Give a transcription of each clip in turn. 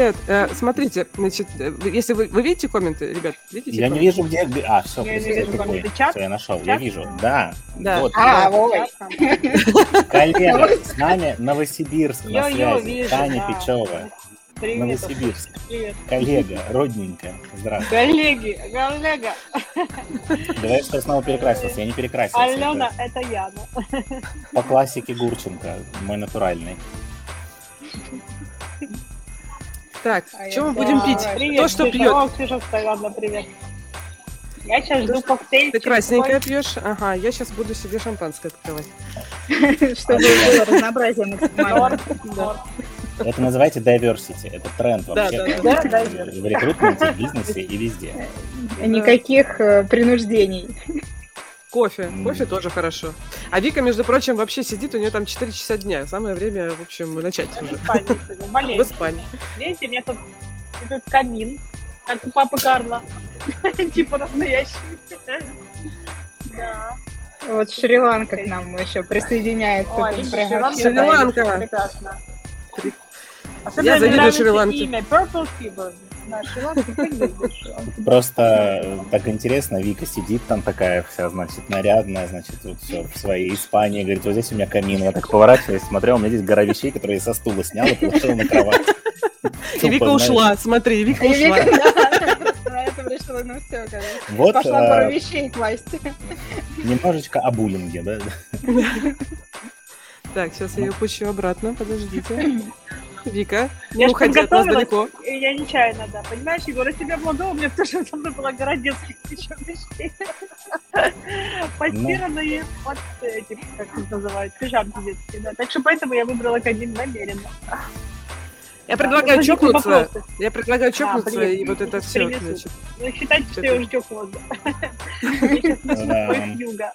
привет. Э, смотрите, значит, э, если вы, вы видите комменты, ребят, видите? Я не вижу, где... А, все, Я не вижу комменты. Чат? Все, я нашел. Я вижу. Да. Да. Вот. А, ой. Коллега, с нами Новосибирск на связи. Таня. Печева. Привет. Новосибирск. Привет. Коллега, родненькая. Здравствуй. Коллеги, коллега. Давай, что я снова перекрасился. Я не перекрасился. Алена, это. Это По классике Гурченко, мой натуральный. Так, А что я мы будем пить? Привет, Кто что Ксюша. пьет? О, Ксюша ладно, привет. Я сейчас жду коктейль. Ты красненькое пьешь? Ага, я сейчас буду себе шампанское открывать. Чтобы было разнообразие максимально. Это называйте diversity. Это тренд вообще. да, да. Да, В рекрутменте, в бизнесе и везде. Никаких э, принуждений. Кофе. Кофе тоже хорошо. А Вика, между прочим, вообще сидит, у нее там 4 часа дня. Самое время, в общем, начать уже. В. Испании. Видите, у меня тут этот камин, как у папы Карла. Типа настоящий. Да. Вот Шри-Ланка к нам еще присоединяется. Шри-Ланка, прекрасно. Особенно Я завидую Шри-Ланке. имя Purple Fever. Шри-Ланку? Просто э, так интересно, Вика сидит там такая вся, значит, нарядная, значит, вот все в своей Испании, говорит, вот здесь у меня камин. Я так поворачиваюсь, смотрю, а у меня здесь гора вещей, которые я со стула снял и положил на кровать. И Вика ушла, смотри, Вика ушла. На этом решила, ну все, короче. Вот Пошла э, пару вещей класть. немножечко о буллинге, да? Так, сейчас я ее пущу обратно, подождите. Вика, не Я ж уходи от нас подготовилась, далеко. и Я нечаянно, да. Понимаешь, Егор, если бы я была дома, у меня тоже со мной была гора детских еще вещей. Постиранные под эти, как их называют, пижамки детские, да. Так что поэтому я выбрала камин намеренно. Я предлагаю Возникли чокнуться. Я предлагаю чокнуться, блин, и вот это все, значит. Ну, считайте, что я уже чокнулась. да.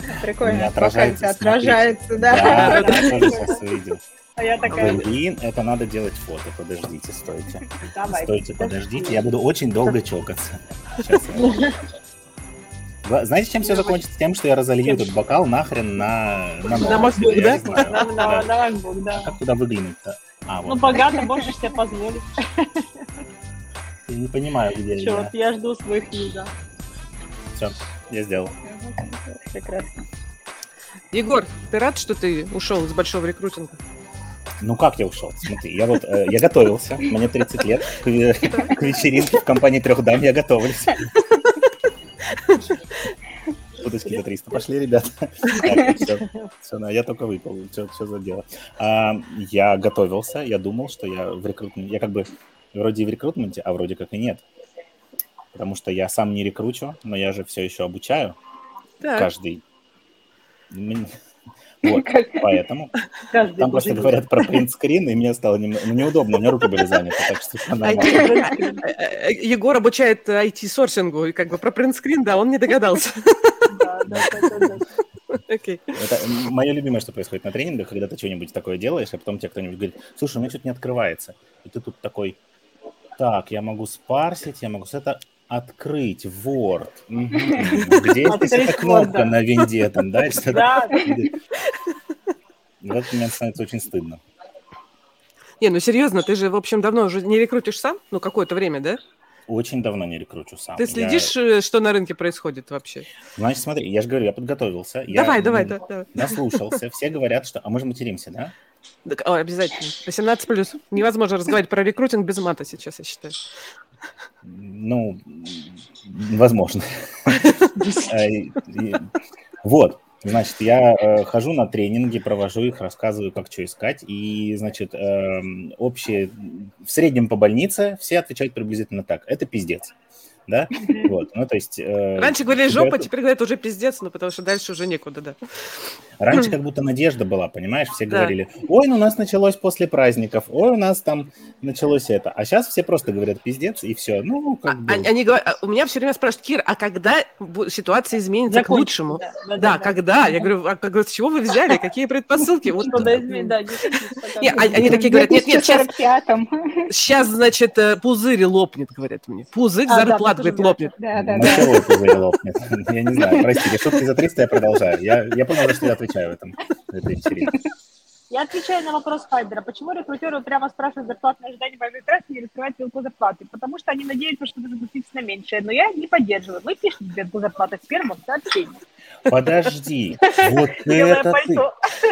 Да. Прикольно, отражается, отражается, Да, да. да, я тоже сейчас. А я такая, Блин, это надо делать фото. Подождите, стойте. давай. Стойте, подождите. Я буду очень долго чокаться. Сейчас я- Знаете, чем все закончится? Тем, что я разолью этот бокал нахрен на... На, На. MacBook, да? На, на, Да. на MacBook, да. Как туда выглянуть-то? А, Ну, вот. богато можешь себе позволить. Я не понимаю, где я. Черт, я жду свой хьюга. Все, я сделал. Прекрасно. Егор, ты рад, что ты ушел из большого рекрутинга? Ну как я ушел? Смотри, я вот, э, я готовился, мне 30 лет, к, к вечеринке в компании трех дам я готовлюсь. Удочки за 300 пошли, ребята. Так, все, все, я только выпал, что, за дело. А, я готовился, я думал, что я в рекрутменте, я как бы вроде и в рекрутменте, а вроде как и нет. Потому что я сам не рекручу, но я же все еще обучаю Так, каждый. Вот, поэтому Каждый там просто говорят про принтскрин, и мне стало немного ну, неудобно, у меня руки были заняты, так что всё нормально. IT Э, Егор обучает IT-сорсингу, и как бы про принтскрин, да, он не догадался. Да, да, да, да, да. Окей. Это мое любимое, что происходит на тренингах, когда ты что-нибудь такое делаешь, а потом тебе кто-нибудь говорит, слушай, у меня что-то не открывается. И ты тут такой, так, я могу спарсить, я могу с это открыть Word. Где здесь эта кнопка на винде там, да? Да, В этот момент становится очень стыдно. Не, ну серьезно, ты же, в общем, давно уже не рекрутишь сам? Ну, какое-то время, да? Очень давно не рекручу сам. Ты Я- следишь, э, что на рынке происходит вообще? Значит, смотри, я же говорю, я подготовился. я, Давай, давай, м, да, давай. Наслушался. Все говорят, что... А мы же материмся, да? Так, о, обязательно. 18 плюс. Невозможно разговаривать про рекрутинг без мата сейчас, я считаю. Ну, возможно. Э, Вот, значит, я э, хожу на тренинги, провожу их, рассказываю, как что искать. И, значит, эм, общие... В среднем по больнице все отвечают приблизительно так. Это пиздец. Да? Вот, ну, то есть... э, Раньше говорили жопа, теперь говорят уже пиздец, ну потому что дальше уже некуда, да. Раньше как будто надежда была, понимаешь? Все Да. говорили, ой, ну у нас началось после праздников, ой, у нас там началось это. А сейчас все просто говорят пиздец, и все. Ну, А- как бы... а- Они говорят, а у меня все время спрашивают, Кир, а когда ситуация изменится к закончим, лучшему? да, да, Да, да. когда? Я говорю, а как, с чего вы взяли? Какие предпосылки? Вот, Что да, да, а- они такие говорят, нет, нет, сейчас, 45-м. сейчас, значит, э, пузырь лопнет, говорят мне. Пузырь А, тоже говорит, лопнет. Да, да, да. Мочевой пузырь лопнет. Я не знаю, простите, шутки за 300 я продолжаю. Я, я понял, что я отвечаю в этом, в этой. Я отвечаю на вопрос Хайдера. Почему рекрутеры прямо спрашивают зарплатные ожидания по авиатрассе и раскрывают вилку зарплаты? Потому что они надеются, что вы согласитесь на меньшее. Но я не поддерживаю. Мы пишем вилку зарплаты в первом сообщении. Подожди, вот Белое это ты.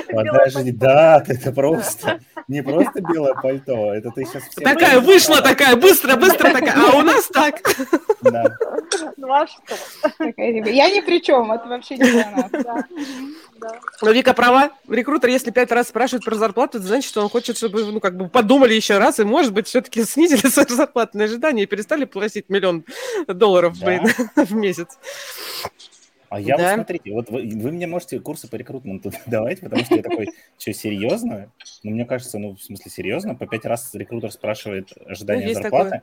Подожди, да, это просто не просто белое пальто, это ты сейчас. Такая вышла, такая быстро, быстро такая. А у нас так. Да. Ну а что? Я ни при чем, это вообще не про нас. Да. Но Вика права. Рекрутер, если пять раз спрашивает про зарплату, это значит, что он хочет, чтобы, ну, как бы подумали еще раз, и, может быть, все-таки снизили зарплатные ожидания и перестали платить миллион долларов Да. в месяц. А я Да. вот смотрите, вот вы, вы мне можете курсы по рекрутменту давать, потому что я такой, что, серьезно? Ну, мне кажется, ну, в смысле, серьезно? По пять раз рекрутер спрашивает ожидания Ну, есть зарплаты?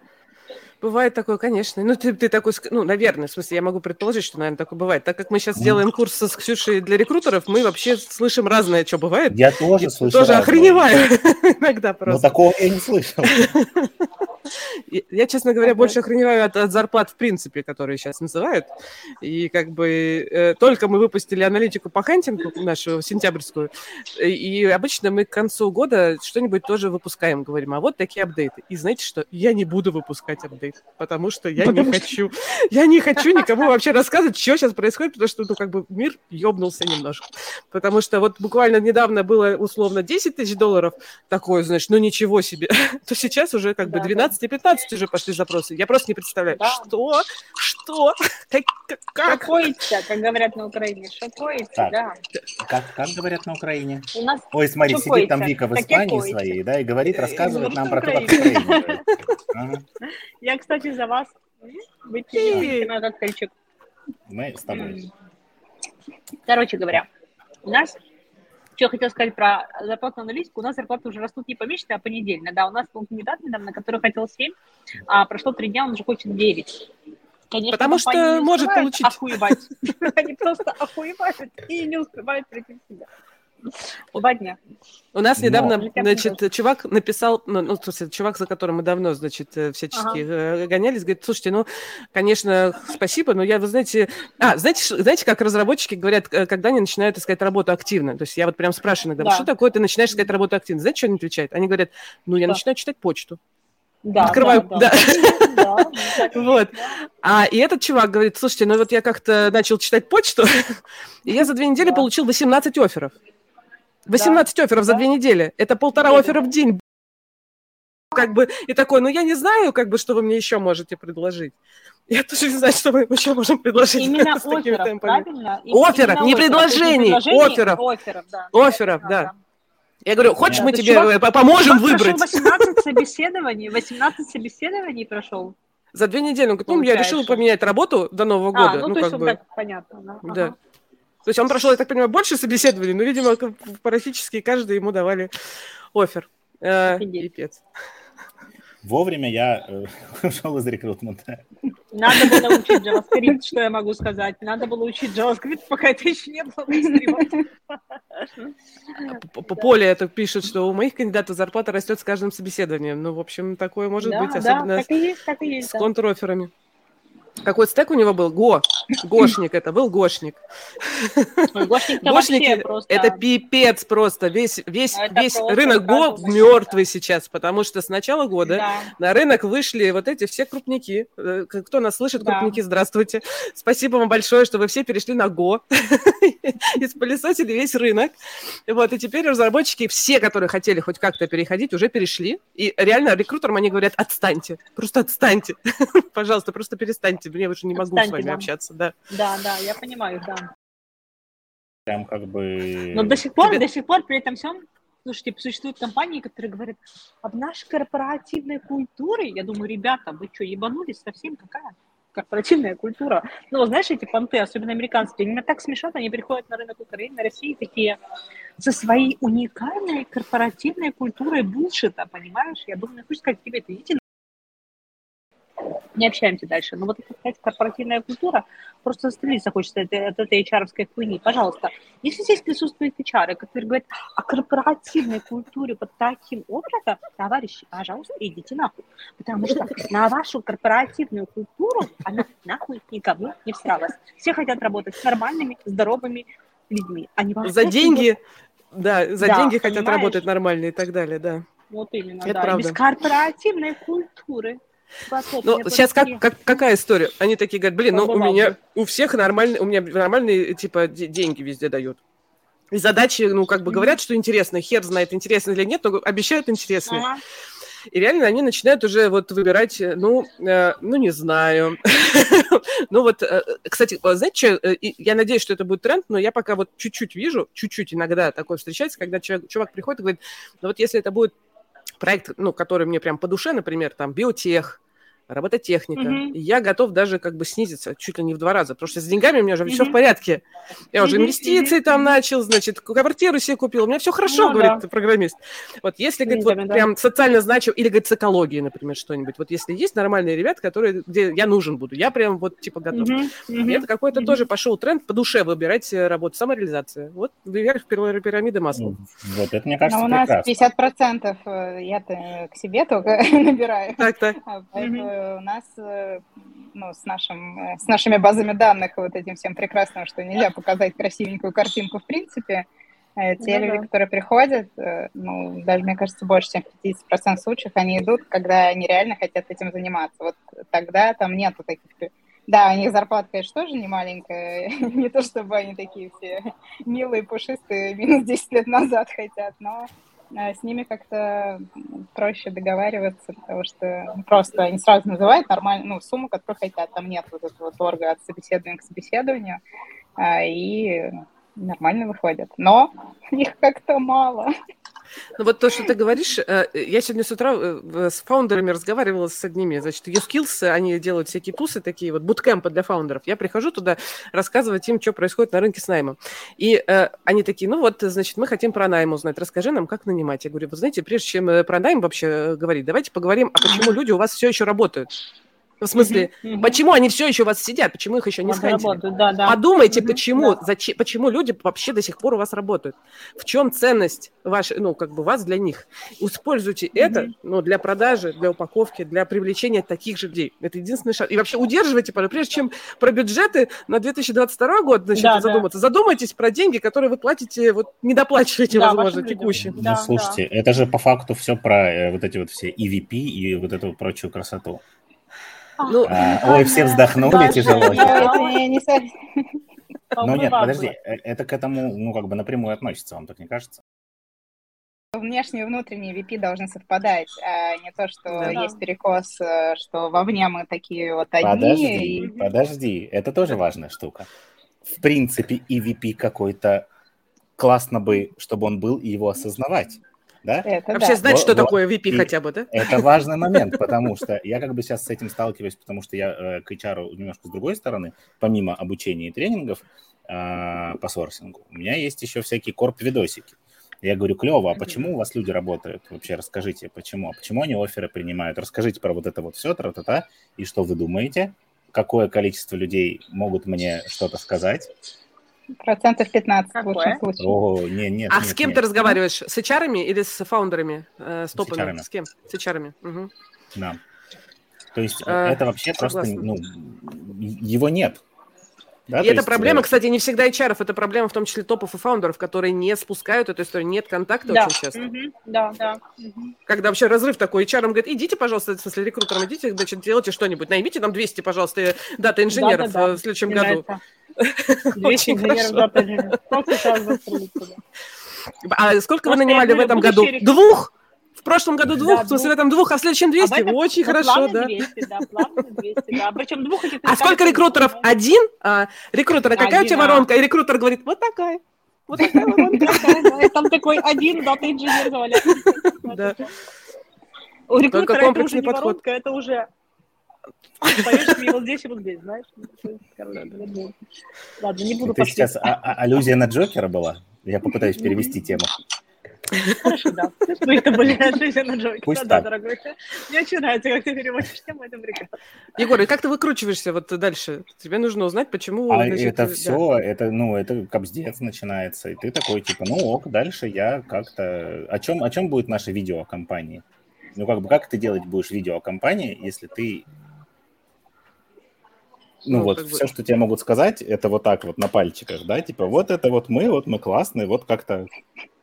Бывает такое, конечно. Ну, ты, ты такой, ну, наверное, в смысле, я могу предположить, что, наверное, такое бывает. Так как мы сейчас делаем курс с Ксюшей для рекрутеров, мы вообще слышим разное, что бывает. Я тоже И слышал. тоже разное. охреневаю иногда Но просто. такого я не слышал. Я, честно говоря, Ага. больше охреневаю от, от зарплат в принципе, которые сейчас называют. И как бы э, только мы выпустили аналитику по хантингу нашу сентябрьскую, и, и обычно мы к концу года что-нибудь тоже выпускаем, говорим, а вот такие апдейты. И знаете что? Я не буду выпускать апдейт, потому что я не хочу. Я не хочу никому вообще рассказывать, что сейчас происходит, потому что, ну, как бы мир ёбнулся немножко. Потому что вот буквально недавно было условно 10 тысяч долларов, такое, значит, ну ничего себе, то сейчас уже как бы Да, да. 12 и 15 уже пошли запросы. Я просто не представляю, Да. что, что, как, как, как? Шокуется, как говорят на Украине. Шокуется, Так. да. Как, как говорят на Украине? У нас Ой, смотри, сидит там Вика в Испании своей, да, и говорит, рассказывает ну, нам что про то, как Украина. в Украине. Ага. Я, кстати, за вас. Эй. на коктейльчик. Мы с тобой. Короче говоря, у нас, что я хотела сказать про зарплатную аналитику, у нас зарплаты уже растут не помесячно, а понедельно. Да, у нас был кандидат недавно, который хотел 7, а прошло 3 дня, он уже хочет 9. Конечно, Потому что может получить. Охуевать. Они просто охуевают и не успевают прийти в себя. Два дня. У нас Но- недавно, Летят значит, чувак написал, ну, ну, смысле, чувак, за которым мы давно, значит, э, всячески э, гонялись, говорит, слушайте, ну, конечно, спасибо, но я, вы знаете... А, знаете, знаете, как разработчики говорят, э, когда они начинают искать работу активно? То есть я вот прям спрашиваю иногда, Да. что такое ты начинаешь искать работу активно? Знаете, что они отвечают? Они говорят, ну, я Что? начинаю читать почту. Да, Открываю, да. да. да, да, Вот. есть, да. А, и этот чувак говорит, слушайте, ну вот я как-то начал читать почту, и я за две недели Да. получил 18 офферов. 18 офферов за Да. две недели. Это полтора Неделю. оффера в день. Как бы, и такой, ну я не знаю, как бы, что вы мне еще можете предложить. Я тоже не знаю, что мы еще можем предложить Именно с такими офферов, темпами. правильно? Именно не есть предложений, предложений, офферов. Офферов, да. Да. Я говорю, хочешь, Да, мы есть тебе чувак- по- поможем Чувак выбрать? прошел 18 собеседований, 18 собеседований прошел. За две недели. Он говорит, ну, я решил поменять работу до Нового А, года. ну, ну, то есть, как вот бы. так, понятно. Да. Да. Ага. То есть он прошел, я так понимаю, больше собеседований, но, видимо, практически каждый ему давали офер. Э, пипец. Вовремя я э, ушел из рекрутмента. Надо было учить JavaScript, что я могу сказать. Надо было учить JavaScript, пока это еще не было мейнстримом. П- п- Поле это пишет, что у моих кандидатов зарплата растет с каждым собеседованием. Ну, в общем, такое может быть, особенно с контроферами. Какой стек у него был? Го. Гошник это был Гошник. Ой, Гошник-то Гошники просто... это пипец просто. Весь, весь, Это весь просто рынок Го мертвый сейчас, потому что с начала года Да. на рынок вышли вот эти все крупники. Э, Кто нас слышит, Да. крупники, здравствуйте. Спасибо вам большое, что вы все перешли на Go. И спылесосили весь рынок. Вот, и теперь разработчики, все, которые хотели хоть как-то переходить, уже перешли. И реально рекрутерам они говорят, отстаньте, просто отстаньте. Пожалуйста, просто перестаньте, мне уже не могу с Отстаньте, вами да. общаться. Да. Да, да, я понимаю, да. Прям как бы... Но до сих пор, Тебе- до сих пор при этом всем, слушайте, существуют компании, которые говорят, об нашей корпоративной культуре, я думаю, ребята, вы что, ебанулись совсем? Какая корпоративная культура? Ну, знаешь, эти понты, особенно американские, они меня так смешат, они приходят на рынок Украины, России, такие со своей уникальной корпоративной культурой булшита, понимаешь? Я думаю, я хочу сказать тебе, это идите не общаемся дальше. Но вот сказать, корпоративная культура, просто застрелиться хочется от, от этой HR-овской хуйни. Пожалуйста, если здесь присутствуют HR, которые говорят о корпоративной культуре под таким образом, товарищи, пожалуйста, идите нахуй. Потому что на вашу корпоративную культуру она нахуй никому не всралась. Все хотят работать с нормальными, здоровыми людьми. а не За деньги да, за Да, деньги хотят понимаешь? работать нормально и так далее, да. Вот именно, Это да. правда. Без корпоративной культуры. Ну, сейчас как, как- какая история? Они такие говорят, блин, ну у меня, у всех нормальные, у меня нормальные, типа, де- деньги везде дают. И задачи, ну, как бы говорят, что интересно, хер знает, интересно или нет, но обещают интересные. Ага. И реально они начинают уже вот выбирать, э, ну, э, ну не знаю. Ну вот, э, кстати, э, знаете, что, я надеюсь, что это будет тренд, но я пока вот чуть-чуть вижу, чуть-чуть иногда такое встречается, когда чувак, чувак приходит и говорит, ну вот если это будет проект, ну, который мне прям по душе, например, там, биотех, робототехника, Мгм. я готов даже как бы снизиться чуть ли не в два раза, потому что с деньгами у меня уже все в порядке. Я уже инвестиции мгм, там начал, значит, квартиру себе купил, у меня все хорошо, Ну говорит да. программист. Вот если, говорит, вот да. прям социально значим, или, говорит, с экологией, например, что-нибудь, вот если есть нормальные ребята, которые, где я нужен буду, я прям вот типа готов. Мгм. И это какой-то мгм. тоже пошел тренд по душе выбирать э, работу, самореализация. Вот вверх пир- пирамиды масла. Ну, Вот это, мне кажется, Но у нас прекрасно. 50% э, я-то к себе только набираю. Так, так. А Поэтому нас, э, ну, с, нашим, э, с нашими базами данных, вот этим всем прекрасным, что нельзя показать красивенькую картинку в принципе, э, те Ну да. люди, которые приходят, э, ну, даже, мне кажется, больше, чем в 50% случаев, они идут, когда они реально хотят этим заниматься. Вот тогда там нету таких... Да, у них зарплата, конечно, тоже не маленькая, не то чтобы они такие все милые, пушистые, минус 10 лет назад хотят, но э, с ними как-то проще договариваться, потому что ну, просто они сразу называют нормальную ну, сумму, которую хотят. Там нет вот этого торга от собеседования к собеседованию, а, и нормально выходят. Но их как-то мало. Ну вот то, что ты говоришь, э, я сегодня с утра э, с фаундерами разговаривала с одними, значит, YouSkills, они делают всякие тусы такие, вот буткемпы для фаундеров. Я прихожу туда рассказывать им, что происходит на рынке с наймом. И э, они такие, ну вот, значит, мы хотим про найм узнать, расскажи нам, как нанимать. Я говорю, вы знаете, прежде чем про найм вообще говорить, давайте поговорим, а почему люди у вас все еще работают? В смысле, мгм. почему они все еще у вас сидят, почему их еще не схантили? Да, да. Подумайте, Мгм, почему, да. зачем, почему люди вообще до сих пор у вас работают. В чем ценность вашей, ну, как бы вас для них. Используйте это, Мгм. ну, для продажи, для упаковки, для привлечения таких же людей. Это единственный шаг. И вообще удерживайте, прежде чем про бюджеты на 2022 год значит, Да, да. задуматься, задумайтесь про деньги, которые вы платите, вот недоплачиваете, Да, возможно, текущие. Ну, Да, слушайте, это же по факту все про э, вот эти вот все EVP и вот эту прочую красоту. Ну, А, ой, все вздохнули тяжело. Ну нет, подожди, э, это к этому, ну, как бы напрямую относится, вам так не кажется? внешний и внутренний VP должны совпадать, а не то, что Да. есть перекос, э, что вовне мы такие вот одни. Подожди, и- подожди, это тоже важная штука. В принципе, EVP какой-то классно бы, чтобы он был и его осознавать, да? Это вообще да. знать, что вот. такое VP И- хотя бы, да? Это важный момент, потому что я как бы сейчас с этим сталкиваюсь, потому что я э, к HR немножко с другой стороны, помимо обучения и тренингов э, по сорсингу, у меня есть еще всякие корп-видосики. Я говорю, клево, а почему у вас люди работают? Вообще расскажите, почему? А почему они оферы принимают? Расскажите про вот это вот все, тра-та-та, и что вы думаете? Какое количество людей могут мне что-то сказать? Процентов 15 в Какое? лучшем случае. О, не, нет, А нет, с кем нет. ты разговариваешь? С HR или с фаундерами? Э, с С топами? HR-ами. С кем? С HR. Мгм. Да. То есть А, это вообще просто, согласна. ну, его нет. Да, И то это есть, проблема, э, кстати, не всегда HR, это проблема в том числе топов и фаундеров, которые не спускают эту историю, нет контакта Да. очень часто. Мгм, Да, да. Мгм. Когда вообще разрыв такой, HR говорит, идите, пожалуйста, в смысле, рекрутерам идите, значит, делайте что-нибудь, наймите нам 200, пожалуйста, дата-инженеров Да-да-да. э, в следующем Мне году. нравится. 200 Очень инженеров хорошо. дата. А сколько вы нанимали в этом году? Двух? В прошлом году Да, двух, в смысле, в этом двух, а в следующем 200? А этом- Очень ну, хорошо, да. 200, да, плавно 200, да. Причем двух этих А сколько рекрутеров? Один? А, рекрутера какая у тебя воронка? И рекрутер говорит, вот такая. Вот такая воронка. Там такой один дата инженер заваляется. Да. У рекрутера это уже не подход. воронка, это уже мне вот здесь и вот здесь, знаешь? Короче, ну, Ладно, не буду Это сейчас а- а- аллюзия на Джокера была? Я попытаюсь перевести тему. Хорошо, да. Ну, это были отлично на Джойке. Пусть Да, так. дорогой. Мне очень нравится, как ты переводишь тему, это прекрасно. Егор, и как ты выкручиваешься вот дальше? Тебе нужно узнать, почему... А значит, это да. все, это, ну, это кобздец начинается. И ты такой, типа, ну ок, дальше я как-то... О чем, о чем будет наше видео о компании? Ну, как бы, как ты делать будешь видео о компании, если ты Ну, Ну, вот, как бы- все, что тебе могут сказать, это вот так вот на пальчиках, да, типа, вот это вот мы, вот мы классные, вот как-то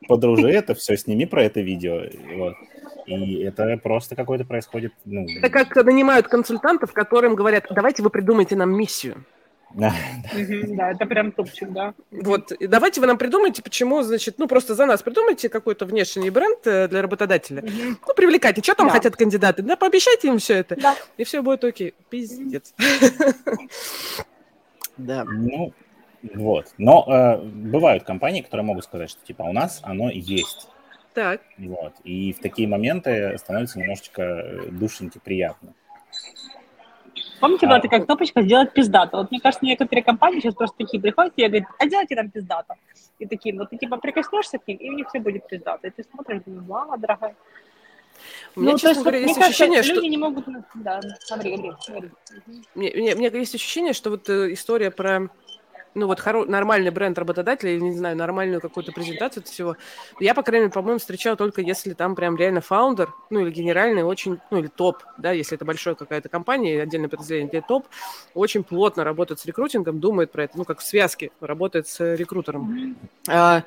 подружи это все, сними про это видео, и вот. И это просто какое-то происходит, ну... Это как нанимают консультантов, которым говорят, давайте вы придумайте нам миссию. Мгм, Да, это прям топчик, да. Вот, и давайте вы нам придумайте, почему, значит, ну, просто за нас придумайте какой-то внешний бренд э, для работодателя. Ну, привлекайте, что там Да. хотят кандидаты, да, пообещайте им все это, Да. и все будет окей. Пиздец. Да. Ну, вот. Но э, бывают компании, которые могут сказать, что, типа, у нас оно есть. Так, Вот. И в такие моменты становится немножечко э, душеньки приятно. Помните, А, была такая кнопочка «Сделать пиздато». Вот мне кажется, некоторые компании сейчас просто такие приходят и говорят, а делайте нам пиздато. И такие, ну ты типа прикоснешься к ним, и у них все будет пиздато. И ты смотришь, думаешь, мама дорогая. у меня, ну, честно есть, говоря, мне есть кажется, ощущение, что... люди не могут... Да, говори, говори, говори. Мне, мне- мне есть ощущение, что вот э, история про ну вот хоро- нормальный бренд работодателя или, не знаю, нормальную какую-то презентацию всего, я, по крайней мере, по-моему, встречала только если там прям реально фаундер, ну или генеральный очень, ну или топ, да, если это большая какая-то компания, отдельное подразделение, где топ, очень плотно работает с рекрутингом, думает про это, ну как в связке работает с рекрутером. А,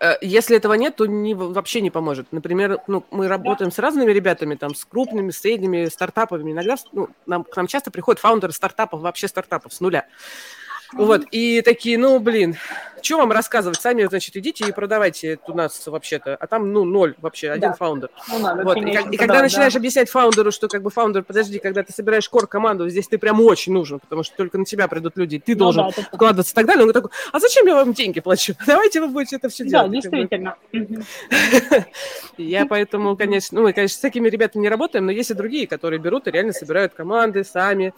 э, если этого нет, то не, вообще не поможет. Например, ну, мы работаем с разными ребятами, там, с крупными, средними стартапами. Иногда ну, нам, к нам часто приходят фаундеры стартапов, вообще стартапов с нуля. Вот, и такие, ну, блин, что вам рассказывать? Сами, значит, идите и продавайте это у нас вообще-то. А там, ну, ноль вообще, один Да. фаундер. Ну, да, Вот, и, как- и когда продавать, начинаешь да. объяснять фаундеру, что как бы фаундер, подожди, когда ты собираешь core-команду, здесь ты прям очень нужен, потому что только на тебя придут люди, и ты Ну должен да, вкладываться и так далее. Он такой, а зачем я вам деньги плачу? Давайте вы будете это все Да, делать. Бы действительно. Я поэтому, конечно, ну, мы, конечно, с такими ребятами не работаем, но есть и другие, которые берут и реально собирают команды сами,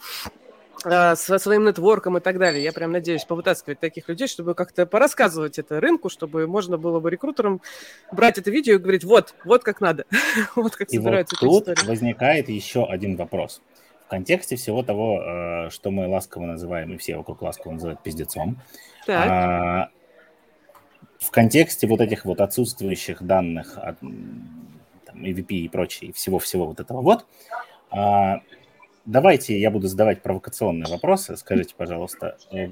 со своим нетворком и так далее. Я прям надеюсь повытаскивать таких людей, чтобы как-то порассказывать это рынку, чтобы можно было бы рекрутерам брать это видео и говорить, вот, вот как надо, вот как И вот собираются тут возникает еще один вопрос. В контексте всего того, э, что мы ласково называем, и все вокруг ласково называют пиздецом, Так, а, в контексте вот этих вот отсутствующих данных от там, EVP и прочее, всего-всего вот этого вот, а, давайте я буду задавать провокационные вопросы. Скажите, пожалуйста, э,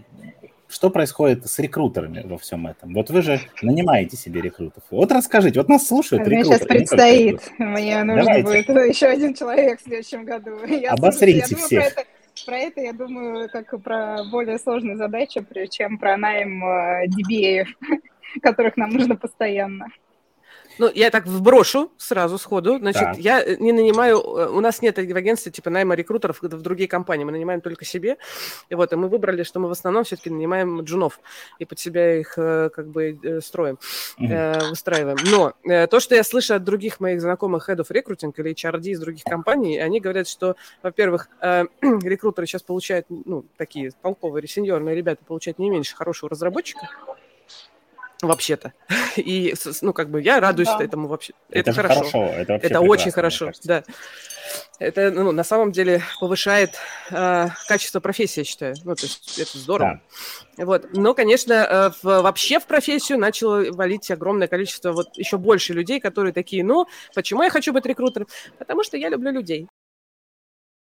что происходит с рекрутерами во всем этом? Вот вы же нанимаете себе рекрутеров. Вот расскажите, вот нас слушают Мне рекрутеры. сейчас предстоит. Мне нужно Давайте. будет еще один человек в следующем году. Я Обосрите слушаю, я думаю, всех. Про это, про это я думаю как про более сложные задачи, при- чем про найм э, DBA, которых нам нужно постоянно. Ну, я так вброшу сразу сходу. Значит, Так. я э, не нанимаю, э, у нас нет в агентстве типа найма рекрутеров в другие компании, мы нанимаем только себе. И вот, и мы выбрали, что мы в основном все-таки нанимаем джунов и под себя их э, как бы строим. Э, выстраиваем. Но то, что я слышу от других моих знакомых head of recruiting или HRD из других компаний, они говорят, что, во-первых, рекрутеры сейчас получают, ну, такие толковые, сеньорные ребята получают не меньше хорошего разработчика, вообще-то. И, ну, как бы я радуюсь Да. этому вообще. Это, Это, хорошо. хорошо. Это, вообще Это очень хорошо, да. Это, ну, на самом деле повышает э, качество профессии, я считаю. Ну, то есть это здорово. Вот. Но, конечно, э, в- вообще в профессию начало валить огромное количество, вот еще больше людей, которые такие, ну, почему я хочу быть рекрутером? Потому что я люблю людей.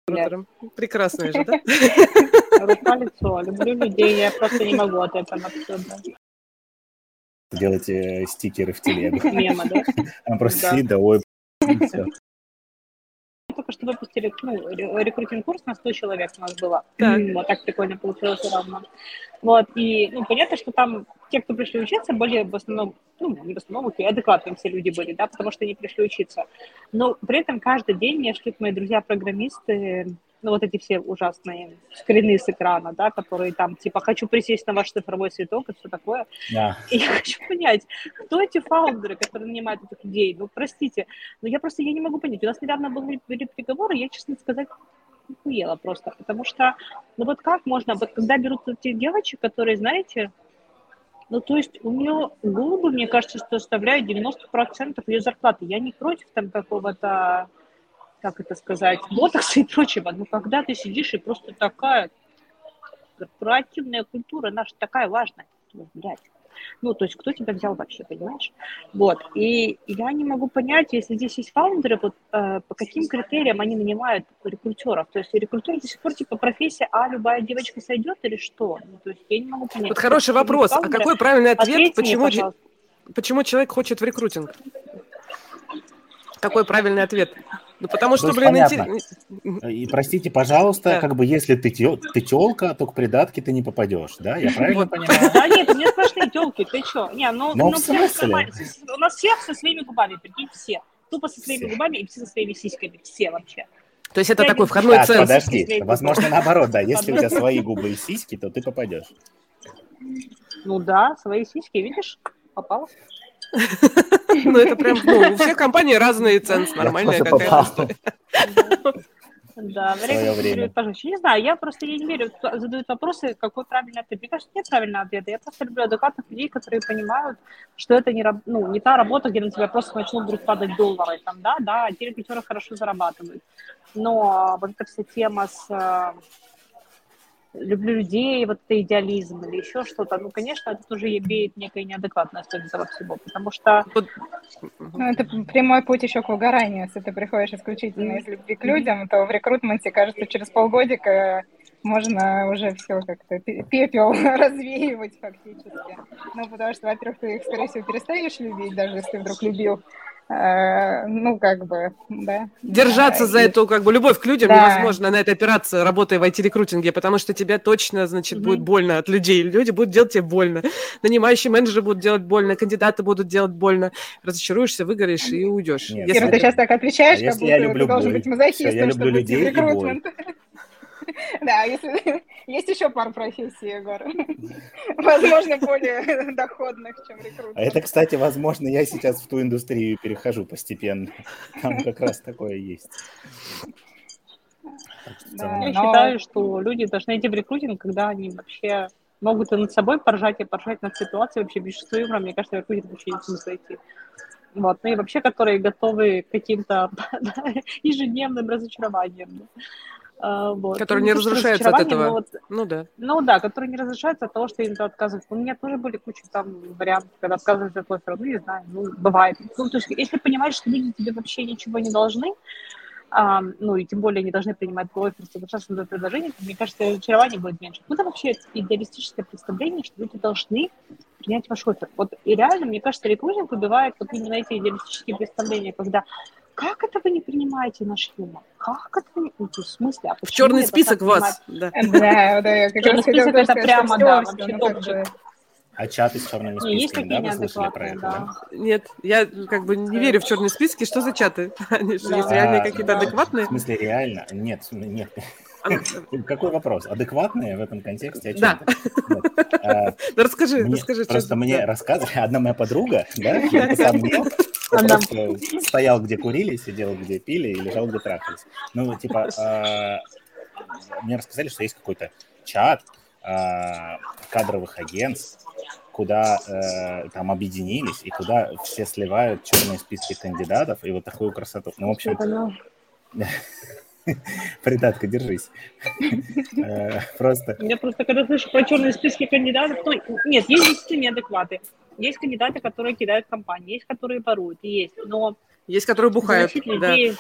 Рекрутером. Прекрасное же, да? Рука лицо. Люблю людей, я просто не могу от этого абсолютно. Делать э, стикеры в телегу. Мема, да? Она просто Да. сидит, да, ой, всё. Только что выпустили ну, ре- рекрутинг-курс на 100 человек у нас было. Так. Вот так прикольно получилось равно. Вот, и, ну, понятно, что там те, кто пришли учиться, были в основном, ну, не в основном, окей, адекватные все люди были, да, потому что они пришли учиться. Но при этом каждый день мне шли мои друзья-программисты, ну, вот эти все ужасные скрины с экрана, да, которые там, типа, хочу присесть на ваш цифровой цветок и все такое. Да. И я хочу понять, кто эти фаундеры, которые нанимают этих людей? Ну, простите, но я просто, я не могу понять. У нас недавно были, были переговоры, я, честно сказать, охуела просто, потому что, ну вот как можно, вот когда берут этих девочек, которые, знаете, ну, то есть у нее губы, мне кажется, что составляют 90% ее зарплаты. Я не против там какого-то, как это сказать, ботокса и прочего, но когда ты сидишь и просто такая корпоративная культура наша такая важная, блядь, Ну, то есть кто тебя взял вообще, понимаешь? Вот. И я не могу понять, если здесь есть фаундеры, вот э, по каким критериям они нанимают рекрутеров. То есть рекрутер до сих пор типа профессия, а любая девочка сойдет или что? Ну, то есть я не могу понять. Вот хороший вопрос. А какой правильный ответ? ответьте мне, Почему, че- пожалуйста. почему человек хочет в рекрутинг? Какой правильный ответ? Ну, потому что, есть блин, понятно. интерес- И простите, пожалуйста, Да. как бы если ты, тё- ты телка, то к придатке ты не попадешь, да? Я правильно Вот. понимаю? Да нет, у меня сплошные телки, ты что? Не, ну, Ну, ну, в все смысле? нормально. У нас все со своими губами, прикинь, все. Тупо со своими Все. губами и все со своими сиськами, все вообще. То есть это Я такой не- входной Так, ценз. подожди, возможно, наоборот, да, если у тебя свои губы и сиськи, то ты попадешь. Ну да, свои сиськи, видишь, попал. Ну, это прям, ну, у всех компаний разные ценз, нормальная какая-то. Да, время, пожалуйста. Не знаю, я просто я не верю, задают вопросы, какой правильный ответ. Мне кажется, нет правильного ответа. Я просто люблю адекватных людей, которые понимают, что это не, раб- ну, не та работа, где на тебя просто начнут вдруг падать доллары. Там, да, да, те рекрутеры хорошо зарабатывают. Но вот эта вся тема с э, люблю людей, вот это идеализм или еще что-то, ну, конечно, это тоже имеет некая неадекватность этого всего, потому что Ну, это прямой путь еще к выгоранию. Если ты приходишь исключительно из любви к людям, то в рекрутменте, кажется, через полгодика можно уже все как-то пе- пепел развеивать фактически. Ну, потому что, во-первых, ты их, скорее всего, перестанешь любить, даже если ты вдруг любил. Э, Ну, как бы, да. Держаться за И- эту как бы любовь к людям Да. невозможно на этой операции, работая в IT-рекрутинге, потому что тебе точно, значит, Мгм. будет больно от людей. Люди будут делать тебе больно. Нанимающие менеджеры будут делать больно, кандидаты будут делать больно. Разочаруешься, выгоришь и уйдешь. Нет, Если Кира, ты сейчас так отвечаешь, А как если я будто люблю ты должен бой? быть мазохистом, Всё, я люблю людей и бой. Да, если... есть еще пара профессий, Егор. Возможно, более доходных, чем А рекрутмент. это, кстати, возможно, я сейчас в ту индустрию перехожу постепенно. Там как раз такое есть. Да. Я считаю, что люди должны идти в рекрутинг, когда они вообще могут и над собой поржать, и поржать над ситуацией вообще без чувства юмора. Мне кажется, в рекрутинг вообще не смысла идти. Вот. Ну и вообще, которые готовы к каким-то ежедневным разочарованиям. А, Вот. Которые Ну, не то, что разрушаются от этого. вот Ну да. ну да, которые не разрешаются от того, что им отказывают. У меня тоже были куча там вариантов, когда отказываются от оффера. Ну, не знаю, ну, бывает. Ну, то есть, если понимаешь, что люди тебе вообще ничего не должны, а, ну, и тем более не должны принимать твой оффер, соглашаться на предложение, то, мне кажется, разочарование будет меньше. Ну, это вообще идеалистическое представление, что люди должны принять ваш оффер. Вот и реально, мне кажется, рекрутинг убивает вот именно эти идеалистические представления, когда как это вы не принимаете наш юмор? Как это вы не... Ну, есть, в смысле, а В черный список вас. Да. Да, да, я как Черный раз список это прямо, да, вообще ну, топчик. А чаты с черными есть списками, такие да, вы слышали про это, да. да? Нет, я как бы не верю в черные списки. Что за чаты? Они же Да. есть реальные какие-то да. адекватные. В смысле, реально? Нет, нет. Какой вопрос? Адекватные в этом контексте? Да. А, Да расскажи, расскажи. просто мне рассказывали, одна моя подруга, да, Она- стоял, где курили, сидел, где пили, и лежал, где трахались. Ну, типа, а, мне рассказали, что есть какой-то чат а, кадровых агентств, куда э, там объединились, и куда все сливают черные списки кандидатов, и вот такую красоту. Ну, в общем. придатка, держись. Э, Просто Я просто, когда слышу про черные списки кандидатов, ну, нет, есть действительно неадекваты. Есть кандидаты, которые кидают компании, есть, которые воруют, есть, но Есть, которые бухают. Да. людей,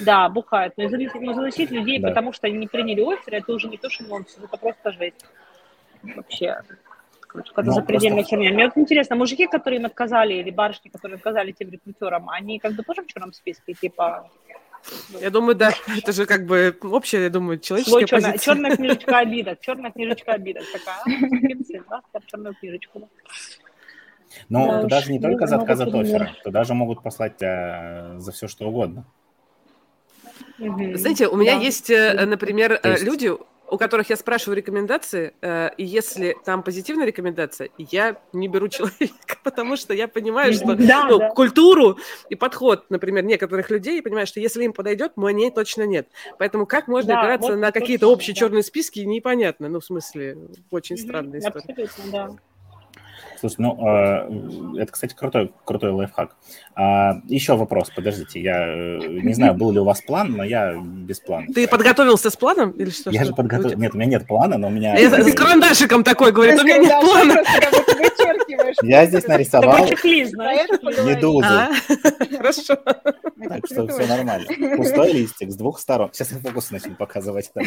да, бухают, но заносить, но заносить людей, Да. потому что они не приняли оффер, это уже не то, что нонсенс, это просто жесть. Вообще, какая-то Ну, запредельная просто- херня. Мне вот интересно, мужики, которые им отказали, или барышни, которые отказали тем рекрутерам, они как бы тоже в черном списке, типа, Я думаю, да. Это же как бы общая, я думаю, человеческая черная, позиция. черная книжечка обидок, черная книжечка обидок такая. а, черную книжечку. Но Да туда уж, же не ну, только за много отказ от оффера, туда же могут послать тебя за все, что угодно. Знаете, у меня Да. есть, э, например, э, есть- люди, у которых я спрашиваю рекомендации, э, и если там позитивная рекомендация, я не беру человека, потому что я понимаю, что Да, ну, да. культуру и подход, например, некоторых людей, я понимаю, что если им подойдет, мне точно нет. Поэтому как можно Да, опираться вот на то какие-то общие да. черные списки, непонятно. Ну, в смысле, очень Мгм, странная история. Абсолютно, да. Слушай, ну, э, это, кстати, крутой, крутой лайфхак. А, еще вопрос, подождите, я э, не знаю, был ли у вас план, но я без плана. Ты подготовился с планом или что? Я же подготовил... Нет, у меня нет плана, но у меня... С карандашиком такой говорит, у меня нет плана. Думаешь? Я здесь нарисовал медузу. А, Хорошо. Так что все нормально. Пустой листик с двух сторон. Сейчас я фокус начну показывать. Там,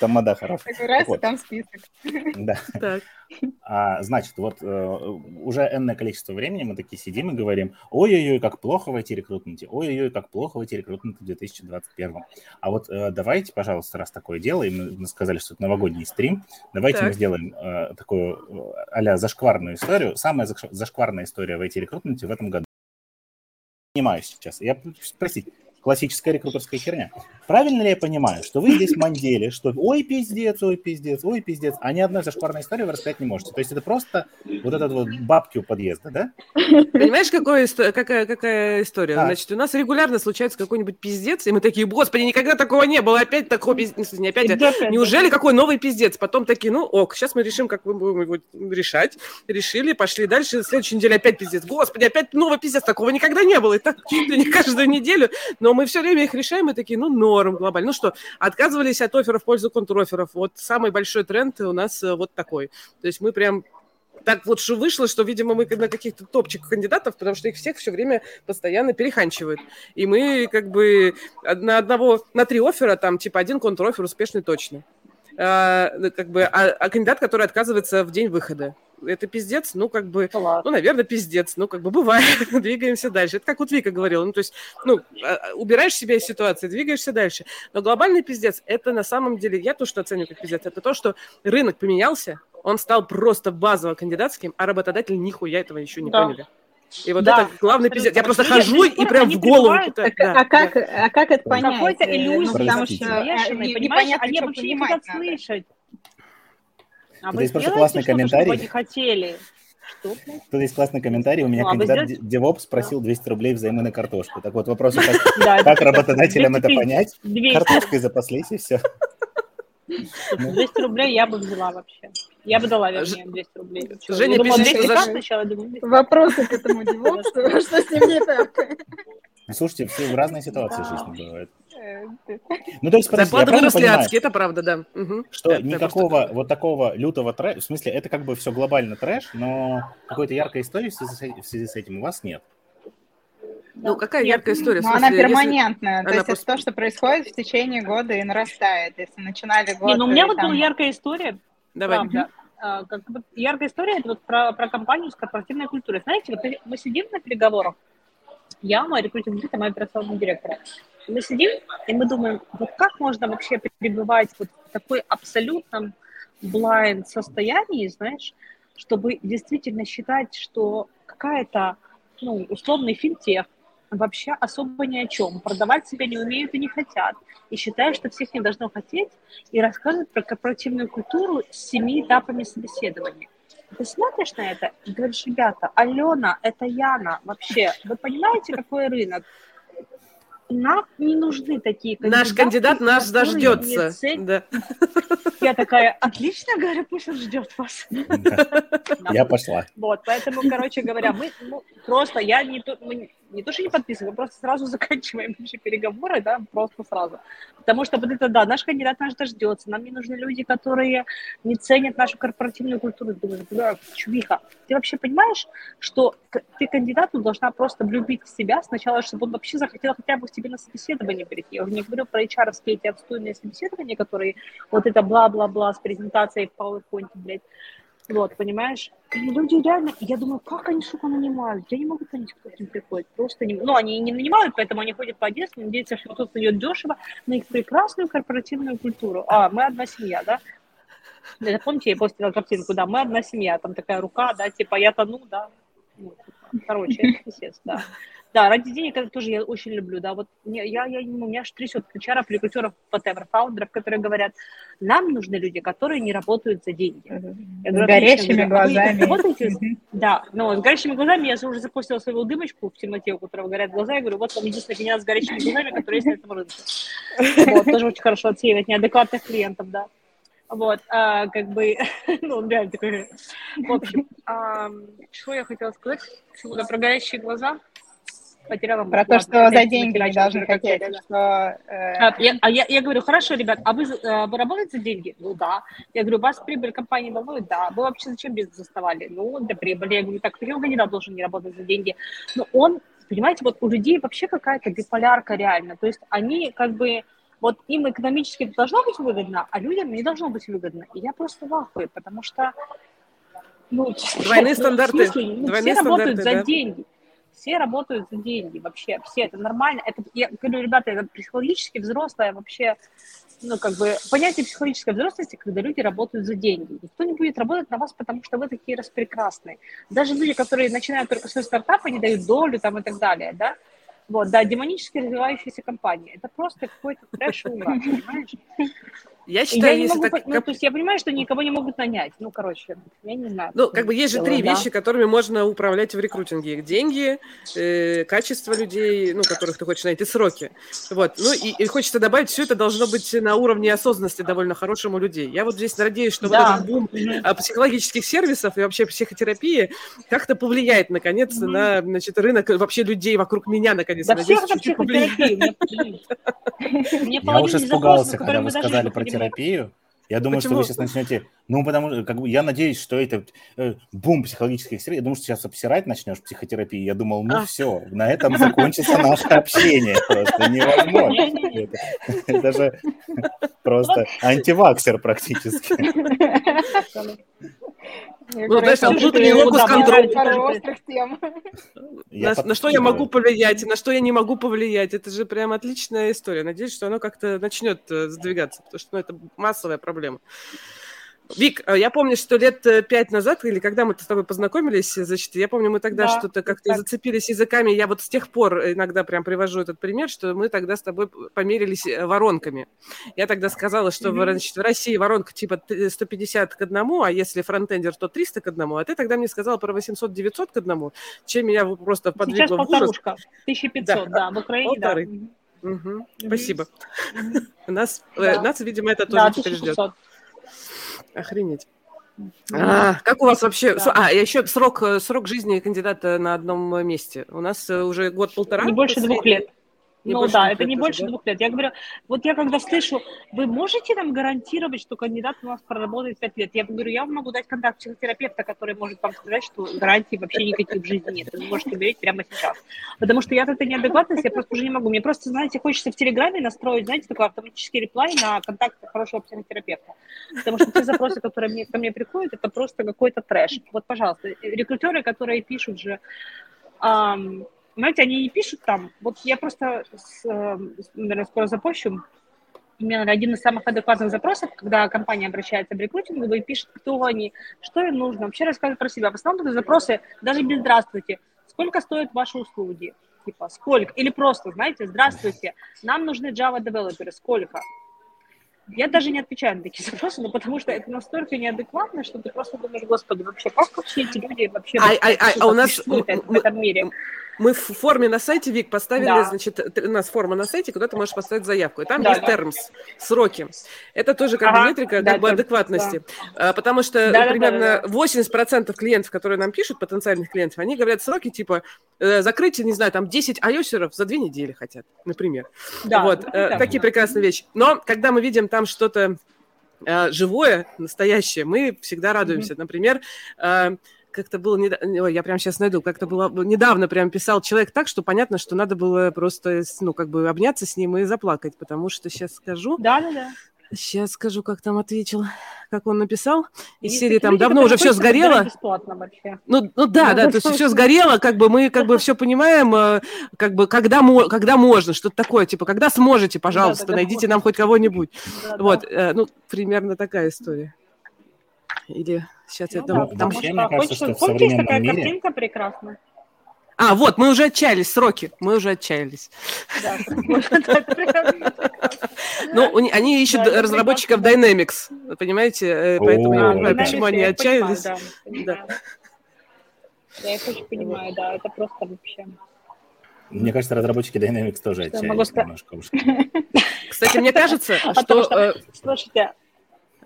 Тамада хороший. Такой раз, там список. Да. Так. А, значит, вот э, уже энное количество времени мы такие сидим и говорим, ой-ой-ой, как плохо в IT-рекрутменте, ой-ой-ой, как плохо в IT-рекрутменте в 2021. А вот э, давайте, пожалуйста, раз такое дело, и мы, сказали, что это новогодний стрим, давайте Так. мы сделаем э, такую э, а-ля зашкварную историю. Самая заш- зашкварная история в IT-рекрутменте в этом году. Понимаю сейчас. Я, простите, классическая рекрутерская херня. Правильно ли я понимаю, что вы здесь мандели, что ой, пиздец, ой, пиздец, ой, пиздец, а ни одной зашкварной истории вы рассказать не можете? То есть это просто вот этот вот бабки у подъезда, да? Понимаешь, исто- какая, какая история? Так. Значит, у нас регулярно случается какой-нибудь пиздец, и мы такие, господи, никогда такого не было, опять такого пиздец, не опять, а Неужели какой новый пиздец? Потом такие, ну ок, сейчас мы решим, как мы будем его решать. Решили, пошли дальше. Следующей неделе опять пиздец. Господи, опять новый пиздец. Такого никогда не было. И так чуть ли не каждую неделю. Но мы все время их решаем и такие, ну норм глобально. Ну что, отказывались от офферов в пользу контроферов. Вот самый большой тренд у нас э, вот такой. То есть мы прям так что вышло, что, видимо, мы на каких-то топчиках кандидатов, потому что их всех все время постоянно переханчивают. И мы как бы на одного, на три оффера, там, типа, один контрофер успешный точно. А, ну, как бы, а, а кандидат, который отказывается в день выхода. Это пиздец, ну, как бы, Ну ну, наверное, пиздец. Ну, как бы бывает. Двигаемся дальше. Это как вот Вика говорила. Ну, то есть, ну, а, убираешь себя из ситуации, двигаешься дальше. Но глобальный пиздец, это на самом деле, я то, что оцениваю как пиздец, это то, что рынок поменялся, он стал просто базово кандидатским, а работодатели нихуя этого еще не Да. поняли. И вот Да, это главный пиздец. Я просто хожу и прям они в голову. да, а, как, да. а как это понять? Какой-то Э, иллюзии, ну, потому что э, не- понимаешь? непонятно, Они что вообще не хотят слышать. А Тут вы есть просто классный комментарий. чтобы они хотели. Что, блядь? Тут есть классный комментарий. У меня Ну, а кандидат? DevOps просил 200 рублей взаймы на картошку. Так вот, вопрос, как, Да, как работодателям это 250, понять? 200, Картошкой запаслись и все. 200 рублей я бы взяла вообще. Я бы дала, вернее, 200 рублей. Чё, Женя я думала, пишет, что 200 за- как сначала, я думаю, 200. Вопросы к этому девопсу, что с ним не так? Ну, Слушайте, все в разные ситуации жизни бывают. Э, Ну, то есть, подождите, я Зарплаты выросли понимаю, адские, это правда, да. Мгм. что Да, никакого просто- вот такого лютого трэша, в смысле, это как бы все глобально трэш, но какой-то яркой истории в связи с в связи с этим у вас нет. Ну, какая Нет. яркая история? в Но она смысле, если- перманентная, то она есть просто- это то, что происходит в течение года и нарастает. Если начинали год... Не, ну у меня и вот там- была яркая история, Давай. правда. А, как бы яркая история это вот про, про компанию с корпоративной культурой. Знаете, вот мы сидим на переговорах, я, мой рекрутинг и мой операционный директор. Мы сидим, и мы думаем, вот как можно вообще пребывать вот в такой абсолютном blind состоянии, знаешь, чтобы действительно считать, что какая-то, ну, условный финтех вообще особо ни о чем, продавать себя не умеют и не хотят, и считают, что всех не должно хотеть, и рассказывают про корпоративную культуру с семи этапами собеседования. Ты смотришь на это и говоришь, ребята, Алена, это Яна вообще. Вы понимаете, какой рынок? Нам не нужны такие кандидаты. Наш кандидат нас дождется. ценят. Да. Я такая, отлично, говорю, пусть он ждет вас. Я пошла. Вот, поэтому, короче говоря, мы ну, просто, я не мы не то, что не подписываем, мы просто сразу заканчиваем вообще переговоры, да, просто сразу. Потому что вот это, да, наш кандидат наш дождется, нам не нужны люди, которые не ценят нашу корпоративную культуру. Думаешь, бля, чувиха, ты вообще понимаешь, что ты кандидату должна просто влюбить в себя сначала, чтобы он вообще захотел хотя бы к тебе на собеседование прийти. Я уже не говорю про HR эти отстойные собеседования, которые вот это бла-бла-бла с презентацией в PowerPoint, блядь. Вот, понимаешь? И люди реально, я думаю, как они, сука, нанимают? Я не могу понять, кто к ним приходит. Просто не... Ну, они не нанимают, поэтому они ходят по Одессе, надеются, что кто-то найдет дешево на их прекрасную корпоративную культуру. А, мы одна семья, да? Это помните, я постила картинку, да, мы одна семья, там такая рука, да, типа я тону, да. Ну, типа, короче, это пиздец, да. Да, ради денег это тоже я очень люблю, да, вот мне, я, я, ну, меня аж трясет ключаров, рекрутеров, whatever, фаундеров, которые говорят, нам нужны люди, которые не работают за деньги. Я С говорю, горящими «Отлично, говорю, а глазами. работаете с- Мгм. да, но с горящими глазами я уже запустила свою дымочку в темноте, у которого горят глаза. Я говорю, вот вам единственный кандидат с горящими глазами, который есть на этом рынке. Вот, тоже очень хорошо отсеивать неадекватных клиентов, да. Вот, а, как бы, ну, он реально такой. В общем, а, что я хотела сказать? Почему-то про горящие глаза. Материалом. Про то, что за деньги не должны хотеть, что... э, А я, а я, я говорю, хорошо, ребят, а вы, э, вы работаете за деньги? Ну да. Я говорю, вас прибыль компании волнует? Да. Вы вообще зачем бизнес заставали? Ну, для прибыли. Я говорю, так, почему кандидат должен не работать за деньги? Но он, понимаете, вот у людей вообще какая-то биполярка реально. То есть они как бы, вот им экономически это должно быть выгодно, а людям не должно быть выгодно. И я просто в ахуе, потому что... Ну, Двойные в стандарты. смысле? Ну, Двойные все работают стандарты, за да. деньги. Все работают за деньги вообще, все, это нормально. Это, я говорю, ребята, это психологически взрослое вообще, ну, как бы, понятие психологической взрослости, когда люди работают за деньги. Никто не будет работать на вас, потому что вы такие распрекрасные. Даже люди, которые начинают только свой стартап, они дают долю там и так далее, да, вот, да, демонически развивающиеся компании. Это просто какой-то трэш угар, понимаешь? Я считаю, я не если могу, так... ну, то есть я понимаю, что никого не могут нанять. Ну, короче, я не знаю. Ну, как бы есть же три да. вещи, которыми можно управлять в рекрутинге. Деньги, э, качество людей, ну, которых ты хочешь найти, сроки. Вот. Ну, и, и хочется добавить, все это должно быть на уровне осознанности довольно хорошим у людей. Я вот здесь надеюсь, что Да. вот этот бум а, психологических сервисов и вообще психотерапии как-то повлияет, наконец, Мгм. на, значит, рынок вообще людей вокруг меня, наконец. Да Надеюсь, всех это чуть-чуть повлияет. Мне- половина испугался, которые когда мы вы даже сказали не про. Терапию. Я думаю, что Почему? вы сейчас начнете... Ну, потому что как бы, я надеюсь, что это э, бум психологических средств. Я думаю, что сейчас обсирать начнешь психотерапии. Я думал, ну А. все, на этом закончится наше общение. Просто невозможно. Же просто антиваксер практически. я Ну, знаешь, там внутренний локус контроля. на, что я могу повлиять, на что я не могу повлиять. Это же прям отличная история. Надеюсь, что оно как-то начнет э, сдвигаться, потому что ну, это массовая проблема. Вик, э, я помню, что лет э, пять назад, или когда мы с тобой познакомились, э, значит, я помню, мы тогда Да, что-то как-то так. зацепились языками. Я вот с тех пор иногда прям привожу этот пример, что мы тогда с тобой померились э, воронками. Я тогда сказала, что значит, в России воронка типа т- 150 к одному, а если фронтендер, то 300 к одному. А ты тогда мне сказала про 800-900 к одному, чем меня просто Сейчас подвигло в ужас. полторушка. 1500, Да. да, в Украине, да. Полторы. Мгм. Мгм, Спасибо. Мгм. Нас, э, Да. нас, видимо, это Да, тоже теперь ждет. 1600. Охренеть. Мгм. А, как у вас вообще... Да. А, еще срок, э, срок жизни кандидата на одном месте. У нас э, уже год-полтора. Не больше двух лет. Не ну да, это не тоже, больше да? двух лет. Я говорю, вот я когда слышу, вы можете нам гарантировать, что кандидат у нас проработает пять лет? Я говорю, я вам могу дать контакт психотерапевта, который может вам сказать, что гарантий вообще никаких в жизни нет. Вы можете умереть прямо сейчас. Потому что я от этой неадекватности, я просто уже не могу. Мне просто, знаете, хочется в Телеграме настроить, знаете, такой автоматический реплай на контакт хорошего психотерапевта. Потому что те запросы, которые мне, ко мне приходят, это просто какой-то трэш. Вот, пожалуйста, рекрутеры, которые пишут же, ам, знаете, они не пишут там. Вот я просто, с, э, наверное, скоро запущу. У меня наверное, один из самых адекватных запросов, когда компания обращается в рекрутинг, и пишет, кто они, что им нужно, вообще рассказывают про себя. В основном это запросы даже без «здравствуйте». Сколько стоят ваши услуги? Типа, сколько? Или просто, знаете, «здравствуйте, нам нужны Java-девелоперы». Сколько? Я даже не отвечаю на такие запросы, ну, потому что это настолько неадекватно, что ты просто думаешь, господи, вообще, как вообще эти люди вообще Ай, ай, ай, а у нас- в этом мире? Мы в форме на сайте, Вик, поставили, Да. значит, у нас форма на сайте, куда ты можешь поставить заявку. И там Да, есть да. термс, сроки. Это тоже как бы Ага, метрика да, как бы адекватности. А, Потому что Да, да, примерно да, да, 80% клиентов, которые нам пишут, потенциальных клиентов, они говорят сроки типа э, закрытие, не знаю, там 10 айосеров за две недели хотят, например. Да, вот, это э, такие прекрасные вещи. Но когда мы видим там что-то э, живое, настоящее, мы всегда радуемся. Например, э, как-то было, ой, я прям сейчас найду, как-то было недавно прям писал человек так, что понятно, что надо было просто, ну, как бы обняться с ним и заплакать, потому что сейчас скажу, Да, да, да. сейчас скажу, как там ответил, как он написал, из серии там давно уже все сгорело, бесплатно вообще. ну, ну да, Ну, да, то есть все сгорело, как бы мы как бы все понимаем, э, как бы когда, когда можно, что-то такое, типа, когда сможете, пожалуйста, когда найдите можно. нам хоть кого-нибудь. Да, да. Вот, э, ну, примерно такая история. Или сейчас я Ну думаю, да, там- вообще, потому мне что кажется, хочется- что в помните, такая мире- картинка прекрасная? А, вот, мы уже отчаялись, сроки, мы уже отчаялись. Ну, они ищут разработчиков Dynamics, понимаете, э, поэтому я понимаю, почему они Я отчаялись. Я их очень понимаю, да, это просто вообще. Мне кажется, разработчики Dynamics тоже Что я отчаялись немножко. Кстати, мне кажется, Потому что... что, слушайте,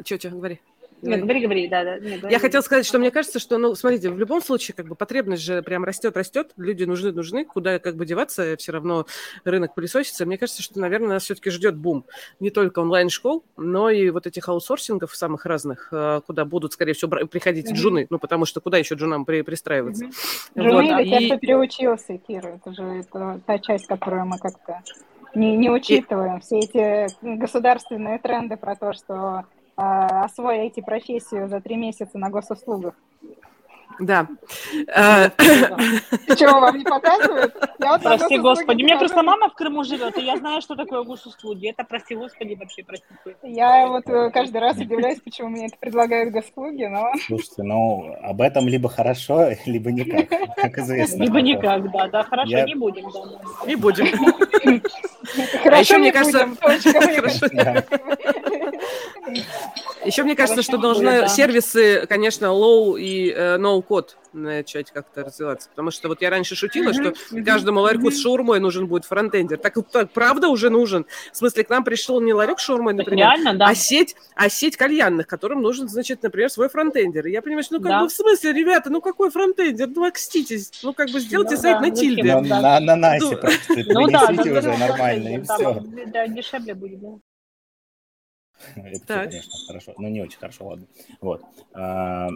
Что, что, говори. Нет, говори, говори, да, да. Нет, Я хотела сказать, что мне кажется, что, ну, смотрите, в любом случае, как бы потребность же прям растет, растет, люди нужны, нужны, куда как бы деваться, все равно рынок пылесосится. Мне кажется, что, наверное, нас все-таки ждет бум не только онлайн-школ, но и вот этих аутсорсингов самых разных, э, куда будут, скорее всего, приходить mm-hmm. джуны, ну, потому что куда еще джунам при, пристраиваться? Mm-hmm. Джуны вот. или те, кто переучился, Кира, это же это та часть, которую мы как-то не, не учитываем. И... Все эти государственные тренды про то, что освоите профессию за три месяца на госуслугах. Да. А, Чего вам не показывают? Прости, господи. У меня просто мама в Крыму живет, и я знаю, что такое госуслуги. Это, прости, господи, вообще, простите. Я вот э, каждый раз удивляюсь, почему мне это предлагают госуслуги, но... Слушайте, ну, об этом либо хорошо, либо никак, как известно. Либо никак, да, да, хорошо, не будем. Не будем. Хорошо, а еще, мне кажется... Еще мне кажется, что должны сервисы, конечно, low и э, no код начать как-то развиваться. Потому что вот я раньше шутила, что каждому ларьку с шаурмой нужен будет фронтендер. Так, так правда уже нужен. В смысле, к нам пришел не ларек с шаурмой, например, Реально, да. а, сеть, а сеть кальянных, которым нужен, значит, например, свой фронтендер. И я понимаю, что ну как да. бы в смысле, ребята, ну какой фронтендер? Ну окститесь, ну как бы сделайте ну, сайт да, на тильде. На, на, на Насе ну, просто, ну, да, уже нормально, и все. Да, дешевле будет, да. Это так. все, конечно, хорошо. Ну, не очень хорошо, ладно. Вот. А,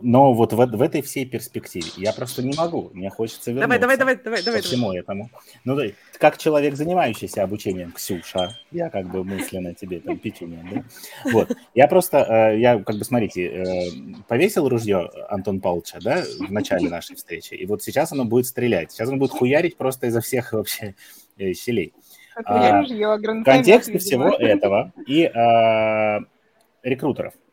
но вот в, в этой всей перспективе я просто не могу. Мне хочется вернуться давай, давай, давай, давай, ко всему давай. этому. Ну, как человек, занимающийся обучением, Ксюша, я как бы мысленно тебе там печенье, да? Вот. Я просто, э, я как бы, смотрите, э, повесил ружье Антон Павловича, да, в начале нашей встречи, и вот сейчас оно будет стрелять. Сейчас он будет хуярить просто изо всех вообще э, щелей. А, ружье, в контексте всего этого и а, рекрутеров –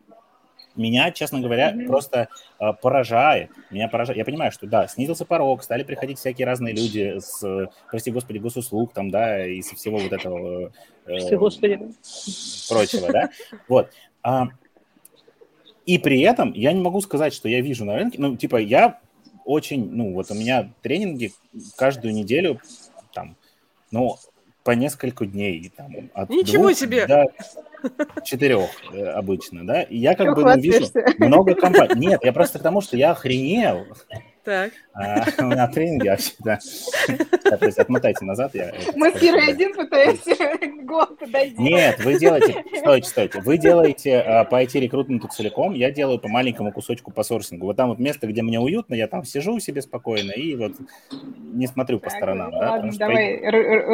меня, честно говоря, mm-hmm. просто э, поражает. Меня поражает. Я понимаю, что да, снизился порог, стали приходить всякие разные люди с, прости господи, госуслуг там, да, и со всего вот этого э, господи. прочего, да. Вот. А, и при этом я не могу сказать, что я вижу на рынке, ну, типа, я очень, ну, вот у меня тренинги каждую неделю, там, ну, по несколько дней. Там, от Ничего двух себе! До четырех э, обычно, да? И я как бы ну, вижу много компаний. Нет, я просто к тому, что я охренел. Так. А, на тренинге вообще, да. То есть отмотайте назад. Я Мы с Кирой один пытаемся год подойти. Нет, вы делаете, стойте, стойте, вы делаете а, по IT-рекрутменту целиком, я делаю по маленькому кусочку по сорсингу. Вот там вот место, где мне уютно, я там сижу себе спокойно и вот не смотрю по сторонам. да, ладно, давай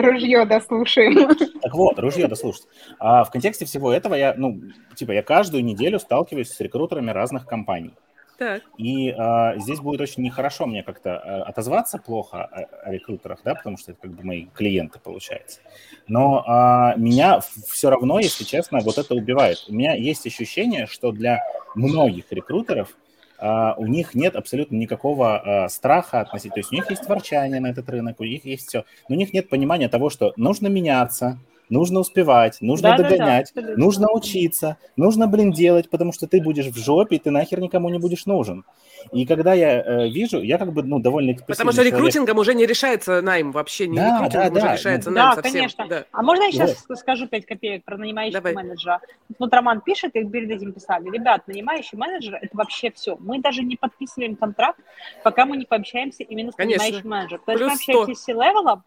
ружье дослушаем. Так вот, ружье дослушать. А в контексте всего этого я, ну, типа, я каждую неделю сталкиваюсь с рекрутерами разных компаний. Так. И а, здесь будет очень нехорошо мне как-то а, отозваться плохо о, о рекрутерах, да, потому что это как бы мои клиенты, получается. Но а, меня все равно, если честно, вот это убивает. У меня есть ощущение, что для многих рекрутеров а, у них нет абсолютно никакого а, страха относительно. То есть у них есть ворчание на этот рынок, у них есть все. Но у них нет понимания того, что нужно меняться, нужно успевать, нужно да, догонять, да, да, нужно учиться, нужно, блин, делать, потому что ты будешь в жопе, и ты нахер никому не будешь нужен. И когда я э, вижу, я как бы, ну, довольно Потому что человек. рекрутингом уже не решается найм вообще, не да, рекрутингом да, уже да, решается ну, найм да, совсем. Конечно. Да, конечно. А можно я сейчас вот. скажу 5 копеек про нанимающего Давай. менеджера? Вот Роман пишет, и перед этим писали, ребят, нанимающий менеджер – это вообще все. Мы даже не подписываем контракт, пока мы не пообщаемся именно с конечно. нанимающим менеджером. То есть мы общаемся 100. с C-level ом,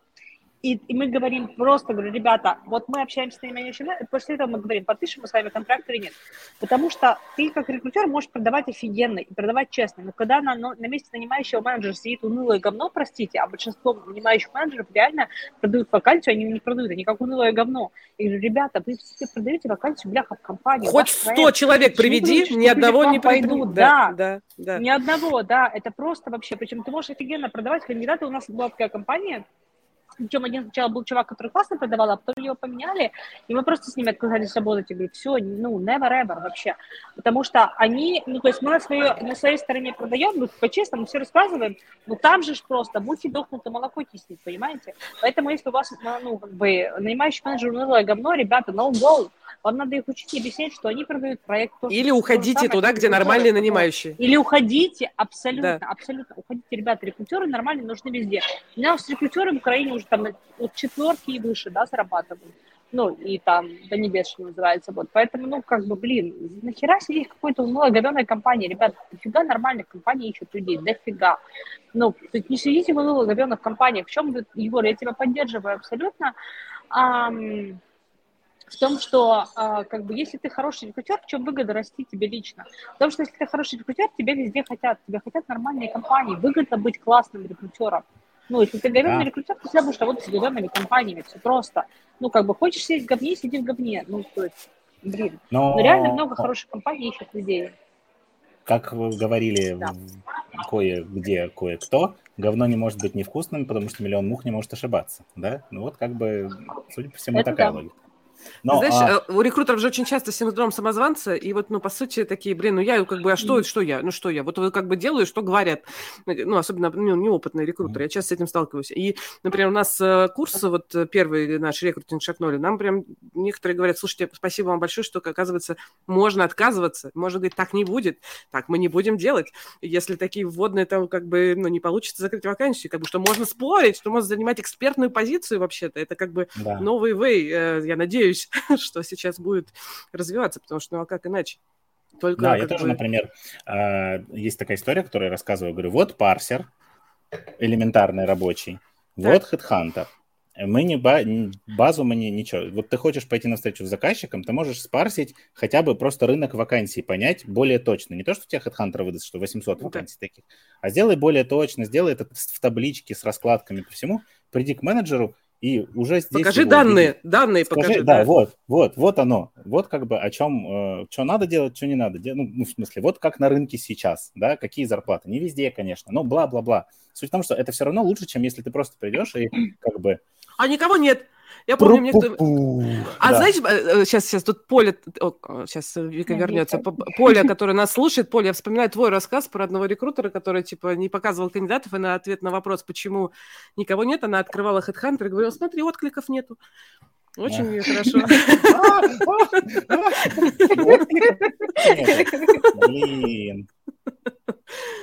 и, и мы говорим просто, говорю, ребята, вот мы общаемся с нанимающим, и после этого мы говорим, подпишем мы с вами контракт или нет. Потому что ты как рекрутер можешь продавать офигенно и продавать честно, но когда на, на месте нанимающего менеджера сидит унылое говно, простите, а большинство нанимающих менеджеров реально продают вакансию, они не продают, они как унылое говно. Я говорю, ребята, вы все продаете вакансию, бляха, в компании. Хоть 100 проект, человек приведи, ни одного не пойдут. Да, да, да, да. Ни одного, да, это просто вообще, причем ты можешь офигенно продавать кандидаты, у нас была такая компания, причем один сначала был чувак, который классно продавал, а потом его поменяли, и мы просто с ними отказались работать. И говорю, все, ну, never ever вообще. Потому что они, ну, то есть мы на, свое, на своей стороне продаем, мы по-честному все рассказываем, но там же ж просто мухи дохнут, и молоко киснет, понимаете? Поэтому если у вас, ну, как бы, нанимающий менеджер унылое говно, ребята, no go, вам надо их учить и объяснять, что они продают проект. То, Или уходите туда, где нормальные нанимающие. Или уходите, абсолютно, да. абсолютно. Уходите, ребята, рекрутеры нормальные нужны везде. У меня с рекрутерами в Украине уже там от четверки и выше, да, зарабатывают. ну, и там до небес, что называется, вот, поэтому, ну, как бы, блин, нахера сидеть в какой-то унылой говёной компании, ребят, дофига нормальных компаний ищут людей, дофига, ну, то есть не сидите в унылых говёных компаниях, в чем, Егор, я тебя поддерживаю абсолютно, ам, в том, что э, как бы если ты хороший рекрутер, в чем выгода расти тебе лично? Потому что если ты хороший рекрутер, тебя везде хотят, тебя хотят нормальные компании, выгодно быть классным рекрутером. Ну, если ты говенный да. рекрутер, ты всегда будешь работать с говенными компаниями, все просто. Ну, как бы, хочешь сидеть в говне, сиди в говне. Ну, то есть, блин. Но, Но реально много хороших компаний ищут людей. Как вы говорили да. кое-где, кое-кто, говно не может быть невкусным, потому что миллион мух не может ошибаться, да? Ну, вот как бы, судя по всему, Это такая да. логика. Но, Знаешь, а... Э, у рекрутеров же очень часто синдром самозванца, и вот, ну, по сути, такие, блин, ну, я как бы, а что, что я, ну, что я? Вот вы как бы делаю, что говорят, ну, особенно ну, неопытные рекрутеры, я часто с этим сталкиваюсь. И, например, у нас э, курс, вот э, первый наш рекрутинг шагнули, нам прям некоторые говорят, слушайте, спасибо вам большое, что, оказывается, можно отказываться, можно говорить, так не будет, так мы не будем делать. Если такие вводные, там, как бы, ну, не получится закрыть вакансию, как бы, что можно спорить, что можно занимать экспертную позицию вообще-то, это как бы да. новый вей, я надеюсь, надеюсь, что сейчас будет развиваться, потому что, ну а как иначе? Только да, я тоже, бы... например, а, есть такая история, которую я рассказываю, говорю, вот парсер элементарный рабочий, так. вот HeadHunter, мы не ба- базу, мы не ничего. Вот ты хочешь пойти на встречу с заказчиком, ты можешь спарсить хотя бы просто рынок вакансий, понять более точно. Не то, что тебе HeadHunter выдаст, что 800 ну, вакансий таких, а сделай более точно, сделай это в табличке с раскладками по всему, приди к менеджеру, и уже здесь... Покажи данные, видит. данные Скажи, покажи. Да, да, вот, вот, вот оно. Вот как бы о чем, э, что надо делать, что не надо делать. Ну, ну, в смысле, вот как на рынке сейчас, да, какие зарплаты. Не везде, конечно, но бла-бла-бла. Суть в том, что это все равно лучше, чем если ты просто придешь и как бы... А никого нет. Я помню, мне кто... А да. знаете, сейчас, э, сейчас тут Поля, сейчас Вика вернется, Поля, которая нас слушает, Поля, я вспоминаю твой рассказ про одного рекрутера, который, типа, не показывал кандидатов, и на ответ на вопрос, почему никого нет, она открывала HeadHunter и говорила, смотри, откликов нету. Очень хорошо. Блин.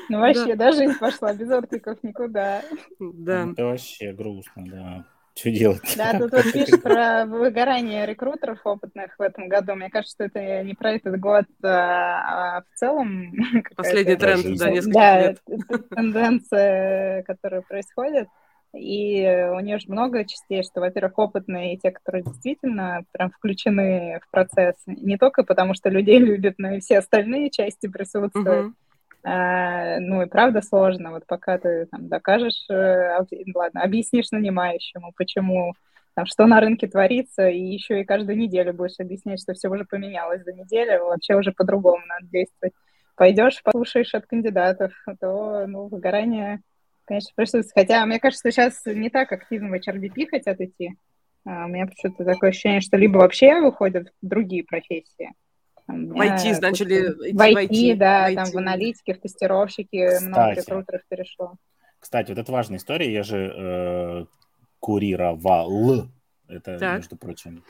Ну вообще, да, жизнь пошла без откликов никуда. Да. Это вообще грустно, да. Что делать? Да, тут вот пишет про выгорание рекрутеров опытных в этом году. Мне кажется, что это не про этот год, а, а в целом... Последний тренд, да, несколько да, лет. тенденция, которая происходит. И у нее же много частей, что, во-первых, опытные и те, которые действительно прям включены в процесс. Не только потому, что людей любят, но и все остальные части присутствуют. Uh-huh. А, ну и правда сложно, вот пока ты там докажешь, э, ладно, объяснишь нанимающему, почему, там, что на рынке творится, и еще и каждую неделю будешь объяснять, что все уже поменялось за неделю, вообще уже по-другому надо действовать. Пойдешь, послушаешь от кандидатов, то, ну, выгорание, конечно, присутствует. Хотя, мне кажется, что сейчас не так активно в HRBP хотят идти. А, у меня почему-то такое ощущение, что либо вообще выходят другие профессии, в IT начали идти в IT, да, там в аналитике, в тестировщике Кстати, много рекрутеров перешло. Кстати, вот это важная история, я же э, курировал, это, так. между прочим,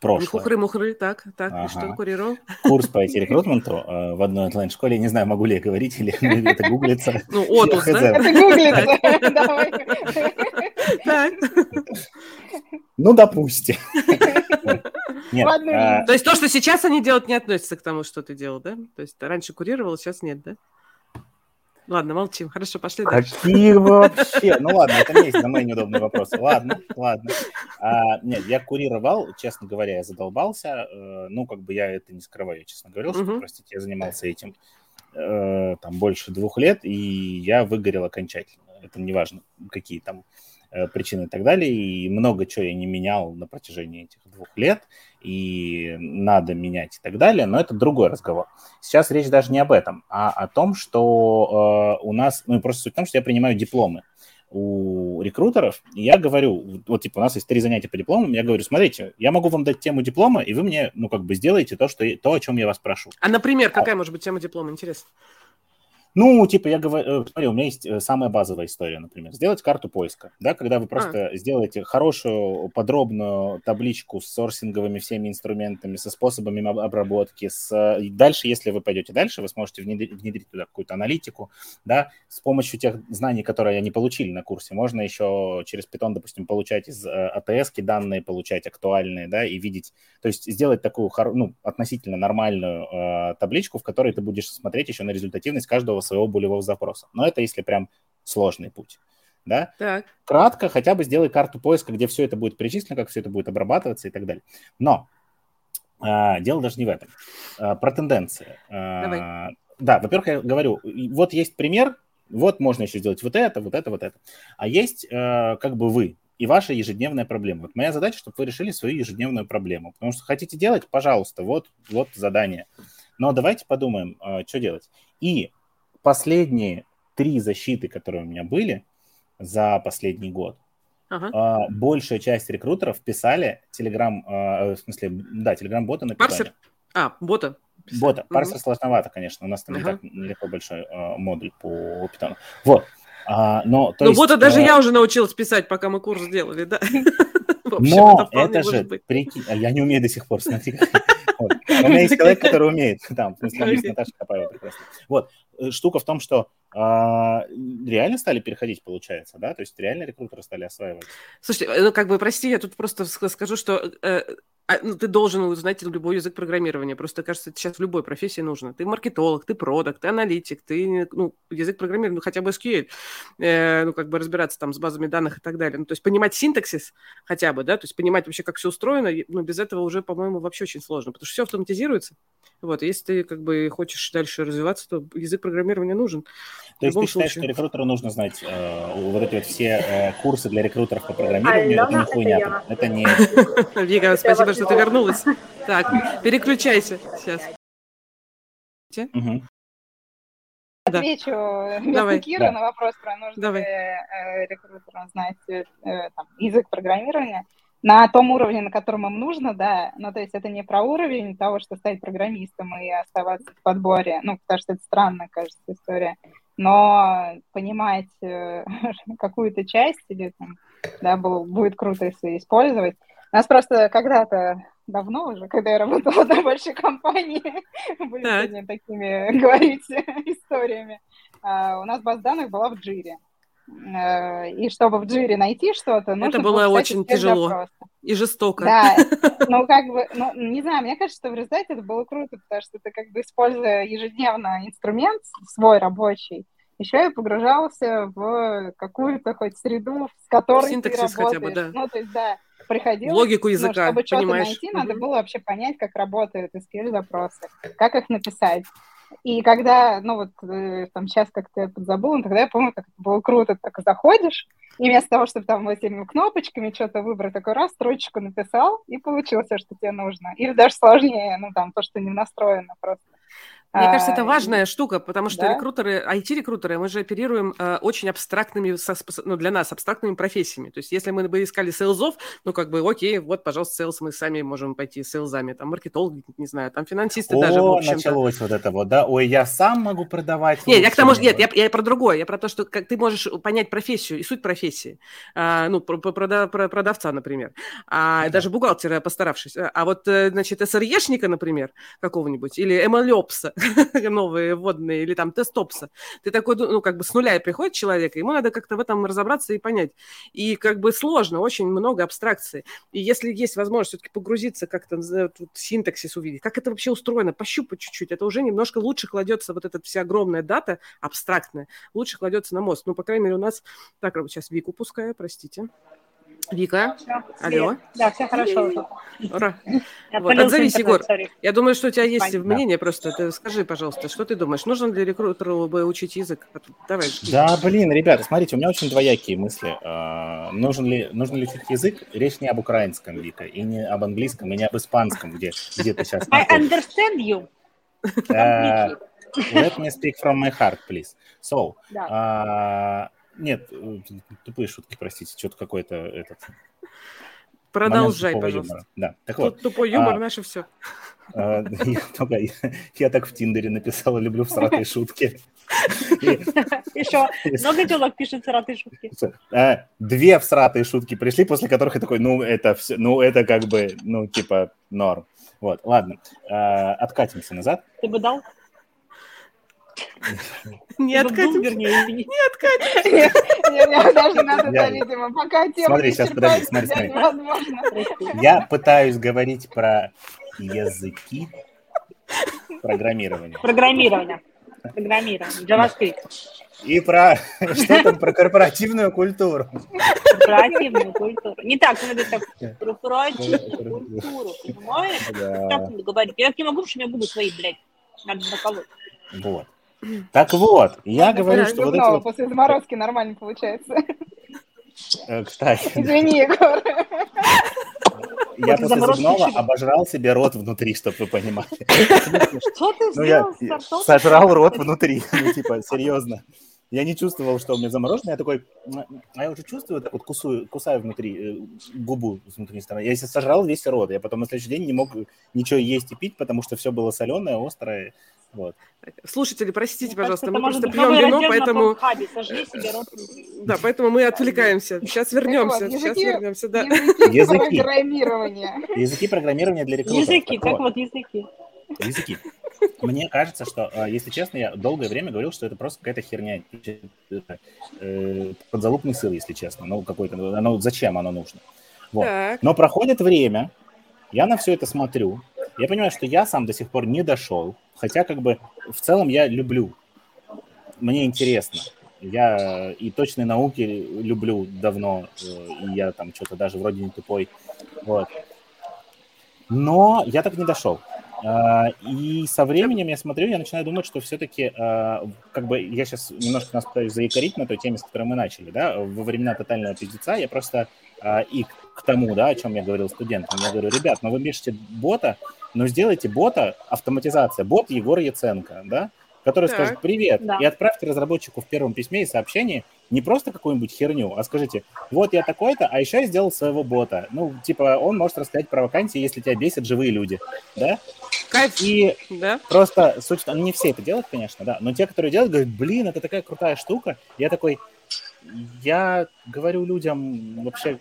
прошлое. Хухры-мухры, так, так, ага. и что курировал? Курс по IT-рекрутменту э, в одной онлайн-школе, не знаю, могу ли я говорить, или это гуглится. Ну, отус, да? Это гуглится, давай. Ну, допустим. Нет, а... То есть то, что сейчас они делают, не относится к тому, что ты делал, да? То есть раньше курировал, сейчас нет, да? Ладно, молчим. Хорошо, пошли дальше. Какие вообще? Ну ладно, это не есть на мои неудобные вопросы. Ладно, ладно. А, нет, я курировал, честно говоря, я задолбался. Э, ну, как бы я это не скрываю, я честно говорил, что, простите, я занимался этим э, там больше двух лет, и я выгорел окончательно. Это не важно, какие там причины и так далее. И много чего я не менял на протяжении этих двух лет, и надо менять и так далее, но это другой разговор. Сейчас речь даже не об этом, а о том, что э, у нас, ну просто суть в том, что я принимаю дипломы у рекрутеров, и я говорю, вот типа у нас есть три занятия по дипломам, я говорю, смотрите, я могу вам дать тему диплома, и вы мне, ну как бы сделаете то, что, то о чем я вас прошу. А, например, какая а... может быть тема диплома, интересно? Ну, типа, я говорю, э, смотри, у меня есть э, самая базовая история, например, сделать карту поиска, да, когда вы просто а. сделаете хорошую, подробную табличку с сорсинговыми всеми инструментами, со способами обработки, с... дальше, если вы пойдете дальше, вы сможете внедрить, внедрить туда какую-то аналитику, да, с помощью тех знаний, которые они получили на курсе, можно еще через Python, допустим, получать из АТС данные, получать актуальные, да, и видеть, то есть сделать такую, ну, относительно нормальную э, табличку, в которой ты будешь смотреть еще на результативность каждого своего болевого запроса. Но это если прям сложный путь. Да? Так. Кратко хотя бы сделай карту поиска, где все это будет перечислено, как все это будет обрабатываться и так далее. Но э, дело даже не в этом. Э, про тенденции. Э, Давай. Да, во-первых, я говорю, вот есть пример, вот можно еще сделать вот это, вот это, вот это. А есть э, как бы вы, и ваша ежедневная проблема. Вот моя задача, чтобы вы решили свою ежедневную проблему. Потому что хотите делать, пожалуйста, вот, вот задание. Но давайте подумаем, э, что делать. И последние три защиты, которые у меня были за последний год, ага. э, большая часть рекрутеров писали Telegram, э, в смысле, да, Telegram-бота на Парсер? А, бота. Бота. Парсер угу. сложновато, конечно. У нас там ага. не так легко большой э, модуль по питону. Вот. А, но, то ну, есть, вот даже э... я уже научилась писать, пока мы курс делали, да. Но это, же, прикинь, а я не умею до сих пор, смотри. Вот. У меня есть человек, который умеет, там, в смысле, Наташа Копаева прекрасно. Вот, э, штука в том, что а, реально стали переходить, получается, да? То есть реально рекрутеры стали осваивать. Слушайте, ну, как бы, прости, я тут просто скажу, что э, а, ну, ты должен узнать любой язык программирования. Просто, кажется, это сейчас в любой профессии нужно. Ты маркетолог, ты продукт, ты аналитик, ты, ну, язык программирования, ну, хотя бы SQL, э, ну, как бы разбираться там с базами данных и так далее. Ну, то есть понимать синтаксис хотя бы, да, то есть понимать вообще, как все устроено, ну, без этого уже, по-моему, вообще очень сложно, потому что все автоматизируется. Вот, если ты, как бы, хочешь дальше развиваться, то язык программирования нужен. То есть ты считаешь, случае. что рекрутеру нужно знать э, вот эти вот все э, курсы для рекрутеров по программированию? Это не хуйня. Это не... Вика, спасибо, что ты вернулась. Так, переключайся. Сейчас. Отвечу вместо Кира на вопрос про нужно ли э, рекрутерам знать э, язык программирования. На том уровне, на котором им нужно, да, ну, то есть это не про уровень того, что стать программистом и оставаться в подборе, ну, потому что это странная, кажется, история, но понимать э, какую-то часть или там, да, было, будет круто, если использовать. У нас просто когда-то давно уже, когда я работала на большой компании, были сегодня такими говорить историями, uh, у нас база данных была в джире. Э, и чтобы в джире найти что-то, нужно Это было, очень тяжело запроса. и жестоко. Да, ну как бы, ну не знаю, мне кажется, что в результате это было круто, потому что ты как бы используя ежедневно инструмент свой рабочий, еще и погружался в какую-то хоть среду, с которой Синтаксис ты работаешь. Хотя бы, да. Ну, то есть, да, приходилось... Логику языка, ну, чтобы что-то найти, надо было вообще понять, как работают SQL-запросы, как их написать. И когда, ну вот, э, там сейчас как-то я подзабыла, тогда я помню, как это было круто, так заходишь, и вместо того, чтобы там этими кнопочками что-то выбрать, такой раз, строчку написал, и получилось все, что тебе нужно. Или даже сложнее, ну там, то, что не настроено просто. Мне кажется, это а, важная штука, потому что да? рекрутеры, IT-рекрутеры, мы же оперируем э, очень абстрактными, ну, для нас, абстрактными профессиями. То есть, если мы бы искали sales ов, ну, как бы, окей, вот, пожалуйста, sales, мы сами можем пойти sales ами, там, маркетологи, не знаю, там, финансисты О, даже, в общем началось вот это вот, да? Ой, я сам могу продавать. Нет, я к тому, нет, я, я про другое, я про то, что как ты можешь понять профессию и суть профессии, а, ну, про, про, про продавца, например, а, да. даже бухгалтера, постаравшись. А вот, э, значит, СРЕшника, например, какого-нибудь, или МЛОПСа, новые водные, или там тестопса. Ты такой, ну, как бы с нуля приходит человек, ему надо как-то в этом разобраться и понять. И как бы сложно, очень много абстракций. И если есть возможность все-таки погрузиться как-то, тут синтаксис увидеть, как это вообще устроено, пощупать чуть-чуть, это уже немножко лучше кладется, вот эта вся огромная дата, абстрактная, лучше кладется на мозг. Ну, по крайней мере, у нас... Так, сейчас Вику пускаю, простите. Вика, все, алло. Да, все хорошо. Ура. Вот, отзовись, Егор. Я думаю, что у тебя есть Понятно. мнение просто. Ты скажи, пожалуйста, что ты думаешь? Нужно ли рекрутеру бы учить язык? Давай. Да, блин, ребята, смотрите, у меня очень двоякие мысли. А, нужен ли, нужен ли учить язык? Речь не об украинском, Вика, и не об английском, и не об испанском, где, где ты сейчас I understand you. Uh, let me speak from my heart, please. So, да. uh, нет, э, тупые шутки, простите, что-то какой-то этот... Продолжай, пожалуйста. Юмора. Да, так Тут вот. Тупой юмор, а, наше все. А, я, только, я, я так в Тиндере написала, люблю всратые шутки. И что, много телок пишет сратые шутки? Э, Две всратые шутки пришли, после которых я такой, ну, это все, ну, это как бы, ну, типа, норм. Вот, ладно, Э, откатимся назад. Ты бы дал? Не Ты бы был, откатимся. вернее, извини. Не откатимся. Мне мне даже надо, да, видимо, пока Смотри, исчерпать, подожди, смотри, смотри. Я пытаюсь говорить про языки программирования. Программирование. Программирование. JavaScript. И про, что там, про корпоративную культуру. Корпоративную культуру. Не так, надо так. Корпоративную культуру. Понимаешь? Да. Так надо говорить. Я так не могу, потому что у меня губы свои, блядь. Надо наколоть. Вот. Так вот, я говорю, что вот эти вот, После заморозки нормально получается. э, кстати, Извини, Егор. я После зубного обожрал себе рот внутри, чтобы вы понимали. Что ты Ну, сделал сожрал рот внутри, ну, типа, серьезно. Я не чувствовал, что у меня заморожено, я такой, «М, а я уже чувствую, так вот кусаю, кусаю внутри, э, губу с внутренней стороны. Я сожрал весь рот, я потом на следующий день не мог ничего есть и пить, потому что все было соленое, острое, вот. Слушатели, простите, кажется, пожалуйста, это мы просто пьем вино, поэтому... Да, поэтому мы отвлекаемся. Сейчас вернемся, вот, сейчас языки- вернемся, да. Языки Языки. программирования. Языки программирования для рекрутеров. Языки, Так как вот. вот языки. Языки. Мне кажется, что, э, если честно, я долгое время говорил, что это просто какая-то херня. Э, Подзалупный сыр, если честно. Ну, какой-то, оно, зачем оно нужно? Вот. Так, Но проходит время, я на все это смотрю, я понимаю, что я сам до сих пор не дошел, хотя как бы в целом я люблю, мне интересно. Я и точные науки люблю давно, э, и я там что-то даже вроде не тупой. Вот. Но я так не дошел. А, И со временем я смотрю, я начинаю думать, что все-таки, как бы, я сейчас немножко нас пытаюсь заикарить на той теме, с которой мы начали, да, во времена тотального пиздеца я просто и к- тому, да, о чем я говорил студентам, я говорю, ребят, ну вы пишете бота, но сделайте бота, автоматизация, бот Егор Яценко, да, который Так. скажет привет, Да. и отправьте разработчику в первом письме и сообщении не просто какую-нибудь херню, а скажите, вот я такой-то, а еще я сделал своего бота. Ну, типа, он может рассказать про вакансии, если тебя бесят живые люди, да? кайф, И да? просто суть, том- не все это делают, конечно, да, но те, которые делают, говорят, блин, это такая крутая штука. Я такой, я говорю людям вообще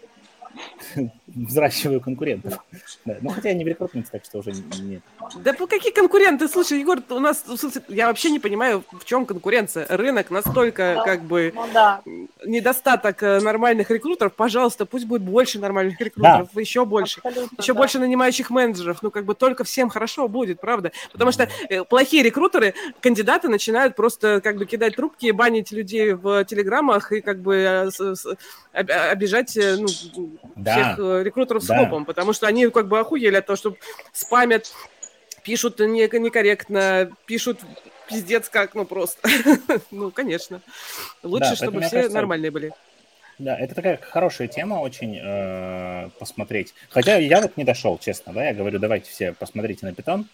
взращиваю конкурентов. Да. Ну, хотя я не в рекрутменте, так что уже нет. Да по какие конкуренты? Слушай, Егор, у нас, в смысле, я вообще не понимаю, в чем конкуренция. Рынок настолько, Да. как бы, Ну да. недостаток э, нормальных рекрутеров. Пожалуйста, пусть будет больше нормальных рекрутеров, еще больше. Абсолютно, Еще да. больше нанимающих менеджеров, ну как бы только всем хорошо будет, правда? Потому что э, плохие рекрутеры, кандидаты начинают просто как бы кидать трубки, банить людей в телеграммах и как бы э, обижать э, ну, Да. всех э, рекрутеров с Да. хлопом, потому что они как бы охуели от того, что спамят, пишут не- некорректно, пишут пиздец как, ну просто. Ну, конечно. Лучше, Да, чтобы все кажется, нормальные были. Да, это такая хорошая тема очень э, посмотреть. Хотя я вот не дошел, честно, да, я говорю, давайте все посмотрите на питон,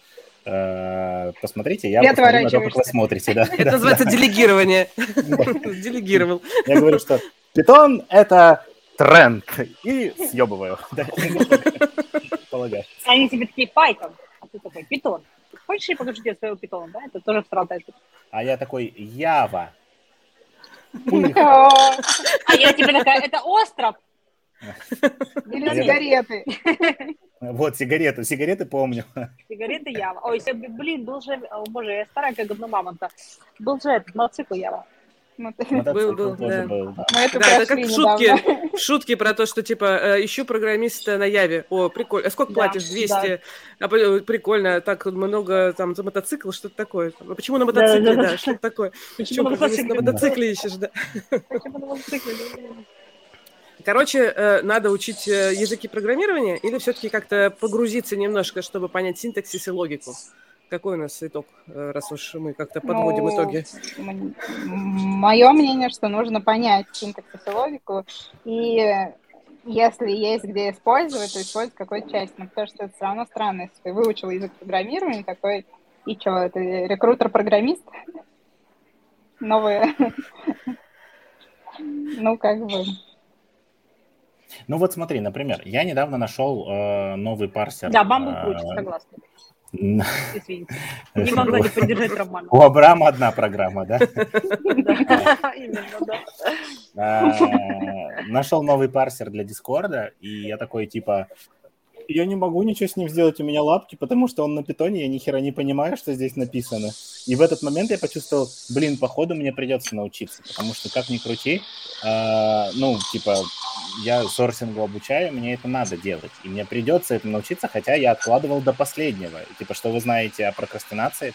э, посмотрите, я И посмотрю на то, как вы смотрите, да. Это да, называется да. делегирование. Делегировал. Я говорю, что питон – это тренд, и съебываю. Они тебе такие, Python, а ты такой, питон. Хочешь, я покажу тебе своего питона, да? Это тоже штука. А я такой, Ява. А я тебе такая, это остров. Или сигареты. Вот, сигареты, сигареты помню. Сигареты Ява. Ой, блин, был же, о, боже, я старая, как говно мамонта. Был же этот мотоцикл Ява. Мотоцикл был, тоже да. был, да. Мы это Да, это как недавно. шутки, шутки про то, что типа э, ищу программиста на Яве. О, прикольно. А сколько Да, платишь? 200. А, п- прикольно. Так много там за мотоцикл, что-то такое. А почему на мотоцикле, Да-да-да. да, что-то такое. Почему Чё, на программиста на мотоцикле? мотоцикле ищешь, да. Почему на мотоцикле? Короче, э, надо учить э, языки программирования или все-таки как-то погрузиться немножко, чтобы понять синтаксис и логику? Какой у нас итог, э, раз уж мы как-то подводим Ну, итоги? Мое мнение, что нужно понять синтаксис и логику, и если есть где использовать, то использовать какой-то часть. Ну, потому что это все равно странно, если ты выучил язык программирования, такой, и что, это рекрутер-программист? Новые. Ну, как бы. Ну вот смотри, например, я недавно нашел э, новый парсер. Да, бамбук э, согласна. Извините. Не могла не поддержать Романа. У Абрама одна программа, да? Да, именно, да. А, Нашел новый парсер для Дискорда, и я такой, типа, я не могу ничего с ним сделать, у меня лапки, потому что он на питоне, я ни хера не понимаю, что здесь написано. И в этот момент я почувствовал, блин, походу мне придется научиться, потому что как ни крути, а, ну, типа, я сорсингу обучаю, мне это надо делать, и мне придется это научиться, хотя я откладывал до последнего. Типа, что вы знаете о прокрастинации?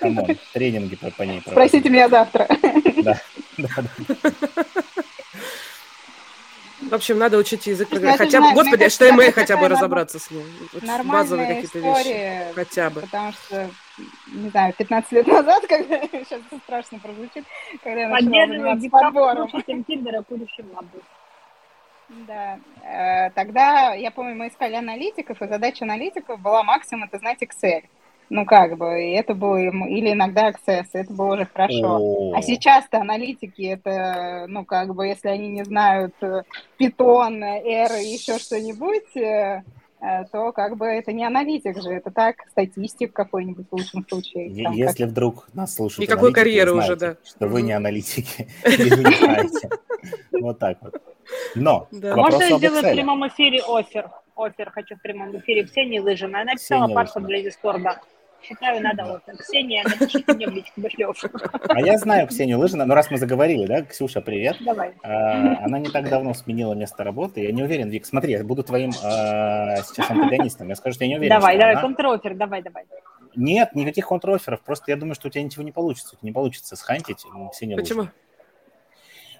Come on, тренинги по, по ней. Спросите меня завтра. Да, да, да. В общем, надо учить язык программирования. это Хотя бы, господи, HTML это хотя бы разобраться с ним. Вот Базовые какие-то вещи. Хотя бы. потому что, не знаю, 15 лет назад, когда сейчас это страшно прозвучит, когда я начала заниматься подбором. Тиндера. Да. Э, Тогда, я помню, мы искали аналитиков, и задача аналитиков была максимум это знать Excel. Ну, как бы, и это было, им- или иногда Access, это было уже хорошо. О. А сейчас-то аналитики, это, ну, как бы, если они не знают э, R и еще что-нибудь, э, э, то как бы это не аналитик же, это так, статистик какой-нибудь в лучшем случае. Там Если вдруг нас слушают Никакой карьеры вы уже, знаете, да. Что вы не аналитики, или вы не знаете. Вот так вот. Но, Можно сделаю в прямом эфире офер? Офер хочу в прямом эфире. Ксения Лыжина. Я написала Ксения Лыжина. для Дискорда. Считаю, надо офер. Ксения, напишите мне в личку. А я знаю Ксению Лыжину, но раз мы заговорили, да, Ксюша, привет. Давай. А, Она не так давно сменила место работы. Я не уверен, Вик, смотри, я буду твоим а, сейчас антагонистом. Я скажу, что я не уверен, Давай, давай, она- контрофер, давай, давай. Нет, никаких контроферов. Просто я думаю, что у тебя ничего не получится. Не получится схантить Ксению Почему?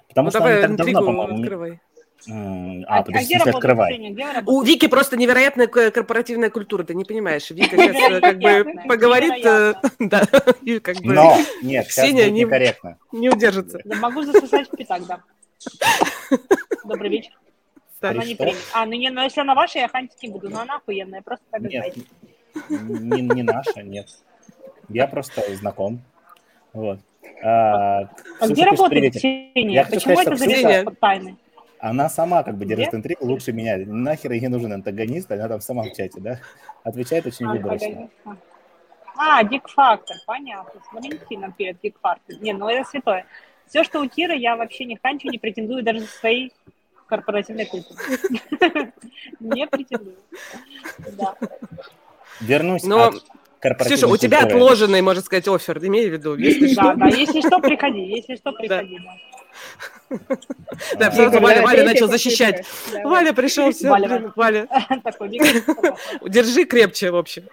Потому Ну, что давай она не так давно, по-моему... открывай. А, А, подожди, где открывай. Ксения? Где вы У? Вики просто невероятная корпоративная культура, ты не понимаешь. Вика сейчас как бы поговорит, э, да, и как бы Но, нет, сейчас Ксения не- некорректно. не удержится. Да могу засосать в пятак, да. Добрый вечер. Она не примет. А, ну не, ну если она ваша, я хантить не буду. Но она охуенная, просто так Нет, не, не наша, нет. Я просто знаком. Вот. А, А Ксюша где работает. Ксения? Я Почему сказать, это Ксения- от тайны? Она сама как бы держит интригу лучше меня. Нахер ей нужен антагонист, она там сама в чате, да? Отвечает очень выборочно. А, Дик Фактор, понятно. С Валентином перед Дик Фактор. Не, ну это святое. Все, что у Киры, я вообще не ханчу, не претендую даже за своей корпоративной культуры. Не претендую. Вернусь Но, от Ксюша, у тебя отложенный, можно сказать, офер, имей в виду, Да, да, если что, приходи, если что, приходи. Да. Игорь, Валя, начал защищать. Валя пришел, все, Валя, Держи крепче, в общем.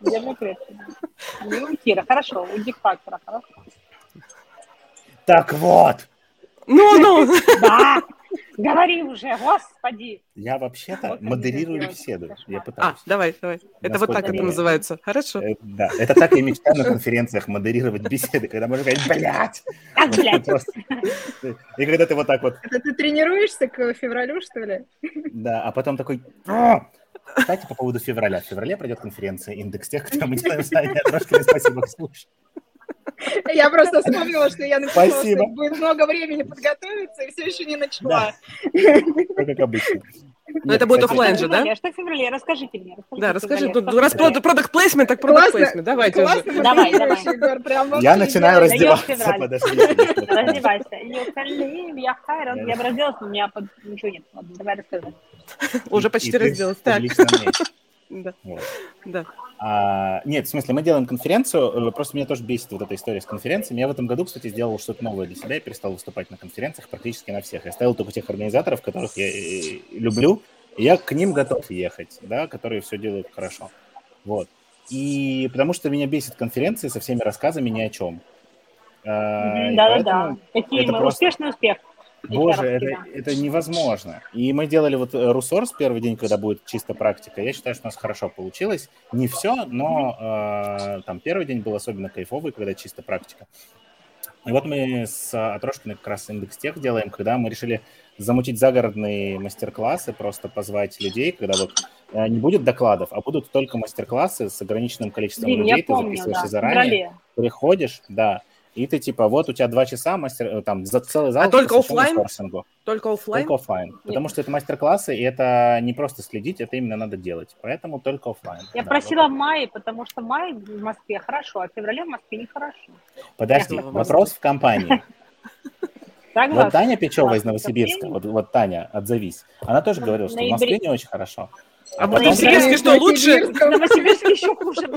держи крепче. Кира, хорошо, у Дик Фактора, хорошо. Так вот, Ну, ну. Да, говори уже, господи. я вообще-то Вот модерирую беседу. Я А, пытаюсь. давай, давай. Это вот так это это называется. Хорошо. Э, Да, это так я мечтаю на конференциях модерировать беседы, когда можно сказать, блядь! Как, блядь? Просто. И когда ты вот так вот, Это ты тренируешься к февралю, что ли? да, а потом такой... «А!» Кстати, по поводу февраля. В феврале пройдет конференция «Индекс тех, кто мы делаем знания Трошкина». Спасибо, Ксюша. Я просто вспомнила, что я написала, Спасибо. что будет много времени подготовиться, и все еще не начала. Все как обычно. Но это будет оффлайн же, да? Что в феврале? Расскажите мне. Да, в расскажи. Ну, в раз продукт плейсмент, так продукт плейсмент. Давайте уже. Классно Давай, модерируешь, давай. Вообще Я начинаю раздеваться, подожди. Раздевайся. Я хайрон. Я бы разделась, но у меня под... ничего нет. Давай расскажи. Уже почти разделась. Так, да, да. А, нет, в смысле, мы делаем конференцию, э, просто меня тоже бесит вот эта история с конференциями. Я в этом году, кстати, сделал что-то новое для себя, я перестал выступать на конференциях практически на всех. Я ставил только тех организаторов, которых я э, люблю, и я к ним готов ехать, да, которые все делают хорошо. Вот. И потому что меня бесит конференции со всеми рассказами ни о чем. А, и Да-да-да. Какие мы? просто- Успешный успех. Боже, это, это невозможно. И мы делали вот э, Русорс первый день, когда будет чисто практика. Я считаю, что у нас хорошо получилось. Не все, но э, там первый день был особенно кайфовый, когда чисто практика. И вот мы с Атрошкиной как раз индекс тех делаем, когда мы решили замутить загородные мастер-классы, просто позвать людей, когда вот э, не будет докладов, а будут только мастер-классы с ограниченным количеством Блин, людей, ты помню, записываешься да. Заранее, феврале. приходишь, да, и ты типа, вот у тебя два часа, мастер, э, там, за целый зал. А только сорсингу. Только оффлайн? Только оффлайн. Потому что это мастер-классы, и это не просто следить, это именно надо делать. Поэтому только оффлайн. Я Да, просила вот в мае, потому что май в Москве хорошо, а в феврале в Москве нехорошо. Подожди, Я- вопрос в компании. Вот Таня Печева из. Новосибирска, вот, вот Таня, отзовись, она тоже говорила, что в. Москве не очень хорошо. А в потом- Новосибирске что, лучше? В Новосибирске еще хуже.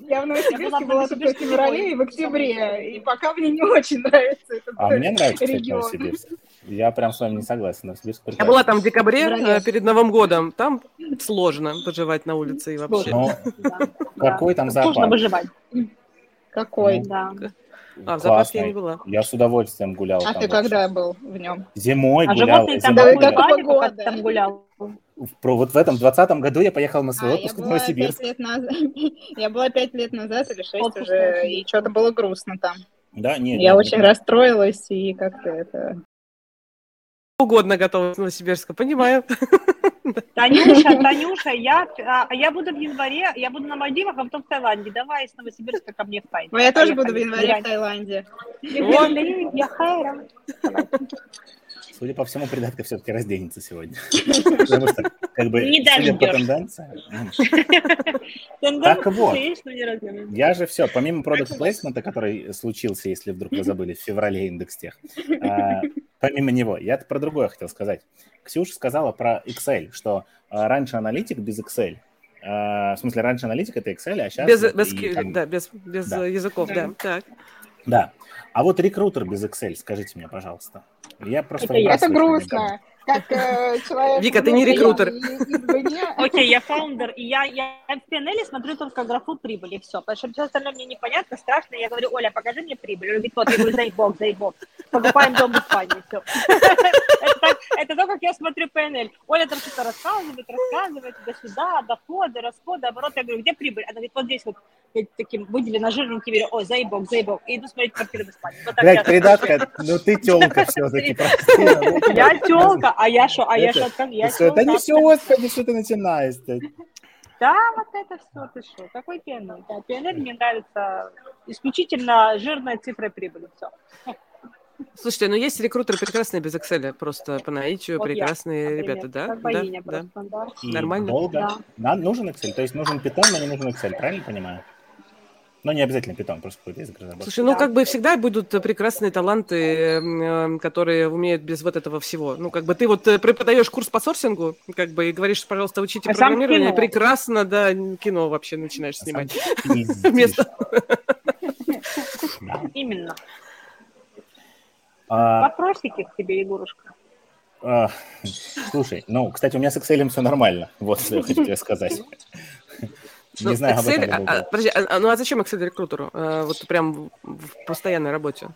Я в Новосибирске была в только в феврале и в октябре, и пока мне не очень нравится этот А мне нравится, кстати, регион. Новосибирск. Я прям с вами не согласен. Новосибирск Я прекрасный. была там в декабре, э, перед Новым годом. Там сложно поживать на улице и вообще. Ну, какой там Сложно зоопарк? выживать. Какой? Ну, Да. А, в зоопарке я не была. Я с удовольствием гулял А там ты вообще. когда был в нем? Зимой А гулял. животные я там зимой гулял. года? там гулял? В- про- Вот в этом двадцатом году я поехал на свой А, отпуск в Новосибирск. лет назад. Я была пять лет назад или шесть Отпуск уже, и что-то было грустно там. Да, нет. Я нет, очень нет. расстроилась, и как-то это... Угодно готова с Новосибирска, понимаю. Танюша, Танюша, я, а, я буду в январе, я буду на Мальдивах, а потом в Таиланде. Давай из Новосибирска ко мне в Тай. Ну, я тоже буду в Поехали. январе в. Таиланде. Я хайра. Судя по всему, придатка все-таки разденется сегодня. Потому что, как бы, Не судя по м, Тенденция вот. Я же все, помимо продукт плейсмента, который случился, если вдруг вы забыли, в феврале индекс тех, а, помимо него, я про другое хотел сказать. Ксюша сказала про Excel, что а, раньше аналитик без Excel. а, в смысле, раньше аналитик это Excel, а сейчас... Без, без, и там- да, без, без Да. э, языков, да. Так. Да. А вот рекрутер без Excel, скажите мне, пожалуйста. Я просто... Это я. Это грустно. Как э, человек... Вика, ты не рекрутер. Окей, я фаундер, и я, я в PNL смотрю только графу прибыли, все. Потому что все остальное мне непонятно, страшно. Я говорю, Оля, покажи мне прибыль. Он говорит, вот, я говорю, заебок, заебок. Покупаем дом в Испании, все. Это то, как я смотрю PNL. Оля там что-то рассказывает, рассказывает, туда-сюда, доходы, расходы, оборот. Я говорю, где прибыль? Она говорит, вот здесь вот таким выделено жирненьким, говорю, ой, заебок, заебок. И иду смотреть квартиры в Испании. Вот Блядь, придатка, ну ты телка все-таки, Я телка, а я что? А я что? Я Всё, Да не все, господи, что ты начинаешь Да, вот это все, ты что? Какой PNL? Да, PNL мне нравится исключительно жирной цифрой прибыли. Все. Слушайте, ну есть рекрутеры прекрасные без Excel, просто по наитию Вот я, прекрасные ребята, да? Как Да, богиня да. просто, да. И Нормально. долго. Да. Нам нужен Excel, то есть нужен Python, но не нужен Excel, правильно понимаю? Ну, не обязательно Python, просто какой-то язык разработки. Слушай, ну Да. как бы всегда будут э, прекрасные таланты, э, которые умеют без вот этого всего. Ну, как бы ты вот э, преподаешь курс по сорсингу, как бы и говоришь, пожалуйста, учите А программирование, кино. прекрасно, да, кино вообще начинаешь А снимать. Вместо-. Именно. А, Вопросики к тебе, Егорушка. а, Слушай, ну, кстати, у меня с Excel все нормально. Вот что я хочу тебе сказать. Ну, Не знаю об Excel, этом. а- а, подожди, а, а, ну а зачем Excel рекрутеру? Э, Вот прям в- постоянной работе.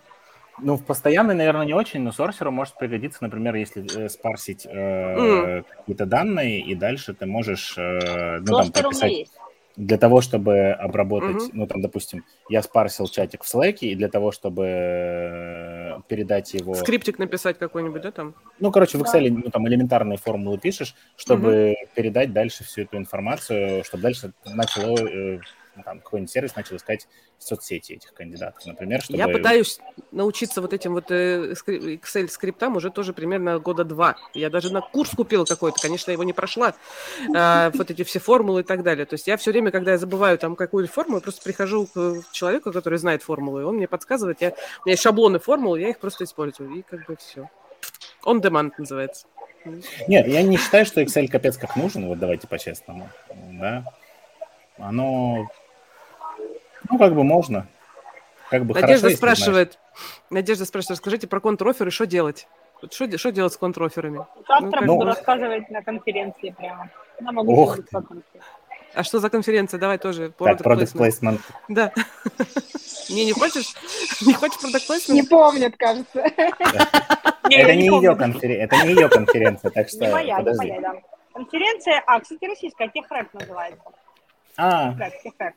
Ну, в постоянной, наверное, не очень, но сорсеру может пригодиться, например, если э, спарсить э, Мгм. какие-то данные, и дальше ты можешь э, ну, там, Кластер у меня прописать есть. Для того, чтобы обработать, Мгм. ну, там, допустим, я спарсил чатик в Slack, и для того, чтобы э, передать его... Скриптик написать какой-нибудь, да, там? Ну, короче, в. Excel ну, там элементарные формулы пишешь, чтобы передать дальше всю эту информацию, чтобы дальше начало, э, там, какой-нибудь сервис начал искать в соцсети этих кандидатов, например, чтобы... Я пытаюсь научиться вот этим вот э, Excel скриптам уже тоже примерно года два. Я даже на курс купила какой-то, конечно, его не прошла. А, вот эти все формулы и так далее. То есть я все время, когда я забываю там какую-то формулу, я просто прихожу к человеку, который знает формулы, и он мне подсказывает. Я, у меня есть шаблоны формул, я их просто использую. И как бы все. On demand называется. Нет, я не считаю, что Excel капец как нужен, вот давайте по-честному, да. Оно, ну, как бы можно. Как бы хорошо, Надежда знаешь. спрашивает, Надежда спрашивает, скажите про контроферы, что делать? Что, де- что делать с контроферами? Завтра Ну, буду ну. рассказывать на конференции прямо. На могу Ох. А что за конференция? Давай тоже. Так, product product placement. placement. Да. Не, не хочешь? Не хочешь Не placement? помнит, кажется. Не, Это не ее конференция, это не ее конференция, так что Не моя, не моя, да. Конференция, а, кстати, российская, Техрэк называется. А, Техрэк, Техрэк.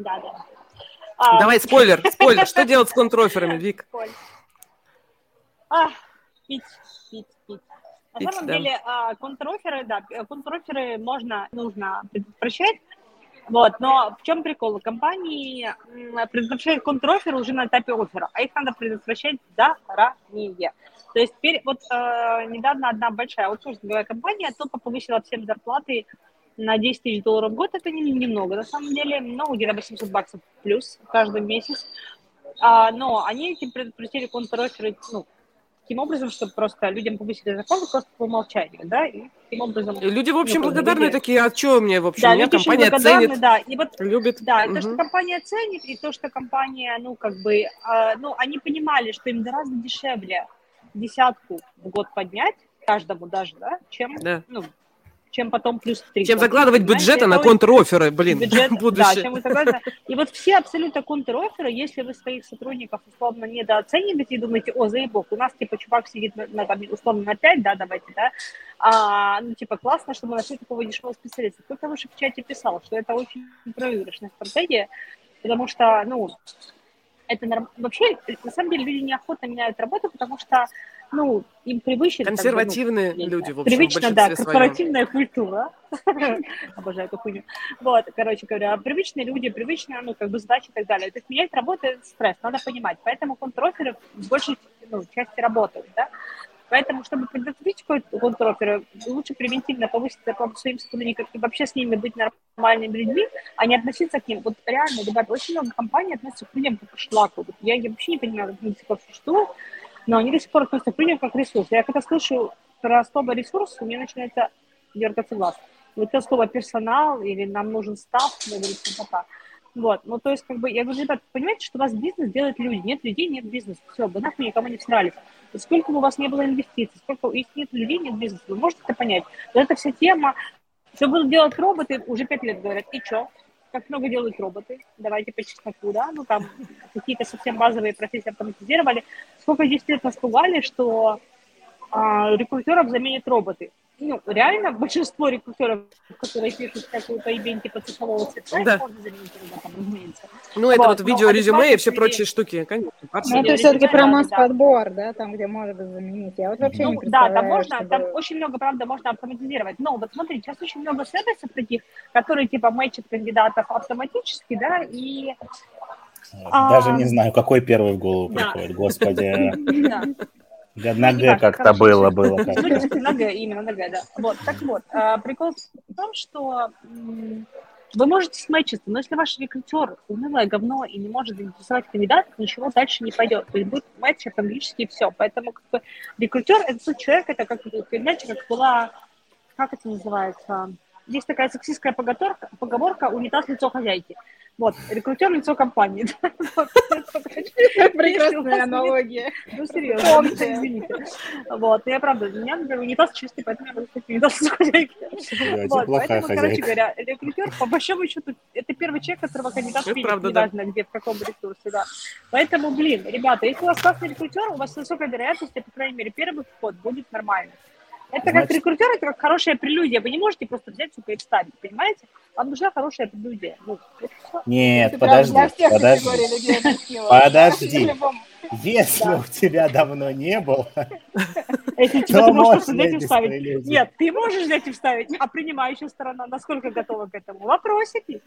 Да, да. А, Давай, спойлер, спойлер. Что делать с контроферами, Вик? А, пить, пить, пить. На Пить, самом да. деле, а, контроферы, да, контроферы можно, нужно предотвращать. Вот, но в чем прикол? Компании предотвращают контроферы уже на этапе оффера, а их надо предотвращать заранее. То есть теперь вот э, недавно одна большая аутсорсинговая компания только повысила всем зарплаты на 10 тысяч долларов в год. Это не, немного на самом деле, но где-то 800 баксов плюс каждый месяц. А, но они этим предотвратили контроферы, ну, таким образом, чтобы просто людям повысили зарплату просто по умолчанию, да, и таким образом... И люди, в общем, ну, благодарны люди... такие, а что мне, в общем, да, меня компания ценит, да, и вот, любит. Да, угу. то, что компания ценит, и то, что компания, ну, как бы, э, ну, они понимали, что им гораздо дешевле десятку в год поднять, каждому даже, да, чем, да. ну, чем потом плюс 3. Чем закладывать бюджеты на контроферы, блин, бюджет, будущее. Да, чем вы закладываете. И вот все абсолютно контроферы, если вы своих сотрудников условно недооцениваете и думаете, о, заебок, у нас типа чувак сидит на, на там, условно на 5, да, давайте, да, а, ну типа классно, что мы нашли такого дешевого специалиста. Кто-то выше в чате писал, что это очень проигрышная стратегия, потому что, ну, это норм... вообще, на самом деле, люди неохотно меняют работу, потому что ну, им привычно... Консервативные как бы, ну, люди, в общем, Привычно, да, своем. корпоративная культура. Обожаю эту хуйню. Вот, короче говоря, привычные люди, привычная, ну, как бы задачи и так далее. То есть менять работу – это стресс, надо понимать. Поэтому контроферы в большей ну, части работают, да. Поэтому, чтобы предотвратить контроферы, лучше превентивно повысить зарплату своим сотрудникам и вообще с ними быть нормальными людьми, а не относиться к ним. Вот реально, ребята, очень много компаний относятся к людям как к шлаку. Вот я, я вообще не понимаю, как они до сих пор существуют, но они до сих пор относятся к людям как к ресурсу. Я когда слышу про слово ресурс, у меня начинается дергаться глаз. Вот это слово персонал или нам нужен став, я говорю, пока. Вот, ну то есть, как бы, я говорю, ребят, понимаете, что у вас бизнес делают люди, нет людей, нет бизнеса, все, вы нахуй никому не всрались. Сколько бы у вас не было инвестиций, сколько, если нет людей, нет бизнеса, вы можете это понять. Вот эта вся тема, что будут делать роботы, уже пять лет говорят, и что? Как много делают роботы? Давайте по чесноку, да? Ну, там какие-то совсем базовые профессии автоматизировали. Сколько 10 лет нас пугали, что а, рекрутеров заменят роботы ну, реально большинство рекрутеров, которые пишут какую-то ивент типа цифрового цвета, да. можно заменить роботом, разумеется. Ну, это вот, вот видео, резюме и все прочие штуки, конечно. Ну, это все-таки про масс-подбор, да, там, где можно заменить. Я вот вообще ну, не представляю, Да, там можно, чтобы... там очень много, правда, можно автоматизировать. Но вот смотрите, сейчас очень много сервисов таких, которые типа мэчат кандидатов автоматически, да, и даже а... не знаю, какой первый в голову да. приходит, господи. Да. Да, на Г как-то было, было. Как ну, на Г, именно на Г, да. Вот, так вот, а, прикол в том, что вы можете смечиться, но если ваш рекрутер унылое говно и не может заинтересовать кандидатов, ничего дальше не пойдет. То есть будет матч английский и все. Поэтому как бы, рекрутер – это тот человек, это как, знаете, как была, как это называется, есть такая сексистская поговорка, поговорка «унитаз лицо хозяйки». Вот, рекрутер лицо компании. Прекрасная аналогия. Ну, серьезно, извините. Вот, я правда, у меня, например, унитаз чистый, поэтому я могу сказать унитаз лицо хозяйки. Вот, поэтому, короче говоря, рекрутер, по большому счету, это первый человек, которого кандидат видит, неважно где, в каком ресурсе, да. Поэтому, блин, ребята, если у вас классный рекрутер, у вас высокая вероятность, по крайней мере, первый вход будет нормальный. Это Значит... как рекрутер, это как хорошая прелюдия. Вы не можете просто взять, сука, и вставить, понимаете? Вам нужна хорошая прелюдия. Ну, Нет, подожди, подожди. Подожди. Если да. у тебя давно не было, если тебя ты можешь взять и вставить. Нет, ты можешь взять и вставить, а принимающая сторона насколько готова к этому? Вопросики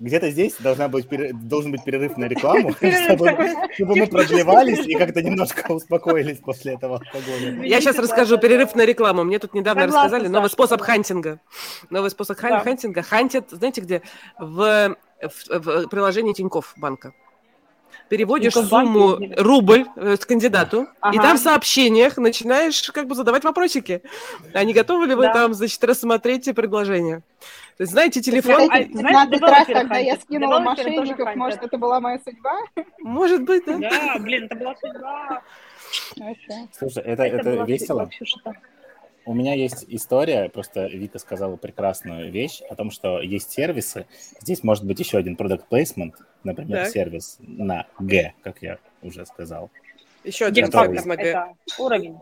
где-то здесь должна быть, должен быть перерыв на рекламу, чтобы, чтобы мы продлевались и как-то немножко успокоились после этого алкоголя. Я сейчас расскажу перерыв на рекламу. Мне тут недавно рассказали новый способ хантинга. Новый способ хантинга. Хантят, знаете где? В, в приложении Тинькофф банка переводишь сумму рубль э, с кандидату, ага. и там в сообщениях начинаешь как бы задавать вопросики. А не готовы ли вы да. там, значит, рассмотреть предложение? То есть, знаете, телефон... А, знаете, раз, когда я скинула мошенников, может, это была моя судьба? Может быть, да. Да, блин, это была судьба. Слушай, это, это, это весело. У меня есть история, просто Вика сказала прекрасную вещь о том, что есть сервисы. Здесь может быть еще один product placement, например, так. сервис на Г, как я уже сказал. Еще один фактор на Г. Это уровень.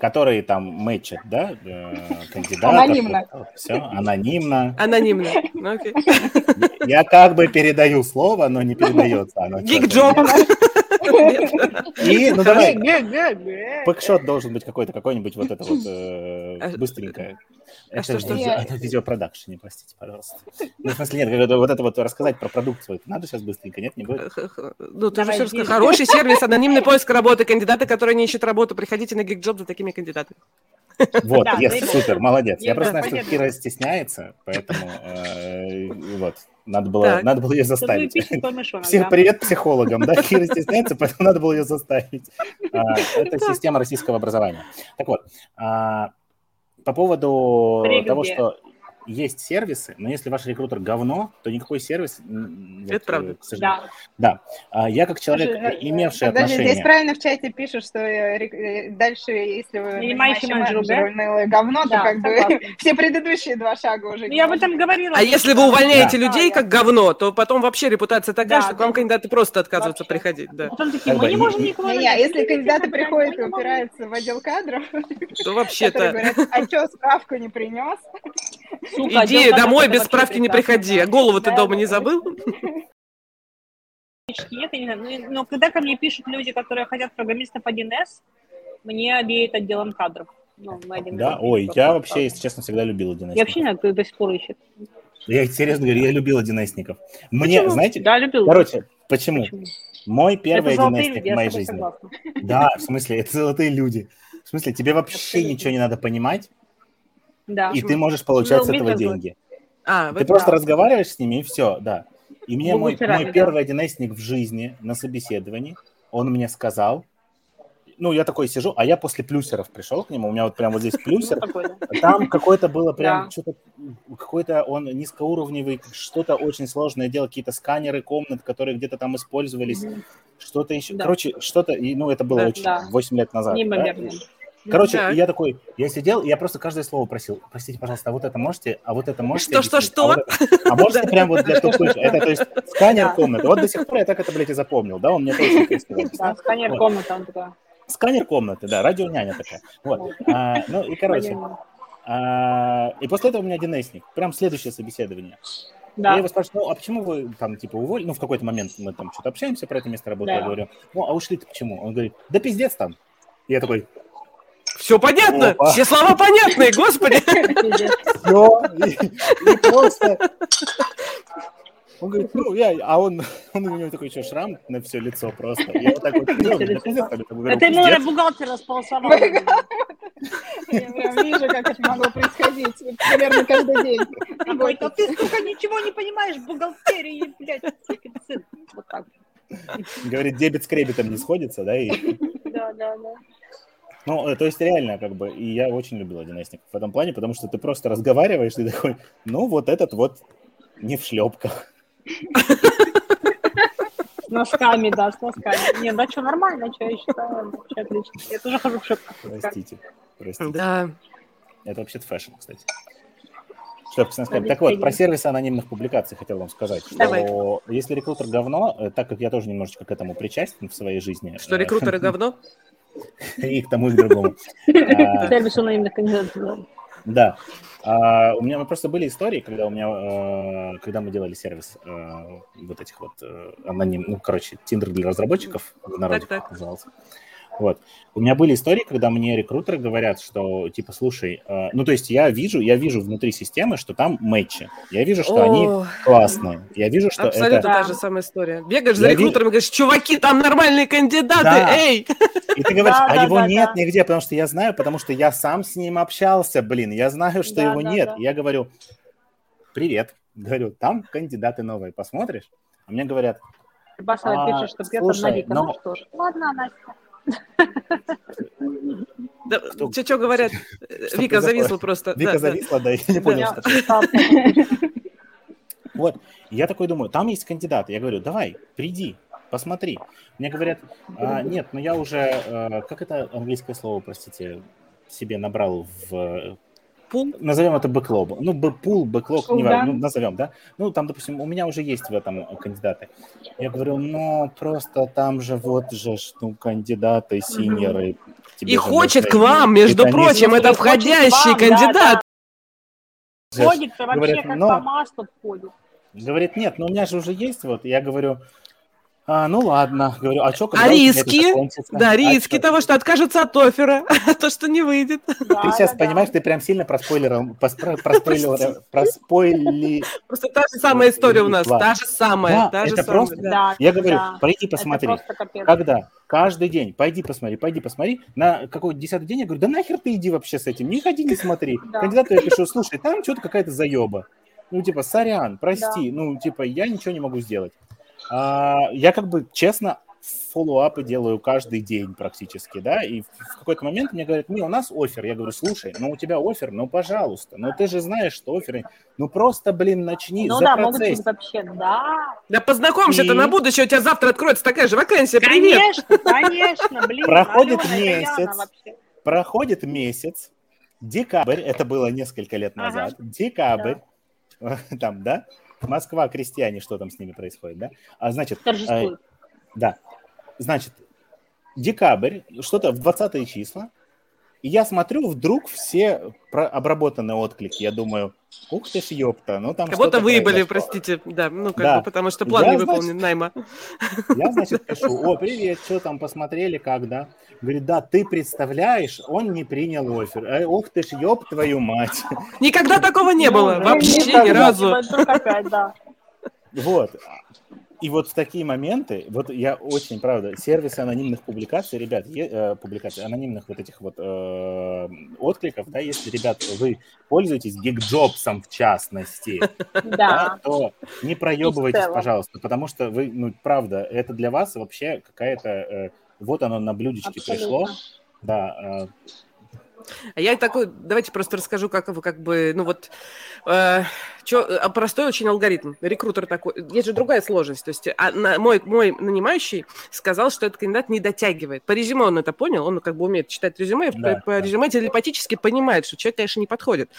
Который там мэчат, да, э, кандидатов. Анонимно. Все, анонимно. Анонимно, ну, окей. Я как бы передаю слово, но не передается оно. Гигджоп. И, ну давай, Гэ-гэ-гэ-гэ. пэкшот должен быть какой-то, какой-нибудь вот это вот э, А- быстренькое. а Это что, что? видео- это видеопродакшн, простите, пожалуйста. Ну, в смысле, нет, говорю, вот это вот рассказать про продукт свой. Надо сейчас быстренько, нет, не будет? Ну, ты же Давай, здесь. рассказал. Хороший сервис, анонимный поиск работы, кандидаты, которые не ищут работу, приходите на GeekJob за такими кандидатами. Вот, Да, yes, супер, молодец. Я просто знаю, что. Кира стесняется, поэтому э, вот, надо было, надо было ее заставить. да. привет психологам, да, Кира стесняется, поэтому надо было ее заставить. А, Это система российского образования. Так вот, а, по поводу того, что есть сервисы, но если ваш рекрутер говно, то никакой сервис... вот, Это правда. э, к сожалению. Да. Да. А Я как человек, Слушай, э, имевший Подожди, здесь отношение... правильно в чате пишут, что э, рек- э, дальше, если вы Нанимающий менеджер, унылое говно, Да, то как бы все предыдущие два шага уже Ну, я об этом говорила. А если вы увольняете Да, людей как говно, то потом вообще репутация такая, Да, что к вам да. кандидаты просто отказываются Вообще. приходить. Да. Потом такие, мы не можем никого если кандидаты приходят и упираются в отдел кадров, То вообще-то говорят, а что, справку не принес? Сука, иди домой, без справки не приходи. А голову ты дома не забыл? Нет, не знаю. Ну, Но когда ко мне пишут люди, которые хотят программистов 1С, мне веет отделом кадров. Ну, Да, ой, я вообще, если честно, всегда любил 1 Я вообще не знаю, кто до сих пор ищет. Я серьезно говорю, я любил 1 Мне, Почему? знаете, Да, любил. короче, почему? Почему? Мой первый это золотые 1 люди, в моей жизни. согласна. Да, в смысле, это золотые люди. В смысле, тебе вообще Абсолютно. ничего не надо понимать, Да. и ты можешь получать с Ну, этого деньги. А, Ты просто разговариваешь с ними, и все, да. И мне мой, мой да. первый 1 в жизни на собеседовании, он мне сказал, ну, я такой сижу, а я после плюсеров пришел к нему, у меня вот прям вот здесь Ну, плюсер, да. Там какое-то было прям Да. что-то, какой-то он низкоуровневый, что-то очень сложное делал, какие-то сканеры комнат, которые где-то там использовались, что-то еще. Да. Короче, что-то, и, ну, это было Да, очень, да. 8 лет назад. да. Неимоверно. Короче, Так. я такой, я сидел, и я просто каждое слово просил, простите, пожалуйста, а вот это можете, а вот это можете Что, что, объяснить? что? А, вот это- а можете прям вот для тупых, это, то есть, сканер комнаты. Вот до сих пор я так это, блядь, и запомнил, да, он мне точно. Да, сканер Вот. комната, он такой. Сканер комнаты, да, радионяня такая. Вот. А, ну и, короче, а, и после этого у меня 1 прям следующее собеседование. Я Да. его спрашиваю, ну, а почему вы там, типа, уволили? Ну, в какой-то момент мы там что-то общаемся про это место работы, Да. я говорю, ну, а ушли-то почему? Он говорит, да пиздец там. И я такой, Все понятно, Опа. все слова понятные, господи. Все, и, и просто... Он говорит, ну, я, а он, он у него такой еще шрам на все лицо просто. Я вот так вот «Да пиздец, там». Я говорю, Это ему бухгалтера сполосовал. Я прям вижу, как это могло происходить примерно каждый день. Он говорит, а ты, сука, ничего не понимаешь в бухгалтерии, блядь. Вот так. Говорит, дебет с кребетом не сходится, да, и Да, да, да. Ну, э, то есть реально, как бы, и я очень любил одиннадцатников в этом плане, потому что ты просто разговариваешь, ты такой, ну, вот этот вот не в шлепках. С носками, да, с носками. Не, да что, нормально, что я считаю, вообще отлично. Я тоже хожу в носками. Простите, простите. Да. Это вообще-то fashion, кстати. Шлепки с носками. Так вот, про сервисы анонимных публикаций хотел вам сказать, что Давай. если рекрутер говно, э, так как я тоже немножечко к этому причастен в своей жизни. Что э, рекрутеры говно? И к тому, и к другому. А, Сервис анонимных кандидатов. да. Да. А, у меня просто были истории, когда у меня, э, когда мы делали сервис э, вот этих вот э, аноним, ну, короче, Tinder для разработчиков в народе Так, так. назывался. Вот. У меня были истории, когда мне рекрутеры говорят, что, типа, слушай, э, ну, то есть я вижу, я вижу внутри системы, что там матчи. Я вижу, что они О, классные. Я вижу, что Абсолютно это... та же самая история. Бегаешь за Я вижу- рекрутером и говоришь, чуваки, там нормальные кандидаты, Да. эй! И ты говоришь, Да, а да, его да, нет да. нигде, потому что я знаю, потому что я сам с ним общался, блин, я знаю, что Да, его да, нет. да. И Я говорю, привет, говорю, там кандидаты новые, посмотришь? А мне говорят, Басова А, пишет, что слушай, Навика. но- Ну что ж. Ладно, Настя. Да, Кто- что говорят? Что Вика зависла просто. Вика Да, зависла, да, я не понял, что. Вот, я такой думаю, там есть кандидаты. Я говорю, давай, приди, посмотри. Мне говорят, «А, нет, ну я уже, э, как это английское слово, простите, себе набрал в Пул? назовем это бэклог. Ну, бэклог, Пул, не да. важно, ну, назовем, да? Ну, там, допустим, у меня уже есть в этом кандидаты. Я говорю, ну, просто там же вот же, ну, кандидаты, синеры. И хочет нужны. к вам, между Это не прочим, просто это входящий вам, да, кандидат. Ходит вообще Говорят, как но- по маслу входит. Говорит, нет, ну, у меня же уже есть, вот. Я говорю, А, ну ладно, говорю, а что, А риски? Да, риски того, что откажется от оффера, а то, что не выйдет. Ты сейчас понимаешь, ты прям сильно проспойлерил, проспойлерил, проспойли... Просто та же самая история у нас, та же самая, та же это самая. просто... Я говорю, пойди посмотри. Когда? Каждый день. Пойди посмотри, пойди посмотри. На какой десятый день я говорю, да нахер ты иди вообще с этим, не ходи, не смотри. Кандидату я пишу, слушай, там что-то какая-то заеба. Ну, типа, сорян, прости, ну, типа, я ничего не могу сделать. А, я как бы честно фоллоуапы делаю каждый день практически, да, и в какой-то момент мне говорят, не, у нас офер. Я говорю, слушай, ну у тебя офер, ну пожалуйста, ну ты же знаешь, что оферы, ну просто, блин, начни, Ну да, могут быть вообще, да. Да познакомься-то и... на будущее, у тебя завтра откроется такая же вакансия, привет. Конечно, конечно, блин. Проходит месяц, проходит месяц, декабрь, это было несколько лет назад, декабрь, там, да, Москва, крестьяне, что там с ними происходит, да? А значит, э, да, значит, декабрь, что-то в 20 числа, и я смотрю, вдруг все обработанные отклики. Я думаю, ух ты ж, ёпта, ну там Кого-то выебали, простите, да, ну как да. бы, потому что план я, не выполнен, значит, найма. Я, значит, пишу, о, привет, что там, посмотрели, как, да? Говорит, да, ты представляешь, он не принял офер. Э, ух ты ж, ёб твою мать. Никогда такого не было, ну, вообще ни разу. Вот. И вот в такие моменты, вот я очень, правда, сервисы анонимных публикаций, ребят, е, э, публикаций, анонимных вот этих вот э, откликов, да, если, ребят, вы пользуетесь гигджобсом в частности, да. то не проебывайтесь, пожалуйста, потому что вы, ну, правда, это для вас вообще какая-то, э, вот оно на блюдечке Абсолютно. пришло, да, э, я такой, давайте просто расскажу, как вы как бы, ну вот, э, чё, а простой очень алгоритм. Рекрутер такой, есть же другая сложность. То есть а, на, мой, мой нанимающий сказал, что этот кандидат не дотягивает. По резюме он это понял, он как бы умеет читать резюме, да, по, по резюме телепатически понимает, что человек, конечно, не подходит.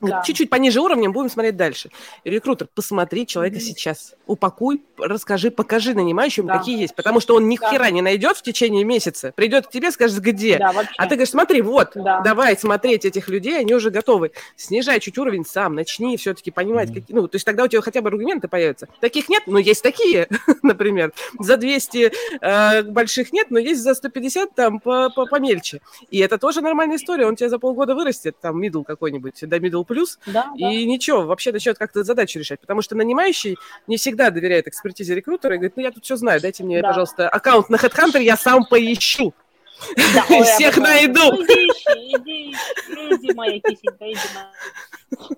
Да. Чуть-чуть пониже уровнем будем смотреть дальше. Рекрутер, посмотри человека mm-hmm. сейчас, упакуй, расскажи, покажи нанимающему, да. какие есть. Потому что он ни да. хера не найдет в течение месяца. Придет к тебе, скажет, где. Да, а ты говоришь, смотри, вот, да. давай смотреть этих людей, они уже готовы. Снижай чуть уровень сам, начни все-таки понимать, mm-hmm. какие, ну, то есть тогда у тебя хотя бы аргументы появятся. Таких нет, но есть такие, например. За 200 э, больших нет, но есть за 150 там по, по, помельче. И это тоже нормальная история, он тебя за полгода вырастет, там, мидл какой-нибудь, до middle плюс, да, и да. ничего, вообще начнет как-то задачу решать, потому что нанимающий не всегда доверяет экспертизе рекрутера и говорит, ну я тут все знаю, дайте мне, да. пожалуйста, аккаунт на HeadHunter, я сам поищу. Да, ой, Всех найду. Ну, иди, иди, иди, иди, моя кисенька, иди, моя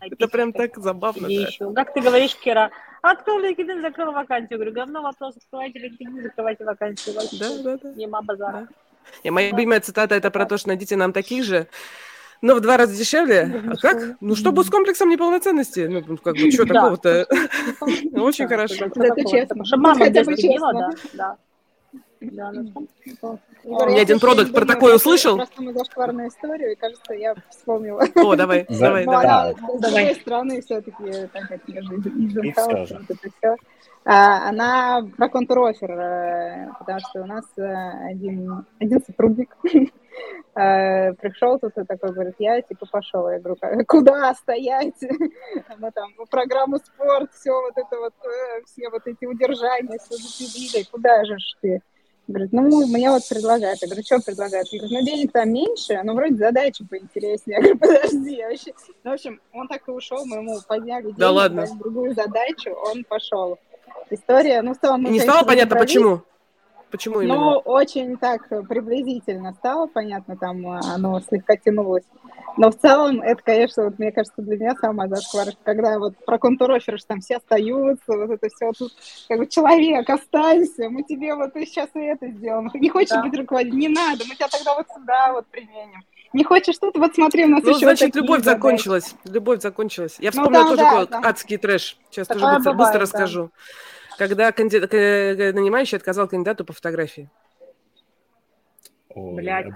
Это прям так забавно. Да. Еще. Как ты говоришь, Кира, а кто в LinkedIn закрыл вакансию? Говорю, говно вопрос, открывайте LinkedIn, закрывайте вакансию. Да, да, да. Нема базара. Да. И моя любимая цитата это про то, что найдите нам таких же, но в два раза дешевле? А как? Ну, чтобы с комплексом неполноценности. Ну, как бы, что такого-то? Очень хорошо. Это честно. Чтобы мама да, да. Да, Ни один продукт про такое услышал? Просто мы зашкварную историю, и кажется, я вспомнила. О, давай, давай, давай. С другой стороны, все-таки, так как между это все. А, она про контур-оффер, э, потому что у нас э, один, один сотрудник пришел тут и такой говорит, я типа пошел. Я говорю, куда стоять? Мы там программу спорт, все вот это вот, все вот эти удержания, все запилили, куда же ты? Говорит, ну, мне вот предлагают. Я говорю, что предлагают? Я говорю, ну, денег там меньше, но вроде задачи поинтереснее. Я говорю, подожди, я вообще... Ну, в общем, он так и ушел, мы ему подняли деньги, да ладно. другую задачу, он пошел история. Ну, в целом, мы, Не стало понятно, почему? Почему именно? Ну, очень так приблизительно стало понятно, там оно слегка тянулось. Но в целом, это, конечно, вот, мне кажется, для меня самое зашквар, когда вот про контурофер, что там все остаются, вот это все, тут как бы человек, останься, мы тебе вот сейчас и это сделаем. Не хочешь да. быть руководителем? Не надо, мы тебя тогда вот сюда вот применим. Не хочешь тут? Вот смотри, у нас ну, еще значит, любовь задачи. закончилась. Любовь закончилась. Я вспомнила ну, да, тоже да, да. адский трэш. Сейчас Такое тоже быстро, бывает, быстро да. расскажу когда кандидат, нанимающий отказал кандидату по фотографии. Блядь,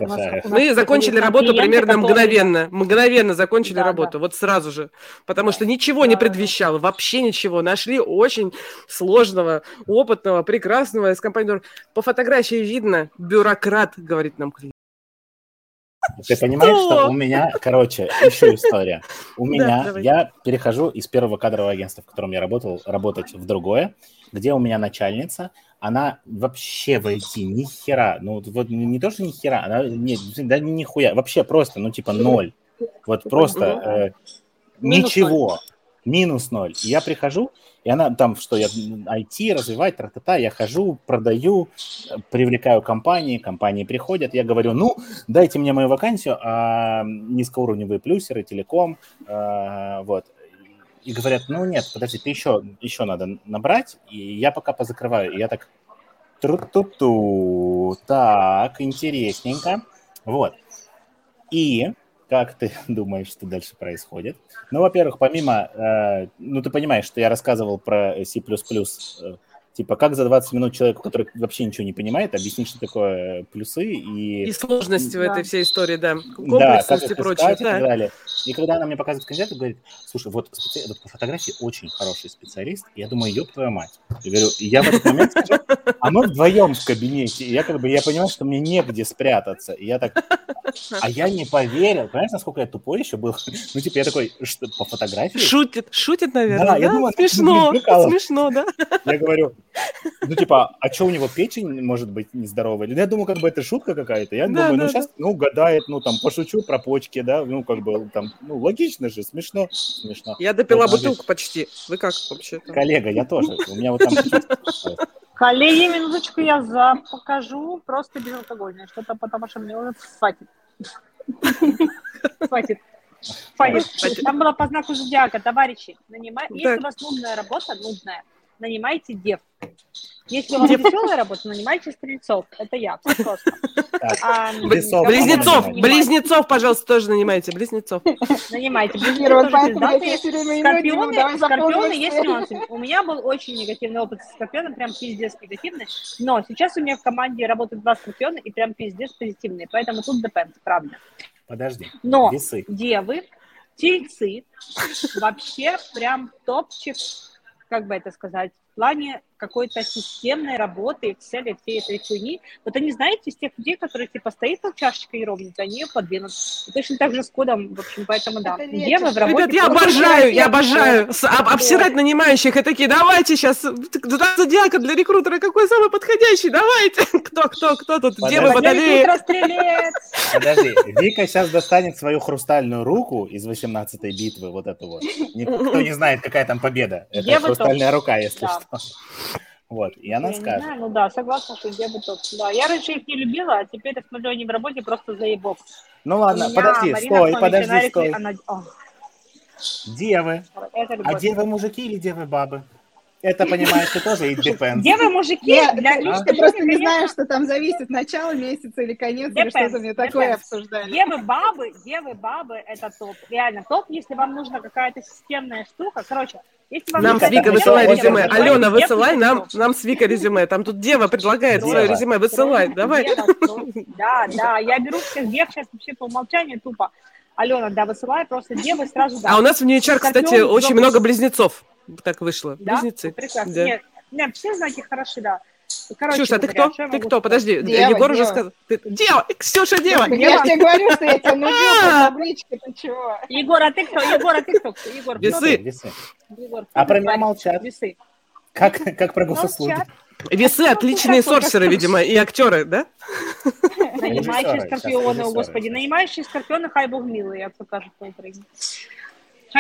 Мы закончили работу примерно которые... мгновенно. Мгновенно закончили да, работу, да. вот сразу же. Потому что ничего да. не предвещало, вообще ничего. Нашли очень сложного, опытного, прекрасного из компании. По фотографии видно, бюрократ, говорит нам клиент. Ты понимаешь, что у меня, короче, еще история. У Да, меня, давай. я перехожу из первого кадрового агентства, в котором я работал, работать в другое, где у меня начальница, она вообще в IT ни хера, ну вот не то, что ни хера, она не, да нихуя, вообще просто, ну типа ноль. Вот просто э, Минус ничего. Минус ноль. И я прихожу, и она там, что я IT развивать, тра-та-та, я хожу, продаю, привлекаю компании, компании приходят, я говорю, ну, дайте мне мою вакансию, а низкоуровневые плюсеры, телеком, а, вот. И говорят, ну нет, подожди, ты еще, еще надо набрать, и я пока позакрываю. И я так, тру-ту-ту, так, интересненько. Вот. И как ты думаешь, что дальше происходит? Ну, во-первых, помимо, э, ну, ты понимаешь, что я рассказывал про C++, э, типа, как за 20 минут человеку, который вообще ничего не понимает, объяснить, что такое плюсы и... И сложности в Да. этой всей истории, да. Да, как Комплексность и прочее. искать и так Да. далее. И когда она мне показывает кандидата, говорит, слушай, вот, специ- вот по фотографии очень хороший специалист. И я думаю, ёб твою мать. Я говорю, я в этот момент скажу, а мы вдвоем в кабинете. И я как бы, я понимаю, что мне негде спрятаться. И я так, а я не поверил. Понимаешь, насколько я тупой еще был? Ну, типа, я такой, что, по фотографии? Шутит, шутит, наверное. Да, Да, я думаю, смешно, смешно, да. Я говорю, ну, типа, а что у него печень может быть нездоровая? Я думаю, как бы это шутка какая-то. Я Да, думаю, ну, да, сейчас, ну, гадает, ну, там, пошучу про почки, да, ну, как бы, там, ну, логично же, смешно, смешно. Я допила Вот, бутылку почти. Вы как вообще? там? Коллега, я тоже. У меня вот там. Коллеги, минуточку, я за покажу. Просто безалкогольное. Что-то потому что мне уже хватит. Хватит. Хватит. Там было по знаку зодиака, товарищи. Нанимай... Если у вас нудная работа, нудная, нанимайте дев. Если у вас веселая работа, нанимайте стрельцов. Это я. Просто. А, Близнецов, близнецов, пожалуйста, тоже нанимайте, близнецов. Нанимайте. Скорпионы, есть нюансы. У меня был очень негативный опыт с скорпионом, прям пиздец негативный. Но сейчас у меня в команде работают два скорпиона и прям пиздец позитивные. Поэтому тут depends, правда. Подожди, Но весы. девы, тельцы, вообще прям топчик, как бы это сказать, плане какой-то системной работы, Excel, всей этой хуйни. Вот они, знаете, из тех людей, которые типа стоит там чашечка и ровнит, они ее подвинут. И точно так же с кодом, в общем, поэтому да. Лечит. Девы в работе... Ребят, я обожаю, я обожаю с- об- обсирать нанимающих и такие, давайте сейчас, зодиака для рекрутера какой самый подходящий, давайте. Кто, кто, кто тут, Подожди. девы Для водолеи. рекрутера стрелец. Подожди, Вика сейчас достанет свою хрустальную руку из 18-й битвы, вот эту вот. Никто не знает, какая там победа. Это хрустальная рука, если Да. что. Вот, и она Я не скажет. знаю, ну да, согласна, что девы топ. Да, я раньше их не любила, а теперь я смотрю они в работе просто заебок. Ну ладно, меня подожди, Марина стой, подожди, стой. она- Девы. А девы мужики или девы бабы? Это, понимаешь, ты тоже it depends. Девы, мужики, Нет, для ты ты просто не знаешь, что там зависит начало месяца или конец, или Depends, что-то мне такое depends. обсуждали. Девы, бабы, девы, бабы, это топ. Реально топ, если вам нужна какая-то системная штука. Короче, если вам Нам с Викой это высылай резюме. Алена, высылай нам, нам с Викой резюме. Там тут дева предлагает Дева. свое резюме, высылай, давай. Да, да, я беру всех дев сейчас вообще по умолчанию тупо. Алена, да, высылай просто девы сразу да. А у нас в Нью-Чар, кстати, очень много близнецов. Так вышло. Да? Близнецы. Прекрасно. Да. Нет, нет, все знаки хороши, да. Короче Ксюша, а ты говоря, кто? я Ты кто? Подожди, Дева, Егор уже дева. сказал. Ты- Дева! Ксюша, дева! Так Я тебе говорю, что я тебя по табличке, ты чего? Егор, а ты кто? Егор, а ты кто? Егор, Весы. ты? Весы. Егор, А про меня молчат. Весы. Как, как про госуслуги? Весы отличные сорсеры, видимо, и актеры, да? Нанимающие скорпионы, о господи, нанимающие скорпионы, хай бог милый, як то кажуть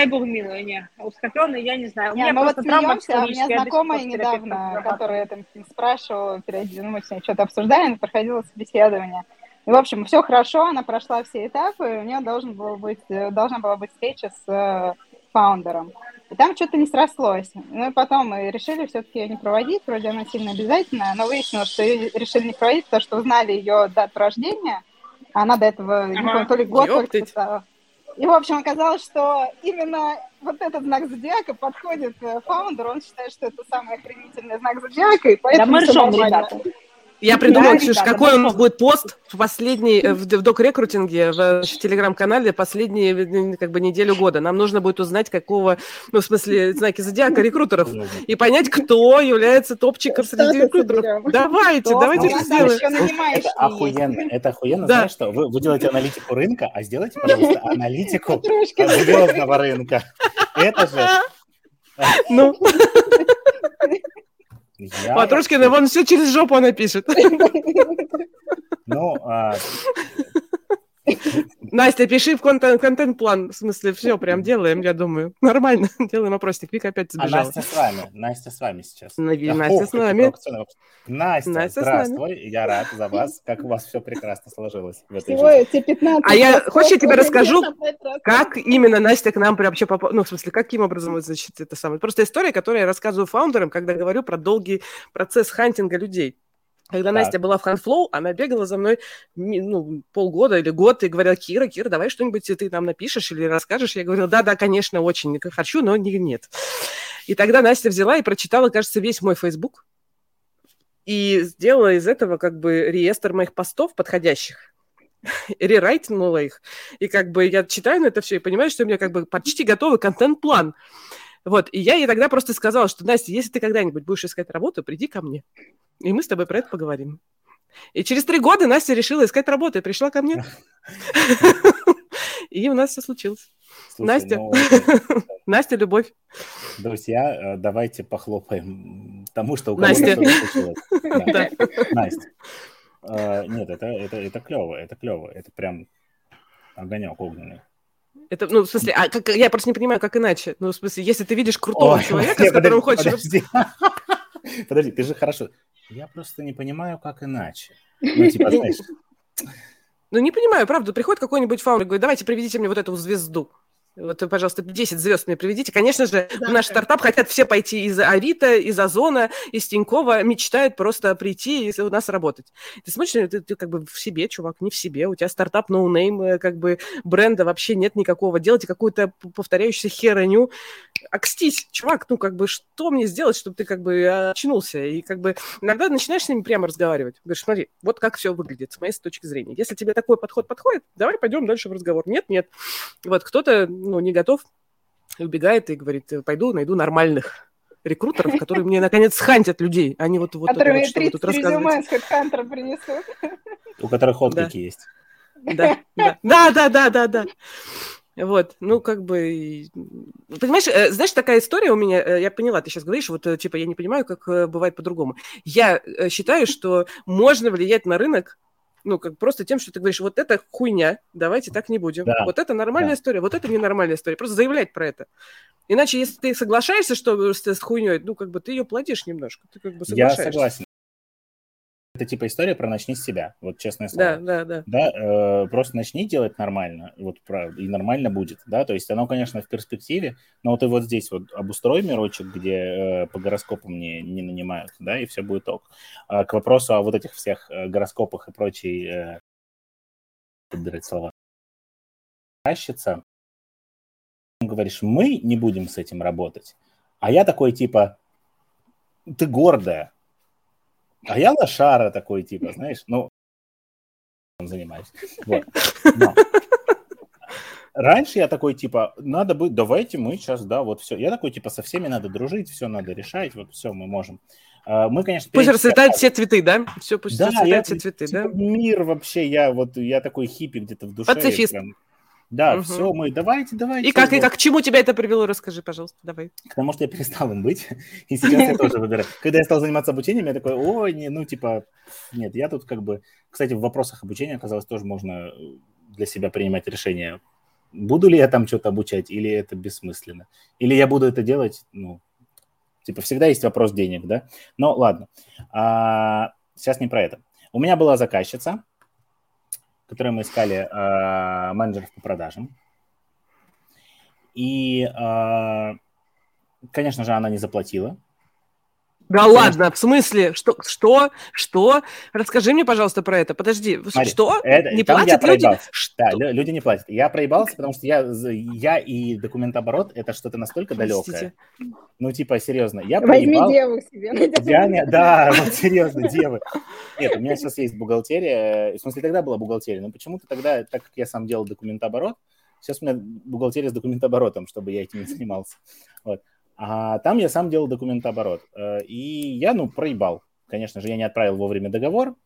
бог милый, не. У скорпиона я не знаю. У Не, меня мы вот просто травма смеемся, а у меня знакомая недавно, которая там спрашивала, периодически, ну, мы с ней что-то обсуждали, она проходила собеседование. И, в общем, все хорошо, она прошла все этапы, и у нее должен был быть, э, должна была быть встреча с э, фаундером. И там что-то не срослось. Ну и потом мы решили все-таки ее не проводить, вроде она сильно обязательная, но выяснилось, что ее решили не проводить, потому что узнали ее дату рождения, а она до этого, не Ага. помню, то ли год только Ёптыть. стала. И, в общем, оказалось, что именно вот этот знак зодиака подходит э, фаундеру, он считает, что это самый охренительный знак зодиака, и Да поэтому мы всё ржем, ребята. Я придумала, Да, Ксюш, какой у нас будет пост в последний, э, в, в док-рекрутинге, в, в телеграм-канале последние как бы неделю года. Нам нужно будет узнать, какого, ну, в смысле, знаки зодиака рекрутеров. И понять, кто является топчиком среди рекрутеров. соберем. Давайте, давайте это сделаем. Это охуенно, это охуенно, Да. знаешь что? Вы, вы делаете аналитику рынка, а сделайте, пожалуйста, аналитику звездного рынка. Это же... Ну, я- Патрушкина, вон все через жопу она пишет. Ну, а, Настя, пиши в контент- контент-план. В смысле, все прям делаем, я думаю. Нормально. Делаем опросник. Вика опять а сбежала. Настя с вами. Настя с вами сейчас. Настя с нами. Настя, здравствуй. Я рад за вас. Как у вас все прекрасно сложилось в этой Всего жизни. эти 15 А я- хочешь, я тебе расскажу, Как именно Настя к нам вообще попала? Ну, в смысле, каким образом, значит, это самое? Просто история, которую я рассказываю фаундерам, когда говорю про долгий процесс хантинга людей. Когда Так. Настя была в Handflow, она бегала за мной ну, полгода или год и говорила, Кира, Кира, давай что-нибудь ты нам напишешь или расскажешь. Я говорила, да-да, конечно, очень хочу, но не, нет. И тогда Настя взяла и прочитала, кажется, весь мой Facebook и сделала из этого как бы реестр моих постов подходящих. Рерайтнула их. И как бы я читаю на это все и понимаю, что у меня как бы почти готовый контент-план. Вот, и я ей тогда просто сказала, что, Настя, если ты когда-нибудь будешь искать работу, приди ко мне, и мы с тобой про это поговорим. И через три года Настя решила искать работу и пришла ко мне. И у нас все случилось. Настя. ну, Настя, любовь. Друзья, э, давайте похлопаем тому, что у кого-то случилось. Настя. Э, Нет, это, это, это клево, это клево. Это прям огонек огненный. Это, ну, в смысле, а как, я просто не понимаю, как иначе. Ну, в смысле, если ты видишь крутого Ой, человека, не, с которым подожди, хочешь... Подожди. Подожди, ты же хорошо. Я просто не понимаю, как иначе. Ну, типа, знаешь, Ну, не понимаю, правда. Приходит какой-нибудь фаундер и говорит, давайте приведите мне вот эту звезду. Вот, пожалуйста, 10 звезд мне приведите. Конечно же, в наш стартап хотят все пойти из Авито, из Озона, из Тинькова, мечтают просто прийти и у нас работать. Ты смотришь, ты, ты как бы в себе, чувак, не в себе. У тебя стартап no-name, э, как бы бренда вообще нет никакого. Делайте какую-то повторяющуюся херню. Окстись, чувак, ну как бы что мне сделать, чтобы ты как бы очнулся? И как бы иногда начинаешь с ними прямо разговаривать. Говоришь, смотри, вот как все выглядит с моей точки зрения. Если тебе такой подход подходит, давай пойдем дальше в разговор. Нет, нет. Вот кто-то, ну, не готов, и убегает и говорит, пойду найду нормальных рекрутеров, которые мне, наконец, схантят людей, а не вот, вот, Которые вот, что вы 30 тут рассказываете. резюме с HeadHunter принесут. у которых Да. отклики есть. Да, да, да, да, да, да, да. Вот, ну, как бы, понимаешь, э, знаешь, такая история у меня, э, я поняла, ты сейчас говоришь, вот, э, типа, я не понимаю, как э, бывает по-другому. Я э, считаю, что можно влиять на рынок, ну, как просто тем, что ты говоришь, вот это хуйня, давайте так не будем. Да, Вот это нормальная да. история, вот это ненормальная история. Просто заявлять про это. Иначе, если ты соглашаешься, что с, с хуйней, ну, как бы ты ее плодишь немножко. Ты как бы Я соглашаешься. согласен. Это типа история про начни с себя. Вот честное слово. Да, да, да. Да, э, просто начни делать нормально, вот про- и нормально будет, да, то есть оно, конечно, в перспективе, но вот и вот здесь вот обустрой мирочек, где э, по гороскопам не, не нанимают, да, и все будет ок. А к вопросу о вот этих всех э, гороскопах и прочей, э, подбирать слова, тащится, говоришь, мы не будем с этим работать, а я такой типа, ты гордая, а я лошара такой типа, знаешь, ну, занимаюсь. Вот. Но Раньше я такой, типа, надо быть, давайте мы сейчас, да, вот все. Я такой, типа, со всеми надо дружить, все надо решать, вот все мы можем. А, Мы, конечно, Пусть расцветают все цветы, да? Все, пусть Да, я, расцветают все цветы, типа, да? мир вообще, я вот, я такой хиппи где-то в душе. Пацифист. прям. Да, Мгм. все, мы, давайте, давайте. И как, и как, к чему тебя это привело, расскажи, пожалуйста, давай. К тому, что я перестал им быть, и сейчас я тоже выбираю. Когда я стал заниматься обучением, я такой, ой, не, ну, типа, нет, я тут как бы... Кстати, в вопросах обучения, оказалось, тоже можно для себя принимать решение, буду ли я там что-то обучать, или это бессмысленно. Или я буду это делать, ну, типа, всегда есть вопрос денег, да? Но ладно, А, сейчас не про это. У меня была заказчица, которой мы искали а, менеджеров по продажам. И, а, конечно же, она не заплатила. Да ладно, в смысле? Что? Что? Что? Расскажи мне, пожалуйста, про это. Подожди, Смотри, что? это- не платят люди? Что? Да, лю- люди не платят. Я проебался, потому что я, я и документооборот это что-то настолько далекое. Простите. Ну, типа, серьезно, я Возьми проебал. деву себе. Я не- да, вот серьезно, девы. Нет, у меня сейчас есть бухгалтерия. В смысле, тогда была бухгалтерия, но почему-то тогда, так как я сам делал документооборот, сейчас у меня бухгалтерия с документооборотом, чтобы я этим не занимался. Вот. А там я сам делал документооборот. Э, И я, ну, проебал. Конечно же, я не отправил вовремя договор.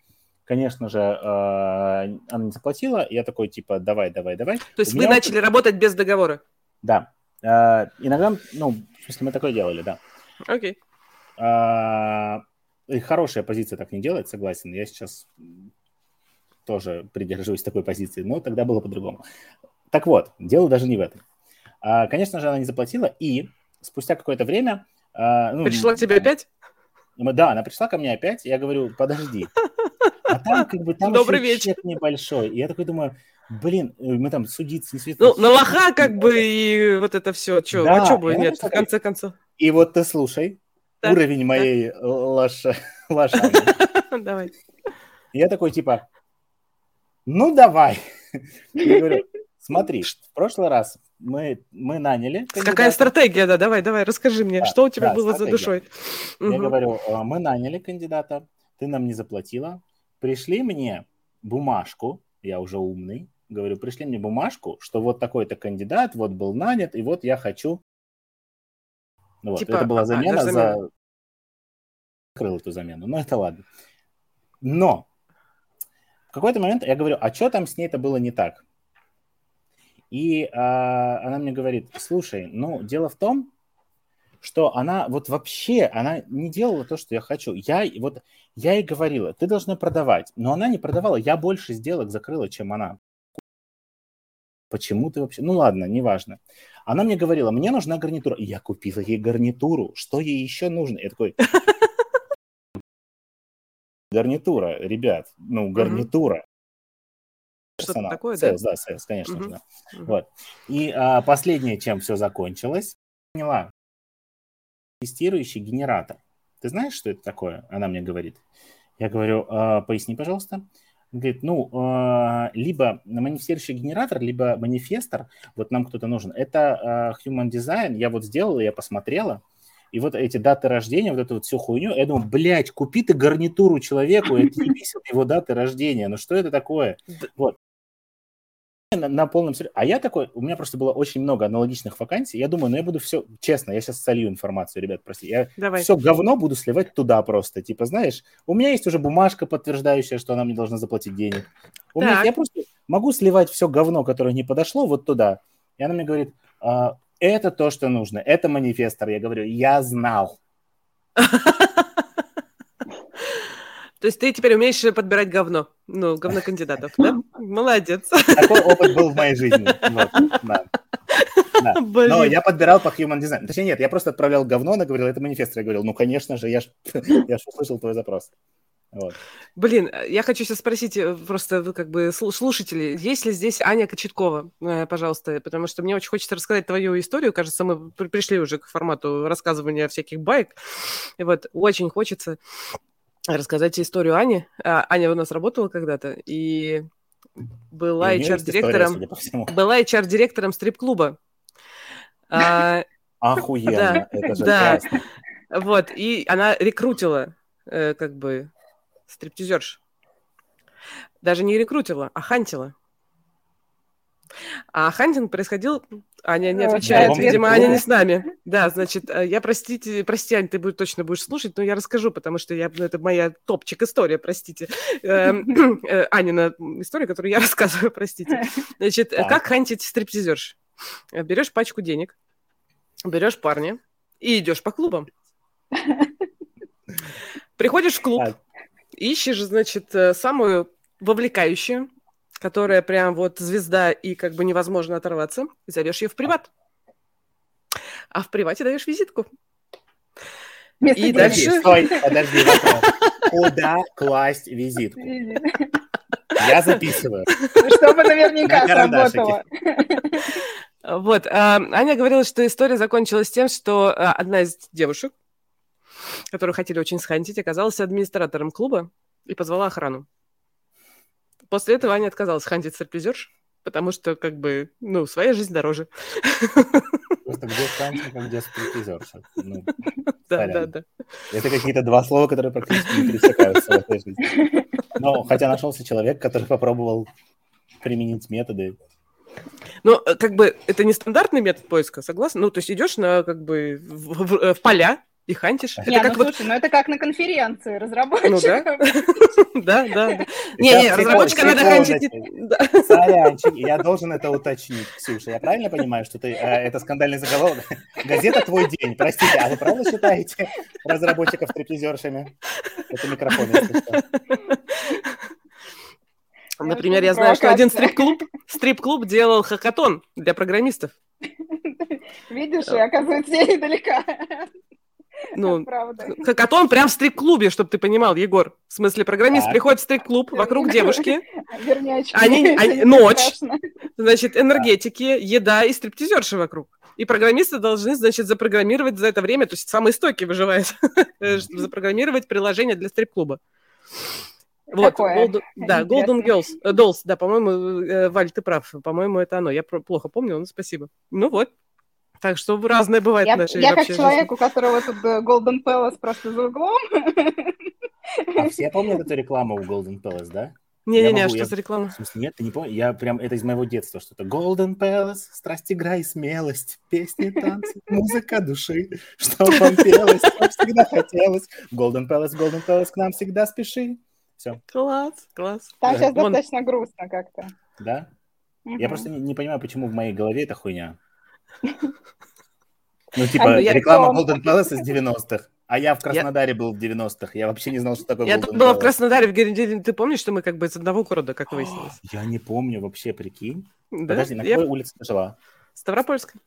Конечно же, э, она не заплатила. Я такой, типа, давай, давай, давай. То есть У вы меня начали работать без договора? Да. Э, Иногда, ну, в смысле, мы такое делали, да. Окей. И хорошая позиция так не делает, согласен. Я сейчас тоже придерживаюсь такой позиции, но тогда было по-другому. Так вот, дело даже не в этом. Конечно же, она не заплатила, и спустя какое-то время... а, ну, Пришла тебе опять? мы- Да, она пришла ко мне опять, я говорю, подожди. А там как бы там Добрый еще вечер. чек небольшой. И я такой думаю, блин, э, мы там судиться, не судиться. Ну, на лоха как бы и вот это все. Че, Да, а что бы нет, в конце концов. И вот ты слушай, Так, уровень моей лоша, лошадки. Давай. Я такой, типа, ну, давай. Я говорю, смотри, в прошлый раз мы, мы наняли Какая кандидата. стратегия, да? Давай, давай, расскажи мне, Да, что у тебя да, было за стратегия. душой? Я Мгм. говорю, «А, мы наняли кандидата, ты нам не заплатила. Пришли мне бумажку, я уже умный, говорю, пришли мне бумажку, что вот такой-то кандидат, вот был нанят, и вот я хочу... Ну Вот, Типа, это была а, замена за... замена. Закрыл эту замену, но это ладно. Но в какой-то момент я говорю, а что там с ней-то было не так? И а, она мне говорит, слушай, ну, дело в том, что она вот вообще, она не делала то, что я хочу. Я вот, я ей говорила, ты должна продавать, но она не продавала, я больше сделок закрыла, чем она. Почему ты вообще? Ну ладно, неважно. Она мне говорила, мне нужна гарнитура. И я купила ей гарнитуру. Что ей еще нужно? Я такой, гарнитура, ребят, ну, гарнитура. Что-то такое, да? Sales, да, sales, конечно Мгм. же, да. Мгм. Вот. И а, последнее, чем все закончилось, поняла. Тестирующий генератор. Ты знаешь, что это такое? Она мне говорит. Я говорю, «А, поясни, пожалуйста. Говорит, ну, а, либо манифестирующий генератор, либо манифестор, вот нам кто-то нужен. Это а, Human Design, я вот сделала, я посмотрела, и вот эти даты рождения, вот эту вот всю хуйню, я думаю, блядь, купи ты гарнитуру человеку, это не его даты рождения, ну что это такое? Вот. На, на полном серьезе. А я такой, у меня просто было очень много аналогичных вакансий, я думаю, ну я буду все, честно, я сейчас солью информацию, ребят, прости, я Давай. все говно буду сливать туда просто, типа, знаешь, у меня есть уже бумажка, подтверждающая, что она мне должна заплатить денег. У меня, я просто могу сливать все говно, которое не подошло, вот туда. И она мне говорит, «А, это то, что нужно, это манифестор. Я говорю, я знал. То есть ты теперь умеешь подбирать говно, ну, говно кандидатов, да? Молодец. Такой опыт был в моей жизни. Вот, да. Да. Но я подбирал по human design. Точнее, нет, я просто отправлял говно, она говорила, это манифестор. Я говорил, ну, конечно же, я ж, я ж услышал твой запрос. Вот. Блин, я хочу сейчас спросить э, просто вы как бы слу- слушатели, есть ли здесь Аня Кочеткова, э, пожалуйста, потому что мне очень хочется рассказать твою историю. Кажется, мы при- пришли уже к формату рассказывания всяких баек. И вот очень хочется рассказать историю Ани. А, Аня у нас работала когда-то и была И HR-директором, была HR-директором стрип-клуба. А, Охуенно, это же Да. классно. Вот, и она рекрутила, э, как бы, стриптизерш. Даже не рекрутила, а хантила. А хантинг происходил... Аня не отвечает, видимо, Аня не с нами. Да, значит, э, я, простите, прости, Ань, ты будешь, точно будешь слушать, но я расскажу, потому что я, ну, это моя топчик история, простите. Эм, э, Анина история, которую я рассказываю, простите. Значит, э, Так. как хантить стриптизерш? Берешь пачку денег, берешь парня и идешь по клубам. Приходишь в клуб, ищешь, значит, самую вовлекающую, которая прям вот звезда и как бы невозможно оторваться, и зовешь ее в приват. А в привате даешь визитку. Вместо И дальше- Подожди, стой, подожди, вопрос. Куда класть визитку? Я записываю. Чтобы наверняка сработало. Вот. а, Аня говорила, что история закончилась тем, что а, одна из девушек которую хотели очень схантить, оказалась администратором клуба и позвала охрану. После этого Аня отказалась хантить стриптизерш, потому что, как бы, ну, своя жизнь дороже. Просто где хантинг, а где стриптизерша? Ну, Да, сорян. да, да. Это какие-то два слова, которые практически не пересекаются в этой жизни. Но хотя нашелся человек, который попробовал применить методы. Ну, э, как бы, это не стандартный метод поиска, согласна? Ну, то есть идешь на, как бы, в, в- в поля и хантишь. Не, Это как ну вот... слушай, ну это как на конференции разработчиков. Да, да, да. Сейчас Не-не, психолог- разработчика надо хантить... не- да. Сорянчик, я должен это уточнить, Ксюша. Я правильно понимаю, что ты, э, это скандальный заголовок? Газета «Твой день». Простите, а вы правда считаете разработчиков стриптизершами? Это микрофон, если что. Например, я знаю, что один стрип-клуб, стрип-клуб делал хакатон для программистов. Видишь, и оказывается, я недалека. Ну, Правда. хакатон прям в стрип-клубе, чтобы ты понимал, Егор. В смысле, программист Так. приходит в стрип-клуб, вокруг девушки. Они- Это они- не ночь. значит, энергетики, еда и стриптизерши вокруг. И программисты должны, значит, запрограммировать за это время, то есть самые стойкие выживают, э, чтобы запрограммировать приложение для стрип-клуба. Вот? Golden- да, Golden. Girls, э, Dolls, да, по-моему, э, Валь, ты прав, по-моему, это оно. Я плохо помню, но спасибо. Ну вот. Так что разное бывает Я, в нашей я как вообще человек, жизни. у которого тут э, Golden Palace просто за углом. А все помнят эту рекламу у Golden Palace, да? Не-не-не, Я а что я- за реклама? В смысле, нет, ты не помнишь? Я прям, это из моего детства что-то. Golden Palace, страсть, игра и смелость, песни, танцы, музыка души, что вам пелось, что всегда хотелось. Golden Palace, Golden Palace, к нам всегда спеши. Все, Класс, класс. Там сейчас Вон, достаточно грустно как-то. да? Я Мгм. просто не, не понимаю, почему в моей голове это хуйня. Ну, А типа, я- реклама Том. Golden Palace из 90-х, а я в Краснодаре был в 90-х. Я вообще не знал, что такое Я Golden тут была в. Краснодаре, в Геленджике. Ты помнишь, что мы как бы из одного города, как выяснилось? Я не помню вообще, прикинь. Да? Подожди, на Я какой улице ты жила? в Ставропольской.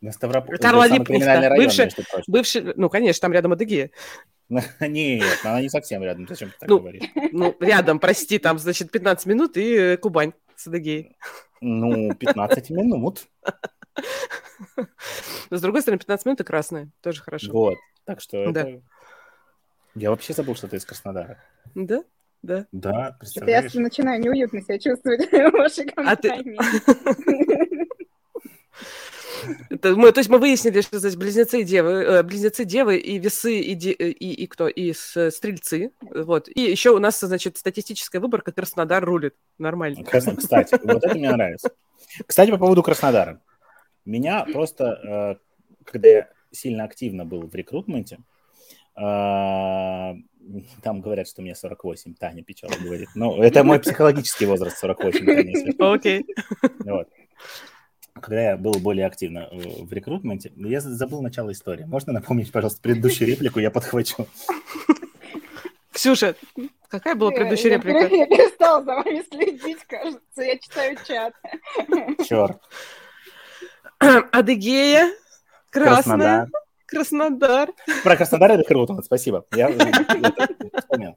На Ставрополе. Карла Липкнехта, бывший-. Бывший, ну, конечно, там рядом Адыгея. Нет, она не совсем рядом. Зачем ты так Ну, говоришь? Ну, рядом, прости, там, значит, 15 минут и э, Кубань с Адыгеей. Ну, 15 минут. Но, с другой стороны, 15 минут и красная. Тоже хорошо. Вот. Так что Да. это... Я вообще забыл, что ты из Краснодара. Да? Да. Да, я представляешь? начинаю неуютно себя чувствовать в вашей А компании. Это мы, то есть мы выяснили, что здесь близнецы и девы, э, близнецы девы и весы и, де- и, и кто и с- стрельцы, вот. И еще у нас значит статистическая выборка Краснодар рулит, нормально. Крас- Кстати, вот это мне нравится. Кстати, по поводу Краснодара. Меня просто, э, когда я сильно активно был в рекрутменте, э, там говорят, что мне 48, Таня Печала говорит. Ну, это мой психологический возраст 48, Таня, если что. Окей. Вот. Когда я был более активно э, в рекрутменте, я за- забыл начало истории. Можно напомнить, пожалуйста, предыдущую реплику, я подхвачу. Ксюша, какая была предыдущая Я- реплика? Я перестала за вами следить, кажется. Я читаю чат. Черт. Адыгея, Красная, Краснодар. Краснодар. Про Краснодар и рекрутмент, спасибо. Я вспомнил.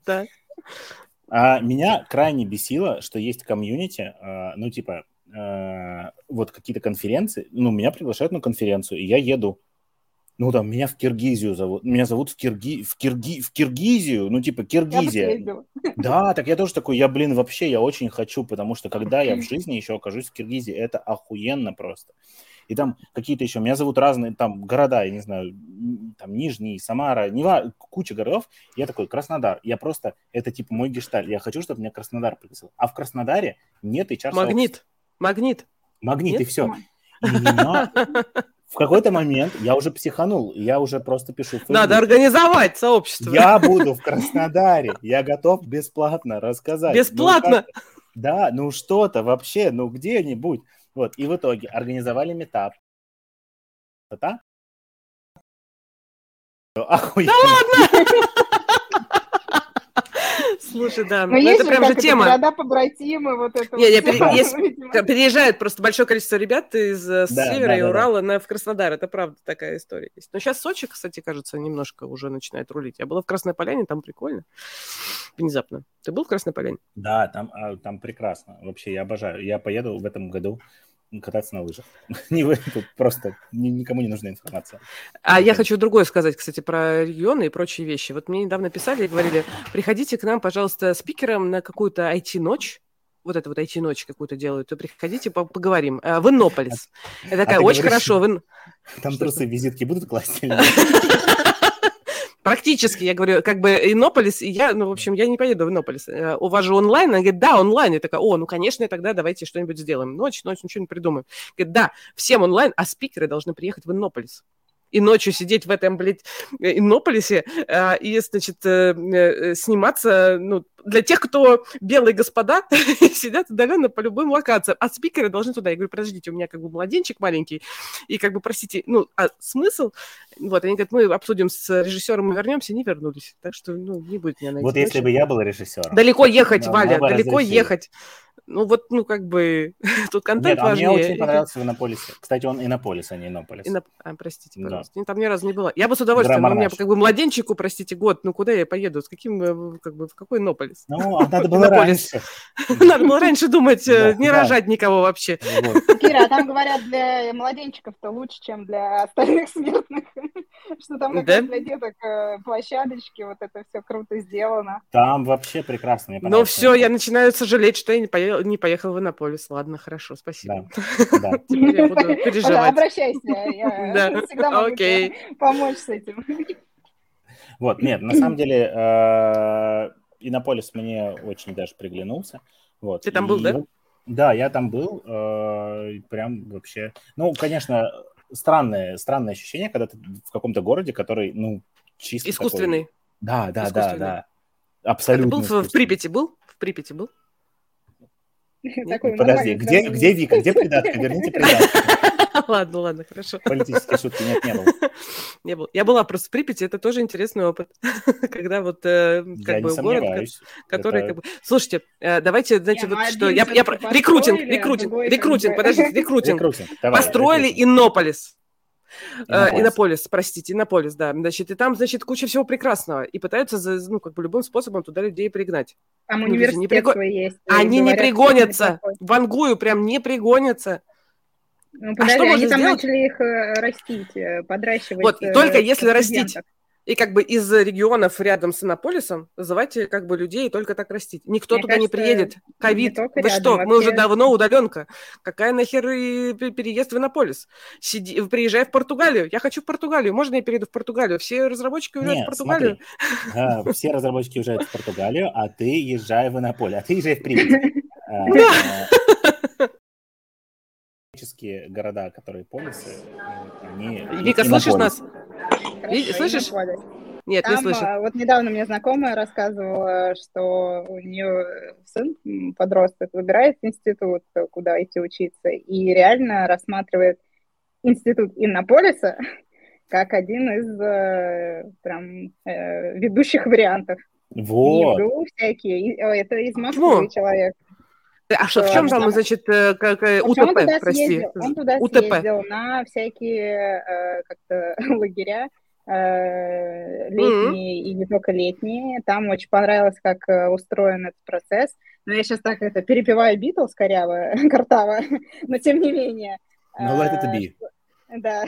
А меня крайне бесило, что есть комьюнити, а, ну, типа, а, вот какие-то конференции, ну, меня приглашают на конференцию, и я еду, ну, там, меня в Киргизию зовут, меня зовут в, Кирги, в, Кирги, в Киргизию, ну, типа, Я Киргизия. Да, так я тоже такой, я, блин, вообще, я очень хочу, потому что когда я в жизни еще окажусь в Киргизии, это охуенно просто. И там какие-то еще, меня зовут разные там города, я не знаю, там Нижний, Самара, не ва- куча городов. Я такой, Краснодар. Я просто, это типа мой гешталь. Я хочу, чтобы меня Краснодар пригласил. А в Краснодаре нет HR Магнит. Магнит. Магнит, Нет? и все. И меня в какой-то момент я уже психанул, я уже просто пишу в Надо Facebook, организовать сообщество. я буду в Краснодаре, я готов бесплатно рассказать. Ну, Бесплатно? как- да, ну что-то вообще, ну где-нибудь. Вот, и в итоге организовали метап. Да? Охуенно. Слушай, да, Ну, ну, это прям же тема. города побратимы, вот это Не, вот не, всё, пере- есть- видимо. К- Переезжает просто большое количество ребят из э, Да, севера да, и да, да. Урала на, в Краснодар. Это правда такая история есть. Но сейчас Сочи, кстати, кажется, немножко уже начинает рулить. Я была в Красной Поляне, там прикольно. Внезапно. Ты был в Красной Поляне? Да, там, а, там прекрасно. Вообще, я обожаю. Я поеду в этом году кататься на лыжах. Не вы, тут просто никому не нужна информация. А я хочу другое сказать, кстати, про регионы и прочие вещи. Вот мне недавно писали и говорили, приходите к нам, пожалуйста, спикером на какую-то IT-ночь, вот это вот IT-ночь какую-то делают, то приходите, поговорим. А, в Иннополис. Это такая, а очень говоришь, хорошо. Вы... Там трусы, визитки будут класть Практически, я говорю, как бы Иннополис, я, ну, в общем, я не поеду в Иннополис. У вас же онлайн? Она говорит, да, онлайн. Я такая, о, ну, конечно, тогда давайте что-нибудь сделаем. Ночь, ночь, ничего не придумаем. Говорит, да, всем онлайн, а спикеры должны приехать в Иннополис и ночью сидеть в этом, блядь, Иннополисе э, и, значит, э, э, сниматься, ну, для тех, кто белые господа, сидят удаленно по любым локациям, а спикеры должны туда. Я говорю, подождите, у меня как бы младенчик маленький, и как бы, простите, ну, а смысл? Вот, они говорят, мы обсудим с режиссером и вернемся, не вернулись. Так что, ну, не будет меня найти. Вот если бы я был режиссером. Далеко ехать, Валя, далеко ехать. Ну вот, ну как бы, тут контент Нет, важнее. А мне очень понравился в Иннополисе. Кстати, он Иннополис, а не Иннополис. Иноп... А, простите, пожалуйста. Да. Там ни разу не было. Я бы с удовольствием, но у меня как бы младенчику, простите, год, ну куда я поеду, с каким, э, как бы, в какой Иннополис? Ну, а надо было раньше. Надо было раньше думать, э, не рожать никого вообще. Кира, а там говорят, для младенчиков-то лучше, чем для остальных смертных. Что там для деток э, площадочки, вот это все круто сделано. Там вообще прекрасно. Ну все, я начинаю сожалеть, что я не поехал не поехал в Иннополис. Ладно, хорошо, спасибо. Да. Теперь я буду переживать. Обращайся, я всегда могу помочь с этим. Вот, нет, на самом деле э, Иннополис мне очень даже приглянулся. Вот. Ты там был, да? Да, я там был, э, прям вообще... Ну, конечно, странное, странное ощущение, когда ты в каком-то городе, который, ну, чисто Искусственный. Такой... Да, да, да, да. Абсолютно. Ты был в Припяти, был? В Припяти был? Такой Подожди, где, где Вика, где придатка? Верните придатку. Ладно, ладно, хорошо. Политические шутки нет, не было. Не было. Я была просто в Припяти, это тоже интересный опыт. Когда вот э, как бы город, который как бы... Слушайте, э, давайте, знаете, вот что... Я Рекрутинг, рекрутинг, рекрутинг, подождите, рекрутинг. Построили Иннополис. Иннополис. Иннополис, простите, Иннополис, да. Значит, и там, значит, куча всего прекрасного. И пытаются, ну, как бы любым способом туда людей пригнать. Там ну, университет не приго... есть. Они говорят, не пригонятся. В Ангую прям не пригонятся. Ну, подожди, а что они там сделать? начали их э, растить, э, подращивать. Вот, только если растить и как бы из регионов рядом с Иннополисом называйте как бы людей только так растить. Никто Мне туда кажется, не приедет. Ковид. Вы рядом, что? Вообще... Мы уже давно удаленка. Какая нахер и переезд в Иннополис? Сиди, приезжай в Португалию. Я хочу в Португалию. Можно я перейду в Португалию? Все разработчики уезжают Нет, в Португалию. Смотри. все разработчики уезжают в Португалию, а ты езжай в Иннополе. А ты езжай в Припять. города, которые полисы, они... Вика, слышишь нас? Хорошо, Слышишь? Нет, Там, не слышу. А, вот недавно мне знакомая рассказывала, что у нее сын, подросток, выбирает институт, куда идти учиться, и реально рассматривает институт Иннополиса как один из э, прям э, ведущих вариантов. Вот. Не всякие. Это из Москвы вот. человек. А что, в чем там, значит, э, как УТП, он туда прости? Съездил, он туда УТП. съездил на всякие как-то лагеря, Э, летние mm-hmm. и не только летние. Там очень понравилось, как э, устроен этот процесс. Но я сейчас так это перепеваю Битлз коряво, картаво, но тем не менее. No let it be. Да.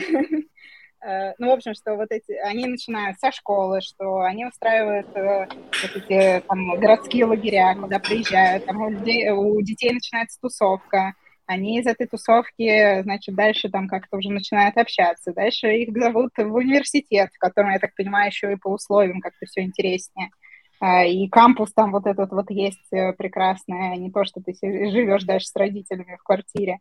Ну, в общем, что вот эти, они начинают со школы, что они устраивают э, вот эти там городские лагеря, куда приезжают, там у, людей, у детей начинается тусовка, они из этой тусовки, значит, дальше там как-то уже начинают общаться. Дальше их зовут в университет, в котором, я так понимаю, еще и по условиям как-то все интереснее. А, и кампус там вот этот вот есть э, прекрасный, а не то, что ты живешь дальше с родителями в квартире.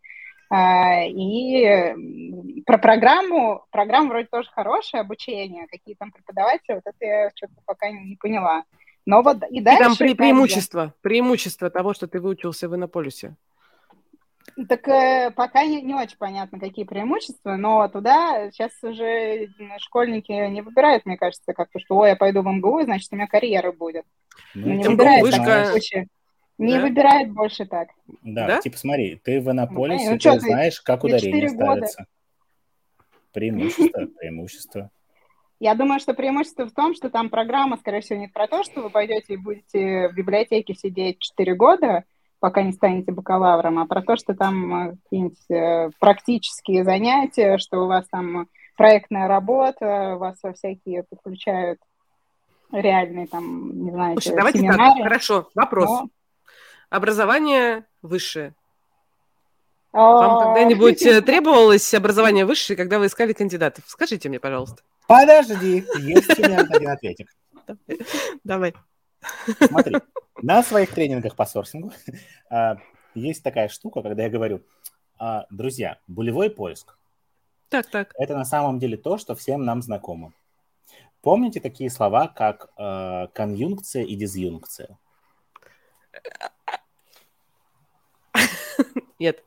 А, и про программу, программа вроде тоже хорошая, обучение, какие там преподаватели, вот это я что-то пока не поняла. Но вот и дальше... И там пре- преимущество, преимущество того, что ты выучился в Иннополисе. Так э, пока не, не очень понятно, какие преимущества, но туда сейчас уже школьники не выбирают, мне кажется, как-то, что ой, я пойду в МГУ, значит, у меня карьера будет. Ну, не выбирают вышка... Не да? выбирают больше так. Да, да, типа смотри, ты в Иннополисе, ну, ты, ты знаешь, как ударение ставится. Преимущество, преимущество. Я думаю, что преимущество в том, что там программа, скорее всего, не про то, что вы пойдете и будете в библиотеке сидеть 4 года, пока не станете бакалавром, а про то, что там э, какие-нибудь э, практические занятия, что у вас там проектная работа, вас во всякие подключают реальные там, не знаю, Слушай, давайте семинары. так, хорошо, вопрос. Но... Образование высшее. Вам когда-нибудь э, требовалось образование высшее, когда вы искали кандидатов? Скажите мне, пожалуйста. Подожди, есть у меня один ответик. Давай. Смотри, на своих тренингах по сорсингу а, есть такая штука, когда я говорю, а, друзья, булевой поиск. Так, так. Это на самом деле то, что всем нам знакомо. Помните такие слова, как конъюнкция и дизъюнкция? Нет.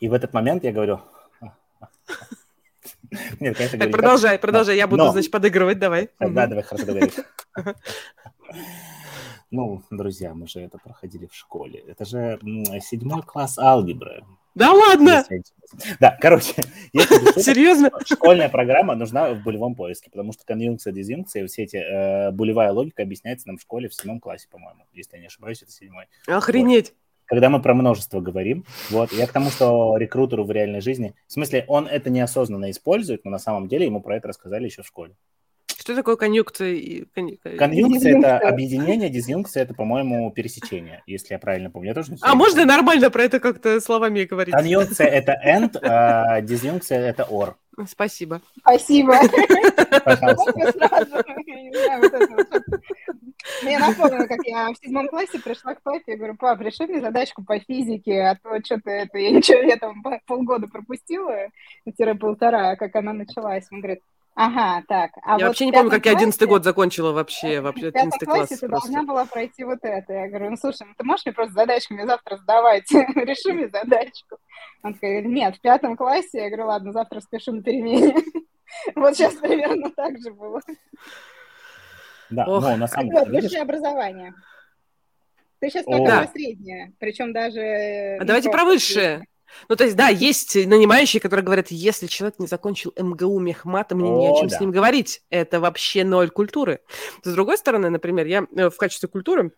И в этот момент я говорю... Нет, конечно, так, продолжай, продолжай, я буду, значит, подыгрывать, давай. Да, давай, хорошо, договорились. Ну, друзья, мы же это проходили в школе. Это же седьмой класс алгебры. Да ладно? Да, короче. Серьезно? Школьная программа нужна в булевом поиске, потому что конъюнкция, дизъюнкция, все эти э, булевая логика объясняется нам в школе в седьмом классе, по-моему, если я не ошибаюсь, это седьмой. Охренеть. Вот. Когда мы про множество говорим, вот, я к тому, что рекрутеру в реальной жизни, в смысле, он это неосознанно использует, но на самом деле ему про это рассказали еще в школе. Что такое конъюнкция? Конъюнкция – это объединение, дизъюнкция – это, по-моему, пересечение, если я правильно помню. Я тоже не а можно нормально про это как-то словами говорить? Конъюнкция – это and, а дизъюнкция – это or. Спасибо. Спасибо. Мне напомнило, как я в седьмом классе пришла к папе, я говорю, пап, реши мне задачку по физике, а то что-то это, я ничего, я там полгода пропустила, тире полтора, как она началась. Он говорит, Ага, так. А я вот вообще не помню, как я одиннадцатый год закончила вообще, вообще одиннадцатый класс. ты просто. должна была пройти вот это. Я говорю, ну слушай, ну ты можешь мне просто задачку мне завтра сдавать? Реши мне задачку. Он такой, нет, в пятом классе. Я говорю, ладно, завтра спешу на перемене. вот сейчас примерно так же было. Да, Ох. но на самом деле... Высшее образование. Ты сейчас сказала среднее, причем даже... А давайте про высшее. Ну, то есть, да, есть нанимающие, которые говорят, если человек не закончил МГУ мехмата, мне о, не о чем да. с ним говорить. Это вообще ноль культуры. С другой стороны, например, я э, в качестве культуры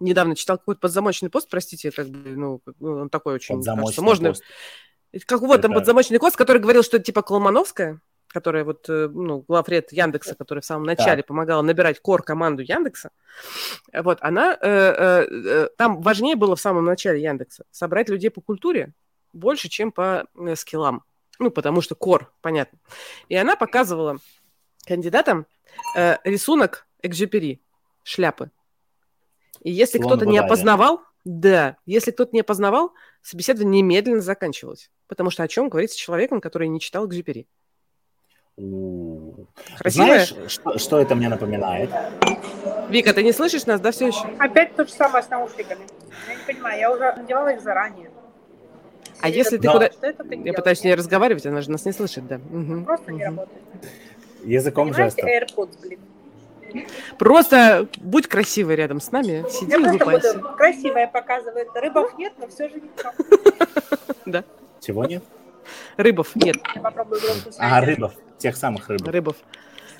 недавно читал какой-то подзамочный пост, простите, как бы, ну, ну он такой очень, кажется, можно... Пост. Как вот там подзамочный пост, который говорил, что это типа Колмановская, которая вот, э, ну, главред Яндекса, которая в самом начале да. помогала набирать кор команду Яндекса, вот, она, э, э, э, там важнее было в самом начале Яндекса собрать людей по культуре, больше, чем по э, скиллам. Ну, потому что кор, понятно. И она показывала кандидатам э, рисунок экзюпери, шляпы. И если кто-то не опознавал, да, если кто-то не опознавал, собеседование немедленно заканчивалось. Потому что о чем говорить с человеком, который не читал экзюпери? Знаешь, что, что это мне напоминает? Вика, ты не слышишь нас, да, все еще? Опять то же самое с наушниками. Я не понимаю, я уже надевала их заранее. А если ты куда... Я пытаюсь с ней разговаривать, она же нас не слышит, да. Просто не работает. Языком жестов. AirPods, блин. Просто будь красивой рядом с нами, сиди и улыбайся. красивая показывает. Рыбов нет, но все же ничего. Да. Чего нет? Рыбов нет. А, рыбов. Тех самых рыбов. Рыбов.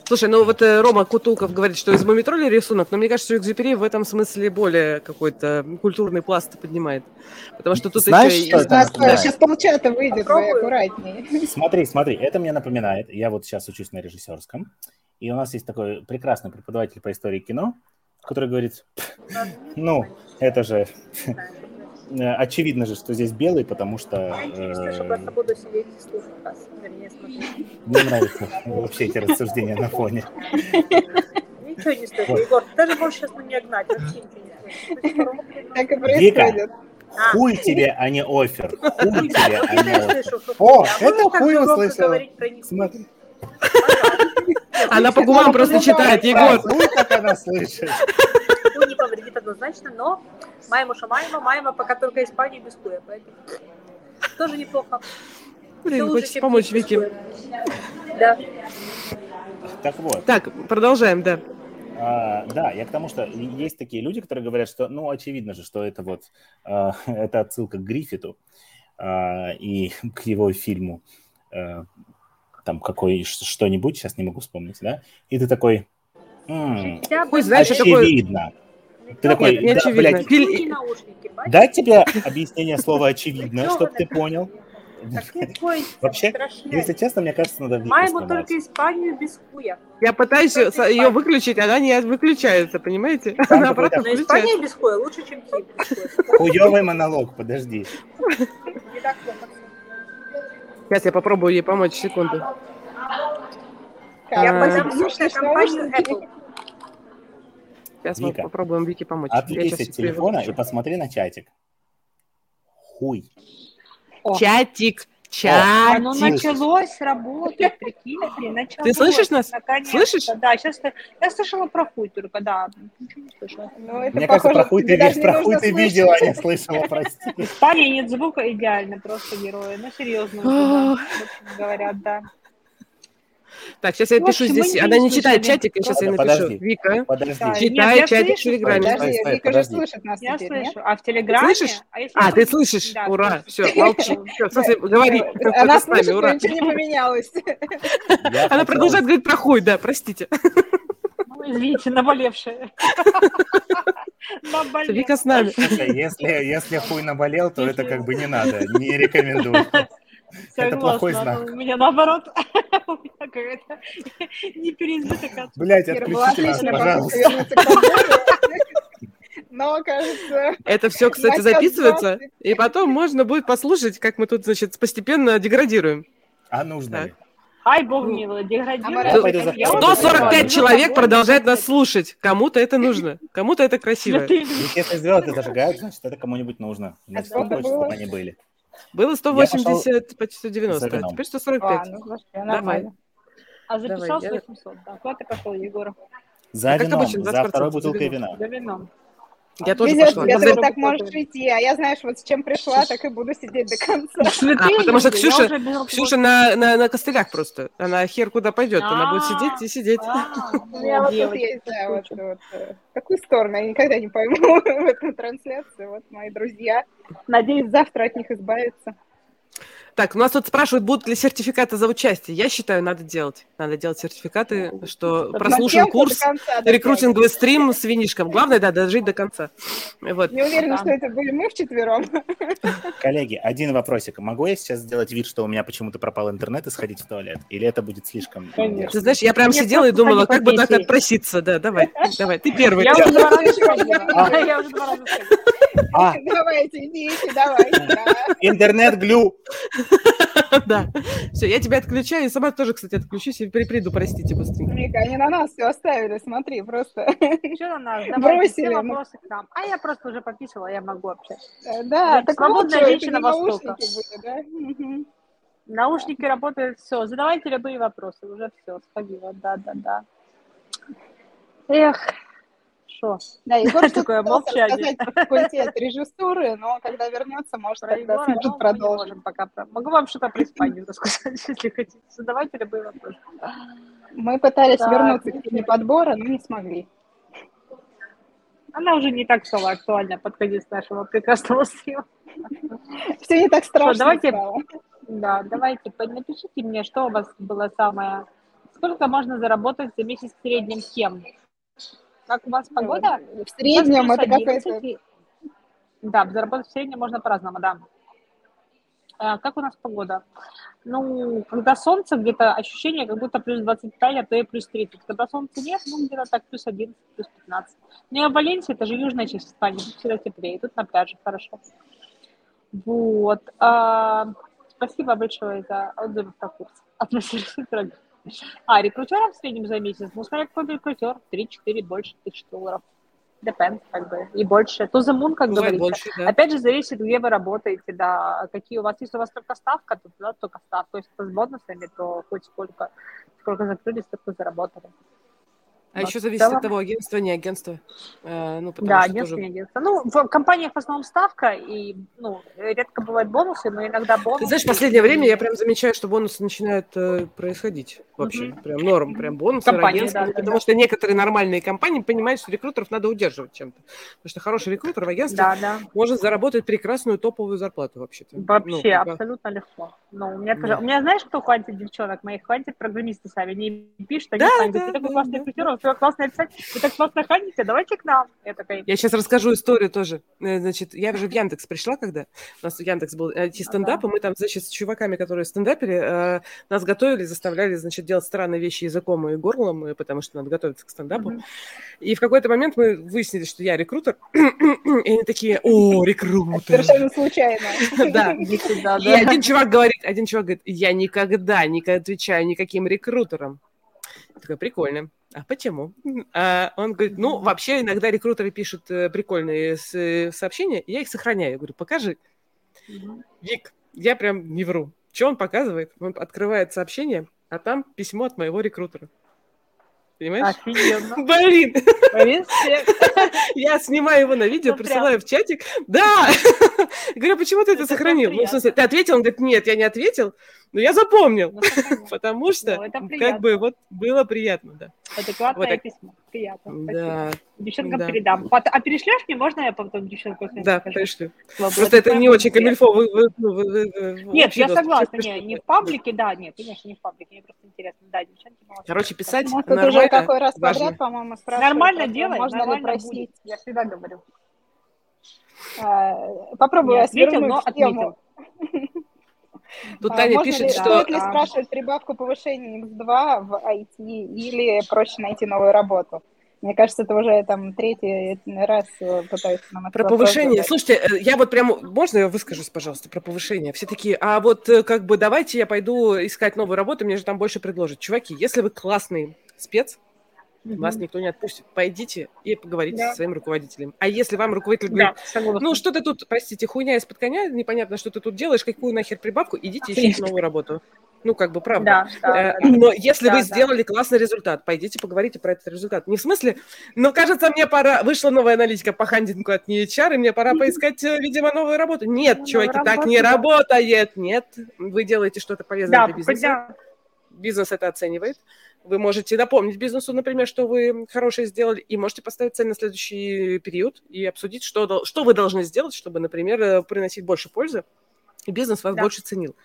Слушай, ну вот э, Рома Кутулков говорит, что из Мумитроли рисунок, но мне кажется, что Экзюпери в этом смысле более какой-то культурный пласт поднимает. Потому что тут Знаешь, еще... Что напоминает? Сейчас полчата выйдет, вы аккуратнее. Смотри, смотри, это мне напоминает. Я вот сейчас учусь на режиссерском, и у нас есть такой прекрасный преподаватель по истории кино, который говорит, ну, это же очевидно же, что здесь белый, потому что... Э, Мне нравится вообще эти рассуждения на фоне. Ничего не слышу, Егор. Даже больше сейчас не гнать, вообще ничего не Так и происходит. А. Хуй тебе, а не офер. Хуй тебе, а не офер. О, это хуй услышала. Смотри. Она по губам просто читает, Егор. Хуй, как она слышит. Однозначно, но Маемо Шамаема, Маема пока только Испания без хуя, поэтому тоже неплохо. Блин, хочется помочь Вике. Да. Так вот. Так, продолжаем, да. А, да, я к тому, что есть такие люди, которые говорят, что, ну, очевидно же, что это вот, а, это отсылка к Гриффиту а, и к его фильму, а, там, какой, что-нибудь, сейчас не могу вспомнить, да, и ты такой, м-м, знаешь, очевидно. Такой Ты такой, Нет, не да, очевидно. блядь, Пиль- Какие наушники, бачишь? дать тебе объяснение слова очевидно, чтобы ты понял. Такий хуй Вообще, страшний. Если честно, мне кажется, надо в них Маємо оставаться. тільки Іспанію без хуя. Я пытаюсь ее выключить, она не выключается, понимаете? Там Она обратно какой-то- Но включается. Іспанія без хуя лучше, чем Київ без хуя. Хуёвый монолог, подожди. Не так плохо. Сейчас я попробую ей помочь, секунду. Я А, подам слушай, суд на что компанию вы Apple. Сейчас мы Вика, попробуем Вике помочь. Отвлекись от телефона и посмотри на чатик. Хуй. Чатик, Оно чатик. началось работать, прикиньте, началось. Ты слышишь нас? Наконец-то. Слышишь? Да, сейчас я слышала про хуй только, да. Ничего не слышала. Ну, это Мне кажется, похоже, про хуй ты, тебе даже ви- не про хуй ты видела, а не слышала, прости. В Испании нет звука идеально, просто герои. Ну, серьезно, говорят, да. Так, сейчас я пишу здесь. Она не читает чатик, я сейчас ей Ладно, напишу. Вика, читай я чатик в Телеграме. Вика же слышит нас Я слышу. А в Телеграме... Слышишь? А, А, я ты слышишь? Ура, все, молчи. Все, в смысле, говори. Она Это с нами, слышит, но ура. ничего не поменялось. Я Она продолжает говорить про хуй, да, простите. Ну, извините. Наболевшие. Вика с нами. Если, если хуй наболел, то это как бы не надо, не рекомендую. Это плохой знак. У меня наоборот. У меня какая-то не переизбыток от- Блять, отключите нас, пожалуйста. Но, кажется, Это все, кстати, записывается, и потом можно будет послушать, как мы тут, значит, постепенно деградируем. А нужно ли? Ай, бог милый, деградирует. Я пойду за Я вот 145 не человек продолжает нас слушать. Кому-то это нужно, кому-то это красиво. если звезды зажигают, значит, это кому-нибудь нужно. Значит, хочется, было? чтобы они были. Было Я 180, почти 190, за а теперь а, 145. ну, слушай, Давай. нормально. А Давай, записался я- 800, да. Куда ты пошел, Егор? За А как вином, обычно, за 20% второй бутылкой вина. За вином. Я тоже Везет пошла. тебе, Я ты вот так можешь идти, а я, знаешь, вот с чем пришла, так и буду сидеть до конца. А, потому что я Ксюша- Ксюша на, на, на костылях просто. Она хер куда пойдет. Она будет А. сидеть и сидеть. А, У меня вот тут есть, да, вот, вот, э, какую сторону, я никогда не пойму в этом трансляции. Вот мои друзья. Надеюсь, завтра от них избавиться. Так, у нас тут спрашивают, будут ли сертификаты за участие. Я считаю, надо делать. Надо делать сертификаты, что На прослушан Хотелка курс, конца рекрутинговый стрим с винишком. Главное, да, дожить до конца. Вот. Не уверена, Да. что это были мы вчетвером. Коллеги, один вопросик. Могу я сейчас сделать вид, что у меня почему-то пропал интернет и сходить в туалет? Или это будет слишком... Конечно. Ты знаешь, я прям сидела и думала, как бы так отпроситься. Да, давай, давай, ты первый. Я уже два раза сходила. А, Давайте, идите, давайте. да. интернет-глю! Да. Все, я тебя отключаю, и сама тоже, кстати, отключусь и при- приду, простите, быстренько. Вика, они на нас все оставили, смотри, просто. Что на нас? Бросили, все вопросы к нам. А я просто уже пописала, я могу общаться. Э, Да, так свободная женщина Востока. наушники работают, все. Задавайте любые вопросы, уже все, сходила, да-да-да. Эх, что? Да, Егор что-то Такое молчание. про факультет режиссуры, но когда вернется, может, Про тогда Егора, ну, можем пока. Могу вам что-то про Испанию рассказать, если хотите. Задавайте любые вопросы. Мы пытались Так, вернуться ну к теме подбора, но не смогли. Она уже не так стала актуальна под конец нашего прекрасного стрима. Все не так страшно давайте- стало. Да, давайте, напишите мне, что у вас было самое... Сколько можно заработать за месяц в среднем кем? Как у вас погода? В среднем это плюс какой-то... 11, и- Да, заработать в среднем можно по-разному, да. А, Как у нас погода? Ну, когда солнце, где-то ощущение, как будто плюс 25, а то и плюс 30. Когда солнца нет, ну, где-то так плюс 11, плюс 15. Ну, и в Валенсии, это же южная часть Испании, тут всегда теплее, тут на пляже хорошо. Вот. А, спасибо большое за отзывы про курс. Атмосферный трек. А, рекрутером в среднем за месяц, ну, смотря какой рекрутер, 3-4, больше тысяч долларов. Depends, как бы, и больше. То за мун, как Бывает говорится. больше, да. Опять же, зависит, где вы работаете, да, какие у вас, если у вас только ставка, то да, только ставка, если с бонусами, то хоть сколько, сколько закрыли, столько заработали. А еще зависит целом- от того, агентство, не агентство. Э, ну, Да, агентство, тоже- не агентство. Ну, в компаниях в основном ставка, и, ну, редко бывают бонусы, но иногда бонусы. Ты знаешь, в последнее время я прям замечаю, что бонусы начинают э, происходить вообще. Мгм. Прям норм, прям бонусы, Компании, агентства. да, Ну, да, потому да. что некоторые нормальные компании понимают, что рекрутеров надо удерживать чем-то. Потому что хороший рекрутер в агентстве Да, да. может заработать прекрасную топовую зарплату вообще-то. Вообще, Ну, как бы- абсолютно легко. Ну, у меня, Да. тоже- у меня, знаешь, кто хватит девчонок моих? Хватит программисты сами. Они пишут, они Да, сами да, ты такой да, классный да, рекрутер, все классно описать. Вы так классно ходите, давайте к нам. Я такая... Я сейчас расскажу историю тоже. Э, Значит, я уже в Яндекс пришла, когда у нас в Яндекс был IT-стендап, и мы там, значит, с чуваками, которые стендапили, э, нас готовили, заставляли, значит, делать странные вещи языком и горлом, потому что надо готовиться к стендапу. Мгм. И в какой-то момент мы выяснили, что я рекрутер, и они такие, о, рекрутер. Совершенно случайно. Да. И один чувак говорит, один чувак говорит, я никогда не отвечаю никаким рекрутерам. Я такая, прикольно. А почему? А он говорит, ну, вообще иногда рекрутеры пишут э, прикольные э, сообщения, и я их сохраняю. Я говорю, покажи. Вик, я прям не вру. Что он показывает? Он открывает сообщение, а там письмо от моего рекрутера. Понимаешь? Офигенно. Блин, я снимаю его на видео, Ну, прям. присылаю в чатик. Да! Говорю, почему ты это сохранил? Ну, в смысле, ты ответил? Он говорит, нет, я не ответил, но я запомнил. Ну. Потому что, Ну, как бы, вот было приятно, да. Адекватное так. письмо. Приятно. Спасибо. Да, Девчонкам да. передам. А перешлешь мне? Можно я потом девчонкам да, скажу? пришлю. Слава Просто это не очень камильфо. вы- вы- ну, вы- вы- вы- Нет, я согласна, не, не в паблике, да, нет, конечно, не в паблике, мне просто интересно, да, девчонки молодцы. Короче, писать Ну, тут уже нормально, какой раз важно. подряд, по-моему, спрашивают, Нормально делай, можно ли нормально простить. будет, я всегда говорю. А, Попробую Не ответил, но отметил. Тут А, Таня пишет, ли, что... Стоит ли а, спрашивать прибавку повышения X2 в IT или проще найти новую работу? Мне кажется, это уже там третий раз э, пытаются нам Про повышение. задать. Слушайте, э, я вот прям... Можно я выскажусь, пожалуйста, про повышение? Все такие, а вот э, как бы давайте я пойду искать новую работу, мне же там больше предложат. Чуваки, если вы классный спец, вас Мгм. никто не отпустит. Пойдите и поговорите Да. со своим руководителем. А если вам руководитель говорит, Да, ну что ты тут, простите, хуйня из-под коня, непонятно, что ты тут делаешь, какую нахер прибавку, идите ищите новую работу. Ну, как бы, правда. Да, да, Э, да, да. Но если Да, вы да. сделали классный результат, пойдите поговорите про этот результат. Не в смысле, но кажется, мне пора, вышла новая аналитика по хандингу от NHR, и мне пора поискать, э, видимо, новую работу. Нет, Ну, чуваки, новую так не работает. Нет, вы делаете что-то полезное Да, для бизнеса. да. Бизнес это оценивает. Вы можете напомнить бизнесу, например, что вы хорошее сделали, и можете поставить цель на следующий период и обсудить, что, что вы должны сделать, чтобы, например, э, приносить больше пользы, и бизнес вас Да. больше ценил.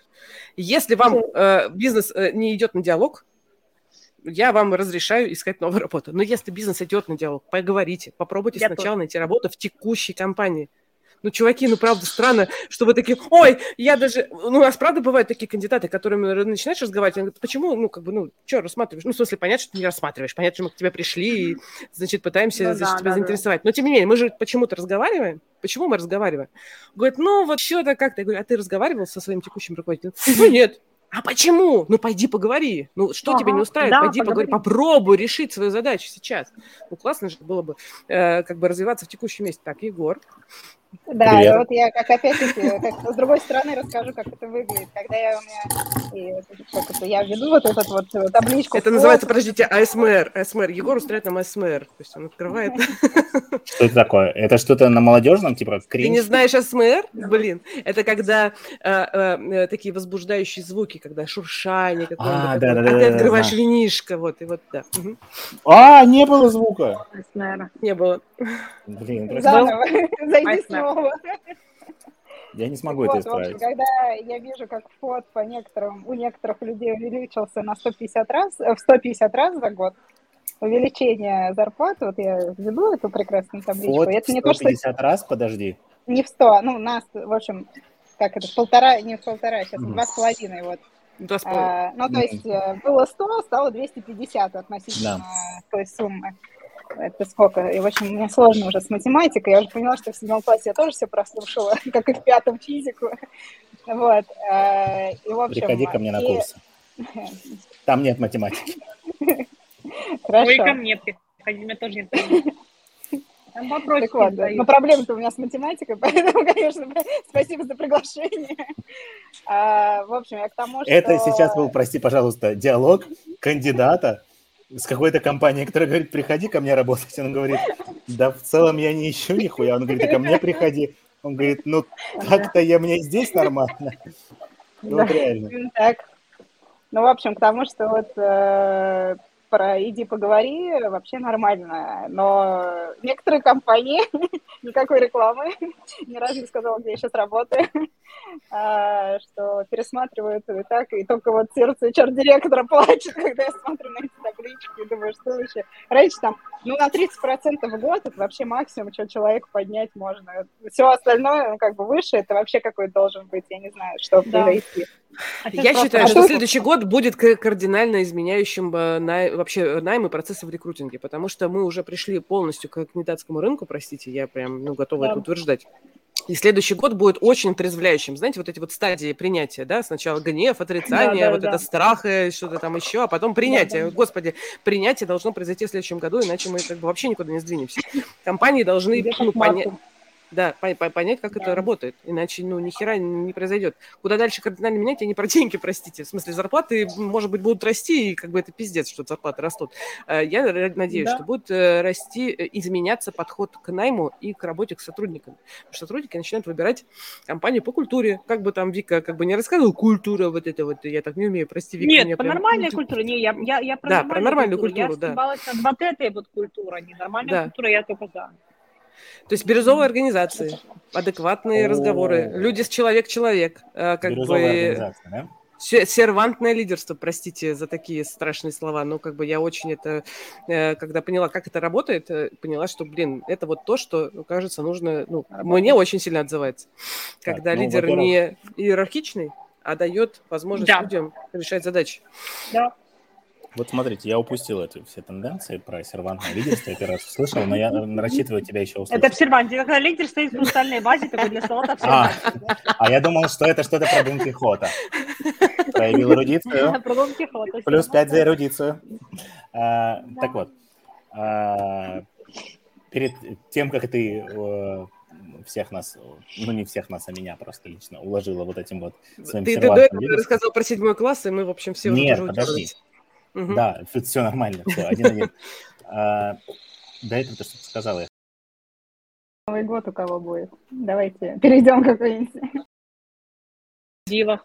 Если вам э, бизнес э, не идет на диалог, я вам разрешаю искать новую работу. Но если бизнес идет на диалог, поговорите, попробуйте Я сначала найти работу в текущей компании. Ну, чуваки, ну, правда, странно, что вы такие, ой, я даже... Ну, у нас, правда, бывают такие кандидаты, которыми начинаешь разговаривать, они говорят, почему, ну, как бы, ну, что рассматриваешь? Ну, в смысле, понятно, что ты не рассматриваешь, понятно, что мы к тебе пришли и, значит, пытаемся Ну значит, да, тебя да, да. заинтересовать. Но, тем не менее, мы же почему-то разговариваем. Почему мы разговариваем? Говорит, ну, вот что-то как-то. Я говорю, а ты разговаривал со своим текущим руководителем? Ну, нет. А почему? Ну, пойди поговори. Ну, что тебя не Ага, устраивает? да, пойди поговори. поговори. Попробуй решить свою задачу сейчас. Ну, классно же было бы э, как бы развиваться в текущем месте. Так, Егор. Да, Привет. и вот я как опять-таки, как с другой стороны расскажу, как это выглядит. Когда я у меня, и, как это, я веду вот эту вот э, табличку. Это называется, подождите, АСМР. АСМР. Егор устраивает нам АСМР. То есть он открывает. Что это такое? Это что-то на молодежном, типа Ты не кринж? знаешь АСМР? Блин, это когда э, э, такие возбуждающие звуки, когда шуршание какое-нибудь. А, А ты да, открываешь знаю. винишко, вот, и вот, да. А, не было звука. Не было. Блин. Заново, зайди снова. я не смогу это Вот, в общем, исправить. когда я вижу, как фот по некоторым, у некоторых людей увеличился на 150 раз, э, в 150 раз за год, увеличение зарплаты, вот я веду эту прекрасную табличку, Вот и это не то, что 150 раз, подожди. не в 100, ну, нас, в общем, как это, в полтора, не в полтора, сейчас два с половиной, вот. Два с половиной. А, ну, то есть э, было 100, стало 250 относительно той суммы. Это сколько? И, в общем, мне сложно уже с математикой. Я уже поняла, что в седьмом классе я тоже все прослушала, как и в пятом физику. Вот. э, И, в общем... Приходи ко мне на и- курсы. Там нет математики. Хорошо. Ой, ко мне приходи, у меня тоже нет. Там Так вот, но проблема-то у меня с математикой, поэтому, конечно, спасибо за приглашение. А, В общем, я к тому, что... Это сейчас был, прости, пожалуйста, диалог кандидата с какой-то компанией, которая говорит, приходи ко мне работать. Он говорит, да в целом я не ищу нихуя. Он говорит, да ко мне приходи. Он говорит, ну так-то я мне здесь нормально. Ну, вот реально. Так. Ну, в общем, к тому, что вот э, про «иди поговори» вообще нормально, но некоторые компании, никакой рекламы, ни разу не сказала, где я сейчас работаю, а, что пересматривают и так, и только вот сердце черт-директора плачет, когда я смотрю на эти таблички и думаю, что вообще. Раньше там, ну, на 30% в год это вообще максимум, что человеку поднять можно. Все остальное, ну, как бы выше, это вообще какой должен быть, я не знаю, что Да. произойти. А Я считаю, что следующий год будет кардинально изменяющим э, най- вообще найм и процессы в рекрутинге, потому что мы уже пришли полностью к кандидатскому рынку, простите, я прям ну, готова Да. это утверждать. И следующий год будет очень отрезвляющим. Знаете, вот эти вот стадии принятия, да? Сначала гнев, отрицание, да, вот да. это страх, и что-то там еще, а потом принятие. да. Господи, принятие должно произойти в следующем году, иначе мы как бы вообще никуда не сдвинемся. Компании должны ну, понять, да, по- по- понять, как Да. это работает. Иначе, ну, ни хера не произойдет. Куда дальше кардинально менять, я не про деньги, простите. В смысле, зарплаты, может быть, будут расти, и как бы это пиздец, что зарплаты растут. Э, Я надеюсь, Да. что будет э, расти, э, изменяться подход к найму и к работе с сотрудниками. Потому что сотрудники начинают выбирать компанию по культуре. Как бы там Вика как бы не рассказывала, культура вот это вот, я так не умею, прости, Вика. Нет, по прям- нормальной культуре. Не, я, я, я про Да, нормальную, про нормальную культуру. культуру, Я да. вот этой вот культурой. Ненормальная Да. культура, я только за. То есть бирюзовые организации, адекватные О. разговоры, люди с человек-человек, э, как бы да? Сервантное лидерство, простите за такие страшные слова, но как бы я очень это, э, когда поняла, как это работает, э, поняла, что, блин, это вот то, что, кажется, нужно, ну, мне очень сильно отзывается. Так, Когда ну, лидер не иерархичный, а дает возможность Да. людям решать задачи. Да. Вот смотрите, я упустил эти все тенденции про сервантное лидерство, я первый раз услышал, но я рассчитываю тебя еще услышать. Это в серванте. Когда лидер стоит в хрустальной вазе, такой для салата А, а я думал, что это что-то про Дон Кихота. Проявил эрудицию. Про Дон Кихота. Плюс 5 за эрудицию. А, Так вот, а, перед тем, как ты всех нас, ну не всех нас, а меня просто лично уложила вот этим вот своим Ты, ты до этого рассказал про седьмой класс, и мы, в общем, все Нет, уже подожди. ужаснулись. Да, все нормально, все, один-один. А, До этого ты что-то сказала. я Новый год у кого будет? Давайте перейдем к какой-нибудь. Дива.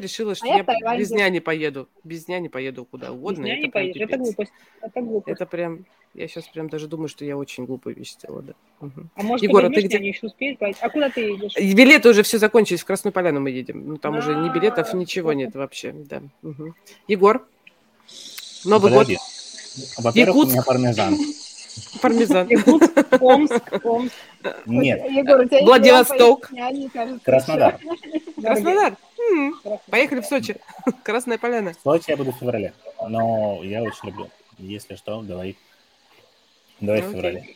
Решила, что А я я, без дня не поеду. Без дня не поеду куда угодно. Без меня это не прям поедешь. Это глупость. Это глупость. Это прям, я сейчас прям даже думаю, что я очень глупую вещь сделала, да. Мгм. А может, Егор, а ты где? еще успеешь? А куда ты едешь? И Билеты уже все закончились, в Красную Поляну мы едем. Ну, там уже ни билетов, А, ничего плохо. нет вообще, да. Мгм. Егор, Новый Подожди. год, Во-первых, у меня пармезан. пармезан. Якутск, Омск, Омск. Нет, Егор, у тебя есть Владивосток. Краснодар. Краснодар. Поехали в Сочи. Красная Поляна. В Сочи я буду в феврале, но я очень люблю. Если что, говори. Давай Ну, в окей. феврале.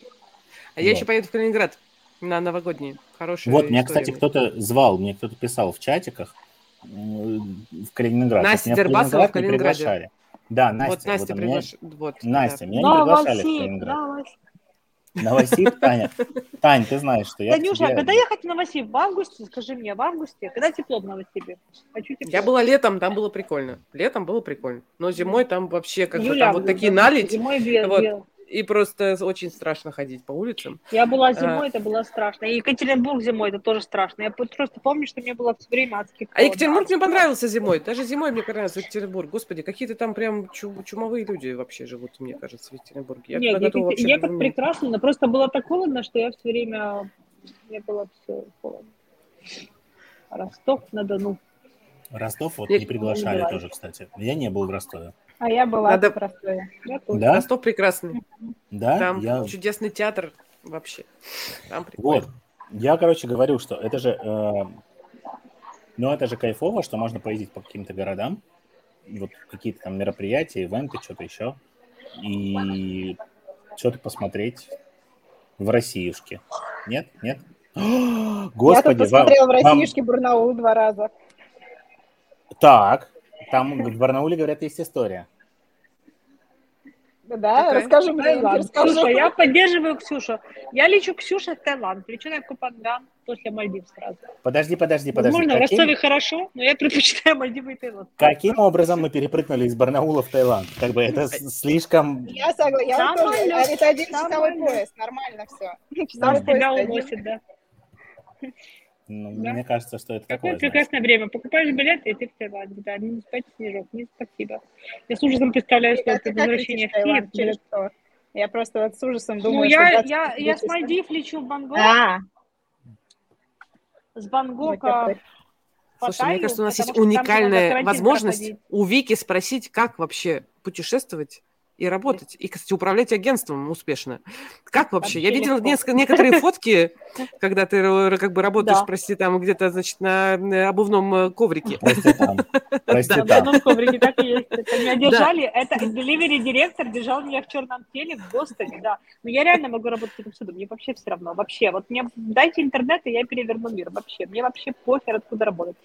А я Вот. еще поеду в Калининград на новогодние. Хорошие Вот, меня, истории кстати, кто-то звал, мне кто-то писал в чатиках в Калининград. Настя Меня в Дербасова в Калининграде. приглашали. Да, Настя. Вот Настя вот, а меня-. Вот, Настя, да. меня не приглашали в Калининград. Новосиб. Таня. Тань, ты знаешь, что я Танюша, а тебе- когда ехать в Новосиб? В августе? Скажи мне, в августе? Когда тепло в Новосибе? Хочу тепло. Я была летом, там было прикольно. Летом было прикольно. Но зимой там вообще как бы Июля, там вот такие налить, Зимой бе- Вот. бе- и просто очень страшно ходить по улицам. Я была А. зимой, это было страшно. И Екатеринбург зимой, это тоже страшно. Я просто помню, что мне было все время адски А. Екатеринбург мне понравился зимой. Даже зимой мне понравился Екатеринбург. Господи, какие-то там прям чу- чумовые люди вообще живут, мне кажется, в Екатеринбурге. Я Нет, Екатер- вообще Екат в- прекрасно, но просто было так холодно, что я все время... Мне было все холодно. Ростов-на-Дону. Ростов вот не приглашали тоже, кстати. Я не был в Ростове. А я была Надо- в Ростове. Да? Ростов прекрасный. Да? Там Я... чудесный театр вообще. Там прикольно. Вот. Я, короче, говорю, что это же... э, Ну, это же кайфово, что можно поездить по каким-то городам, вот какие-то там мероприятия, ивенты, что-то еще, и что-то посмотреть в Россиюшке. Нет? Нет? О, я тут Господи, вам- посмотрела в вам- Россиюшке Барнаул два раза. Так, там в Барнауле, говорят, есть история. Да, Какая? расскажи мне, Таиланд. расскажу. Ксюша, я поддерживаю Ксюшу. Я лечу Ксюша в Таиланд. Лечу на Купанган после Мальдив сразу. Подожди, подожди, подожди. Возможно, в Каким, Ростове хорошо, но я предпочитаю Мальдивы и Таиланд. каким образом мы перепрыгнули из Барнаула в Таиланд? Как бы это слишком... Я согласна, я тоже, Самолет, а это один часовой поезд, нормально все. Часовой Тебя поезд один. уносит, да. Ну, Да. Мне кажется, что это Какое такое, прекрасное время. Покупаешь билеты, и ты в Таиланде. Да, минус 5 снежок. Нет, спасибо. Я с ужасом представляю, что это возвращение в Таиланд? Киев. Через что? Я просто вот с ужасом Ну, думаю, я, что я, я с 24 Мальдив лечу в Бангкок, А, с ну, Бангкока Слушай, мне Паттайю, кажется, у нас есть уникальная возможность проходить. у Вики спросить, как вообще путешествовать и работать, и, кстати, управлять агентством успешно. Как вообще? Я видела несколько, некоторые фотки, когда ты р- как бы работаешь, Да. прости, там где-то, значит, на э, обувном э, коврике. Прости там. Прости Да, на там. одном коврике так и есть. Это меня держали, это delivery директор держал меня в черном теле в Бостоне, да. Но я реально могу работать отсюда, мне вообще все равно, вообще. Вот мне дайте интернет, и я переверну мир, вообще. Мне вообще похер, откуда работать.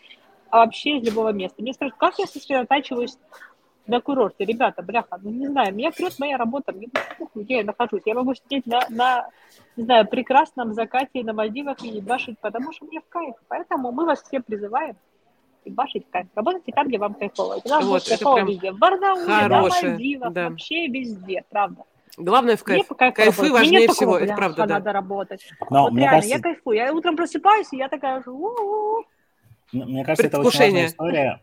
А вообще из любого места. Мне спрашивают, как я сосредотачиваюсь на курорте? Ребята, бляха, ну не знаю, меня прет моя работа, мне похуй, где я нахожусь. Я могу сидеть на, на, не знаю, прекрасном закате на Мальдивах и ебашить, потому что мне в кайф. Поэтому мы вас все призываем ебашить в кайф. Работайте там, где вам кайфово. И вам Вот, кайфово прям везде. В Барнауле, на хорошее, Мальдивах, да. вообще везде, правда. Главное в кайф. Кайфы работать. Мне важнее всего, такого, это «Бляха, правда, да. надо работать. Но вот мне реально, кажется, я кайфую. Я утром просыпаюсь, и я такая же, Мне кажется, это очень важная история.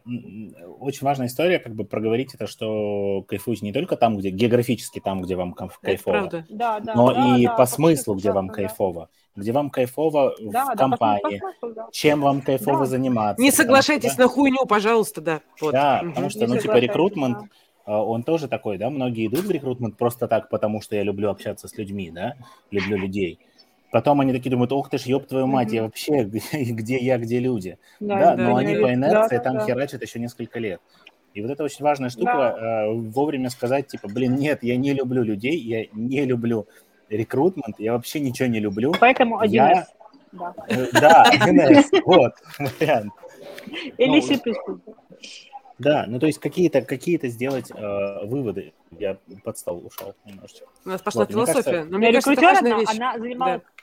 Очень важная история, как бы проговорить это, что кайфуете не только там, где географически там, где вам кайфово, правда. Да, да, но да, и да, по смыслу, где вам да. кайфово, где вам кайфово в Да, да, по компании, смыслу, по смыслу, да. чем вам кайфово Да. заниматься. Не потому соглашайтесь что, на хуйню, пожалуйста, да. Вот. Да, потому что, ну, типа, рекрутмент, да. а, он тоже такой, да, многие идут в рекрутмент просто так, потому что я люблю общаться с людьми, да, люблю людей. Потом они такие думают, ох ты ж, ёб твою мать, я вообще, где, я, где люди? Да, да, но они по инерции да, там да. херачат еще несколько лет. И вот это очень важная штука, э, вовремя сказать, типа, блин, нет, я не люблю людей, я не люблю рекрутмент, я вообще ничего не люблю. Поэтому 1С. Я- Да. Э, Да, 1С, вот, вариант. Или Ну. Да, ну то есть какие-то какие сделать э, выводы. Я под стол ушел немножечко. У нас пошла Вот, мне философия. кажется- Но мне кажется, это важная вещь. она занималась... А,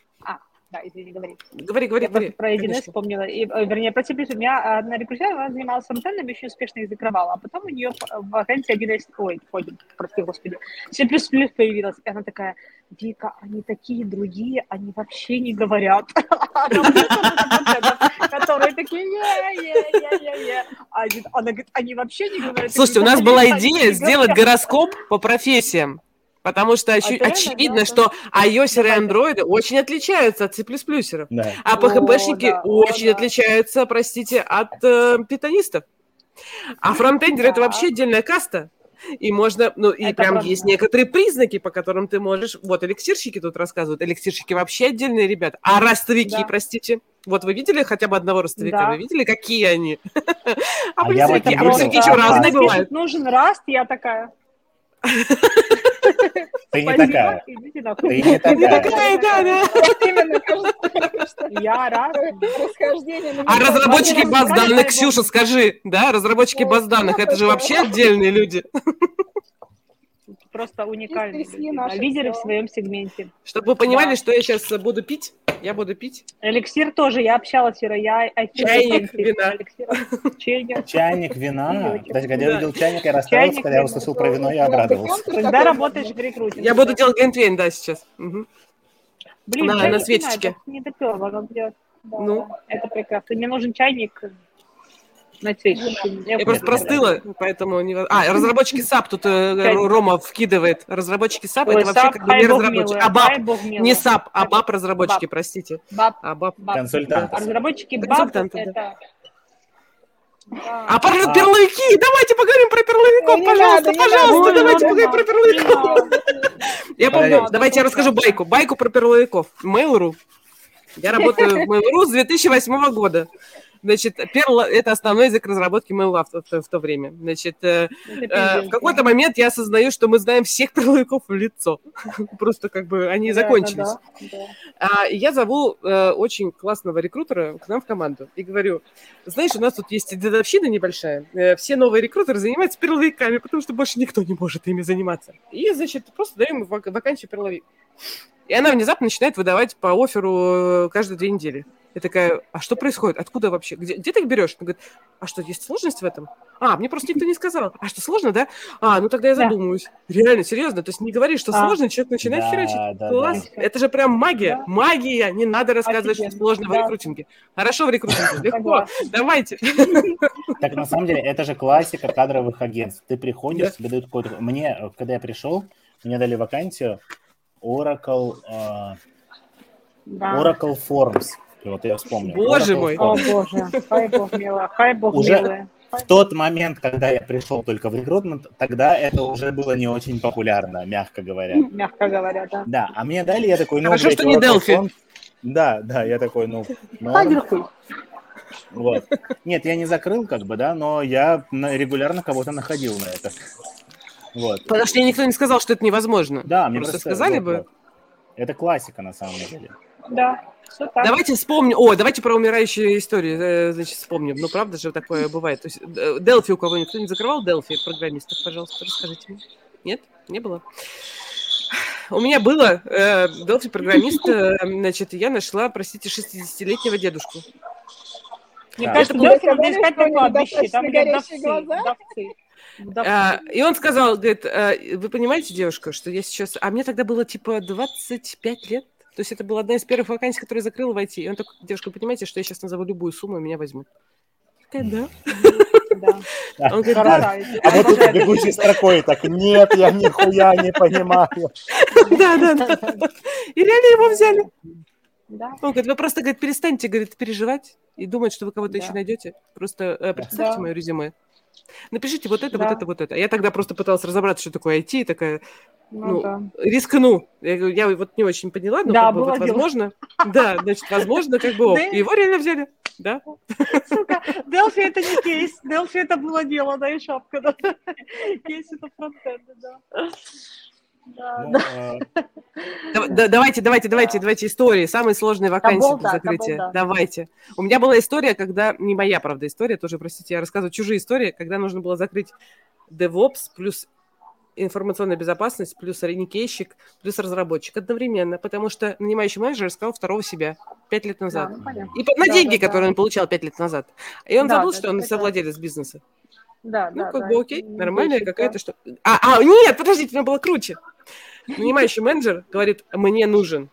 да, извини, говори. Говори, говори, Я говори. про 1С конечно. вспомнила. И, э, вернее, про C++. У меня одна рекрутер, она занималась фронтендом, еще успешно их закрывала. А потом у нее вакансия 1С... Ой, ой, прости, господи. C++ появилась. И она такая, Вика, они такие другие, они вообще не говорят. Которые такие, е-е-е-е-е. Один- Она говорит, они вообще не говорят. Слушайте, у нас была «Да, они идея сделать говорят». гороскоп по профессиям. Потому что это реально, очевидно, да, что iOS и. Android очень отличаются от C++. Да. А О, PHP-шники да, о, очень да. отличаются, простите, от э, питонистов. А фронтендер это Да. вообще отдельная каста. И можно, ну, и Это прям правда. есть некоторые признаки, по которым ты можешь... Вот эликсирщики тут рассказывают. Эликсирщики вообще отдельные ребята. А ростовики, Да. простите. Вот вы видели хотя бы одного ростовика? Да. Вы видели, какие они? А А плюсовики? А Да, еще да. разные бывают. нужен раст, я такая. Ты не «Спасибо, такая. идите нахуй». Ты не такая. Да, да. Вот именно, кажется, Я раз. расхождение. А разработчики баз данных, Ксюша, скажи, да, разработчики Ой, баз данных, это же да, вообще отдельные люди. Просто уникальные лидеры в своем сегменте. Чтобы вы понимали, Да. что я сейчас буду пить, я буду пить. Эликсир тоже, я общалась вчера, я Чайник, вина. Чайник. Чайник вина. Кстати, когда я увидел чайник, я расстроился, когда я услышал про вино, я обрадовался. Когда работаешь в рекрутинге. Я буду делать глинтвейн, да, сейчас. Блин, на- на светочке. Не допёрло, как делать. Да, Ну. это прекрасно. Мне нужен чайник на. Я просто простыла, поэтому... Не... А, разработчики SAP тут э. Рома вкидывает. Разработчики SAP это вообще как бы не бог разработчики. А милый. Не SAP, а Хай баб разработчики, простите. А баб. Консультанты. А разработчики да. это... А про А. перловики! Давайте поговорим про перловиков, пожалуйста, пожалуйста, давайте поговорим про перловиков. Я помню, давайте я расскажу байку. Байку про перловиков. Mail.ru. Я работаю в Mail.ru с 2008 года. Значит, Perl – это основной язык разработки Mail.ru в, то- в то время. Значит, э, э, в какой-то момент я осознаю, что мы знаем всех перловиков в лицо. Просто как бы они да. закончились. Да, да. А, я зову э, очень классного рекрутера к нам в команду и говорю, знаешь, у нас тут есть дедовщина небольшая, э, все новые рекрутеры занимаются перловиками, потому что больше никто не может ими заниматься. И, значит, просто даем вак- вакансию перловик. И она внезапно начинает выдавать по оферу э, каждые две недели. Я такая, а что происходит? Откуда вообще? Где, где ты их берешь? Он говорит, а что, есть сложность в этом? А, мне просто никто не сказал. А что, сложно, да? А, ну тогда я задумаюсь. Да. Реально, серьезно. То есть не говори, что а. сложно, человек начинает да, херачить. Да, Класс. Да. Это же прям магия. Да. Магия. Не надо рассказывать, Офигенно. что сложно да. в рекрутинге. Хорошо в рекрутинге. Легко. Давайте. Так на самом деле, это же классика кадровых агентств. Ты приходишь, тебе дают какой-то... Мне, когда я пришел, мне дали вакансию Oracle... Да. Oracle Forms. Вот я вспомнил. Боже мой. О, боже. Хай бог мило. Хай бог Уже милый. В тот момент, когда я пришел только в рекрутмент, тогда это уже было не очень популярно, мягко говоря. Мягко говоря, да. Да, а мне дали, я такой, ну, Хорошо, блядь, что не Delphi. Да, да, я такой, ну... Норм. Вот. Нет, я не закрыл, как бы, да, но я регулярно кого-то находил на это. Вот. Потому что мне никто не сказал, что это невозможно. Да, мне просто сказали вот, бы. Вот. Это классика на самом деле. Да. Давайте вспомним. О, давайте про умирающие истории, э, значит, вспомним. Ну, правда же такое бывает. То есть, Делфи у кого-нибудь кто-нибудь закрывал Делфи программистов, пожалуйста, расскажите мне. Нет? Не было? У меня было э, Delphi программист, э, значит, я нашла, простите, 60-летнего дедушку. Мне кажется, Delphi надо искать на кладбище, там вдовцы. А, и он сказал, говорит, а, вы понимаете, девушка, что я сейчас... А мне тогда было типа 25 лет. То есть это была одна из первых вакансий, которую я закрыла в IT. И он такой, девушка, понимаете, что я сейчас назову любую сумму, и меня возьмут. Такая, да. Да. Он говорит, да. А вот тут бегущей строкой так, нет, я нихуя не понимаю. Да, да, да. И реально его взяли. Да. Он говорит, вы просто, говорит, перестаньте, говорит, переживать и думать, что вы кого-то да. еще найдете. Просто э, представьте да. мое резюме. Напишите вот это, да. вот это, вот это. Я тогда просто пыталась разобраться, что такое IT, такая, ну, ну да. рискну. Я, я вот не очень поняла, но да, как бы, вот, возможно, да, значит, возможно, как бы, его реально взяли, да. Сука, Delphi это не кейс, Delphi это было дело, да, и шапка, да. Кейс это фронтенд, да. Ну, а, давайте, давайте, давайте, давайте истории. Самые сложные вакансии для закрытия. Давайте. У меня была история, когда, не моя, правда, история, тоже, простите, я рассказываю чужие истории, когда нужно было закрыть DevOps плюс информационная безопасность, плюс реникейщик, плюс разработчик одновременно, потому что нанимающий менеджер искал второго себя пять лет назад. Да, ну, и на да, деньги, да, которые да. он получал пять лет назад. И он да, забыл, да, что он совладелец бизнеса. Да, ну, да, как да. бы окей, нормальная какая-то что. А, а, нет, подождите, у меня было круче. Нанимающий менеджер говорит, мне нужен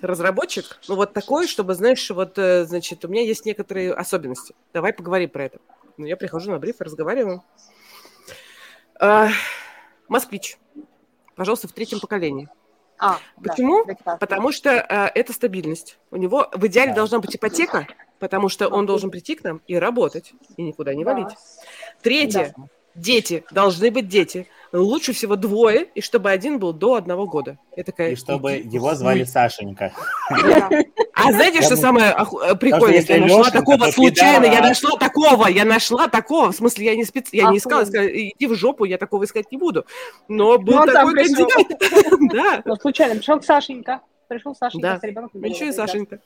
разработчик, ну вот такой, чтобы, знаешь, вот, э, значит, у меня есть некоторые особенности. Давай поговорим про это. Ну, я прихожу на бриф и разговариваю. А, москвич. Пожалуйста, в третьем поколении. А, Почему? Да, Потому что а, это стабильность. У него в идеале да. должна быть ипотека, потому что он должен прийти к нам и работать, и никуда не валить. Третье. Да. Дети. Должны быть дети лучше всего двое, и чтобы один был до одного года. Я такая, и чтобы его звали Сашенька. А знаете, что самое прикольное? Я нашла такого случайно, я нашла такого, я нашла такого. В смысле, я не спец... я не искала, иди в жопу, я такого искать не буду. Но был ну, такой кандидат. Да. Ну, случайно, пришел Сашенька. Пришел Сашенька да. с ребенком. Еще и Сашенька.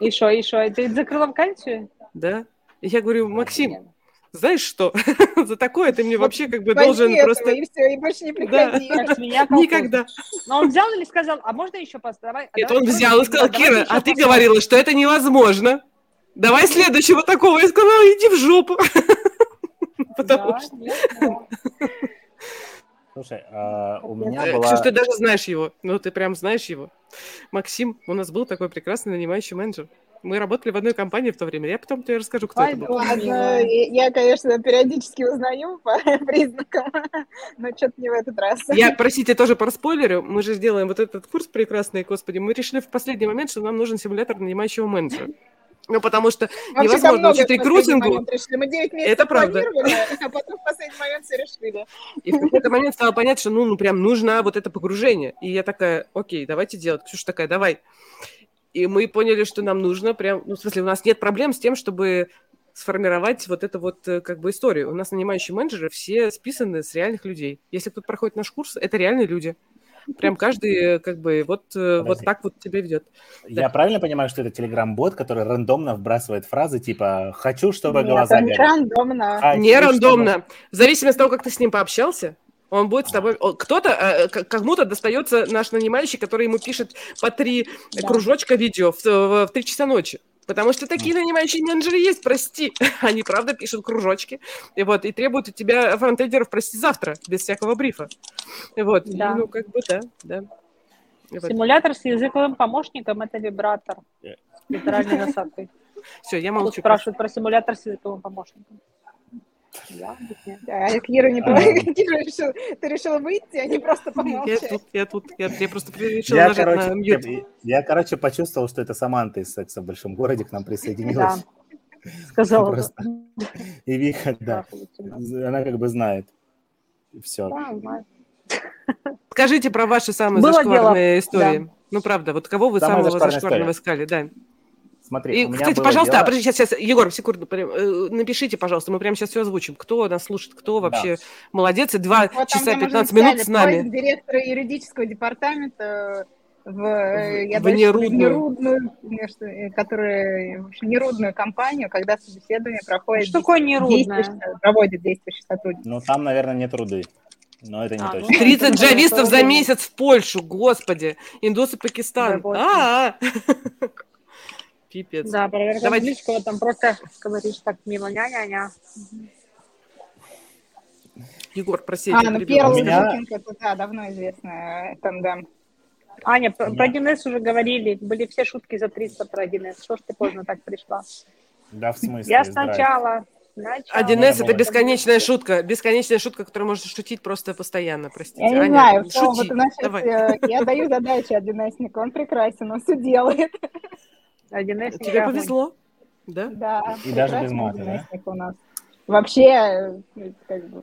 И что, и что? Ты закрыла вакансию? Да. Я говорю, Максим, знаешь что, за такое ты мне вообще как бы должен просто... И все, и больше не приходи. Никогда. Но он взял или сказал, а можно еще поставить? Нет, он взял и сказал, Кира, а ты говорила, что это невозможно. Давай следующего такого. Я сказала, иди в жопу. Потому что... Слушай, а у меня была... Ксюш, ты даже знаешь его. Ну, ты прям знаешь его. Максим, у нас был такой прекрасный нанимающий менеджер. Мы работали в одной компании в то время. Я потом тебе расскажу, кто Ой, это был. Ладно, я, конечно, периодически узнаю по признакам, но что-то не в этот раз. Я, простите, тоже по спойлеру. Мы же сделаем вот этот курс прекрасный, господи. Мы решили в последний момент, что нам нужен симулятор нанимающего менеджера. Ну, потому что Вообще невозможно учить рекрутингу. Мы 9 месяцев это правда. а потом в последний момент все решили. И в какой-то момент стало понятно, что ну, ну прям нужно вот это погружение. И я такая, окей, давайте делать. Ксюша такая, давай. И мы поняли, что нам нужно прям, ну, в смысле, у нас нет проблем с тем, чтобы сформировать вот эту вот э, как бы историю. У нас нанимающие менеджеры все списаны с реальных людей. Если кто-то проходит наш курс, это реальные люди. Прям каждый э, как бы вот, э, вот так вот тебя ведет. Я да. правильно понимаю, что это телеграм-бот, который рандомно вбрасывает фразы типа «хочу, чтобы Нет, глаза не рандомно. Хочу, не рандомно. Чтобы... В зависимости от того, как ты с ним пообщался, Он будет с тобой... Кто-то, э, к- кому-то достается наш нанимающий, который ему пишет по три Да. кружочка видео в, в, в 3 часа ночи. Потому что такие нанимающие менеджеры есть, прости. Они, правда, пишут кружочки. И вот, и требуют от тебя фронтендеров, прости, завтра, без всякого брифа. И вот, и, Да. ну, как бы, да, да. И вот. Симулятор с языковым помощником – это вибратор Э. с литеральной насадкой. Все, я Тут молчу. спрашивают про симулятор с языковым помощником. Я объясняю. А Кира не А. Кира решил, ты решила выйти, а не просто Я помолчать. тут, я тут, я, я просто решила Я, нажать на короче, мьют. я, я, короче, почувствовал, что это Саманта из «Секса в большом городе» к нам присоединилась. Сказала. Просто. И Вика, да, Да, она как бы знает. Все. Скажите про ваши самые Было зашкварные истории. Ну, правда, вот кого вы Самая самого зашкварного история. искали, да. Смотри, И, у меня кстати, было пожалуйста, дело- подожди, сейчас, сейчас, Егор, секунду, прям, э, напишите, пожалуйста, мы прямо сейчас все озвучим. Кто нас слушает, кто вообще молодец, и два Вот там, часа где мы 15 уже минут с нами. директора юридического департамента в, э, я в дальше нерудную. нерудную, э, которая, в общем, нерудную компанию, когда собеседование проходит Что такое нерудное? проводит действующий сотрудник. Ну, там, наверное, нет руды. Но это не А, точно. 30 Ну, джавистов за месяц в Польшу, господи. Индус и Пакистан. Работа. А, Пипец. Да, проверка Давайте. английского, там просто говоришь так мимо ня-ня-ня. Егор, прости, А, я ну первый меня- Букинг, это, да, давно известная тандем. Аня, про, про 1С уже говорили, были все шутки за 300 про 1С. Что ж ты поздно так пришла? Да, в смысле? Я сначала... сначала- 1С Ну, это я бесконечная шутка. Бесконечная шутка, которую можно шутить просто постоянно, простите. Я не Аня, знаю, что шути. вот, значит, Давай. э, я даю задачи 1С, он прекрасен, он все делает. 1С Тебе повезло. Да? Да, И даже без мата, да? 1С у нас. Вообще, э, как бы...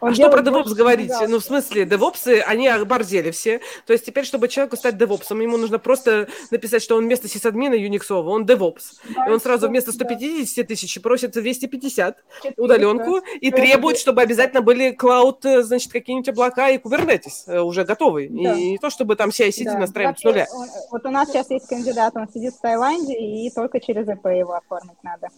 он а что про DevOps говорить? Ну, в смысле, девопсы, они оборзели все. То есть теперь, чтобы человеку стать девопсом, ему нужно просто написать, что он вместо сисадмина юниксового, он девопс. Да, И он сразу вместо да, 150 тысяч просит 250 400. удаленку и требует, чтобы обязательно были клауд, э, значит, какие-нибудь облака и Kubernetes э, уже готовые. И Да. не то, чтобы там CI-CD Да. настраивать с нуля. он- вот у нас сейчас есть кандидат, он сидит в Таиланде, и только через ЭП его оформить надо.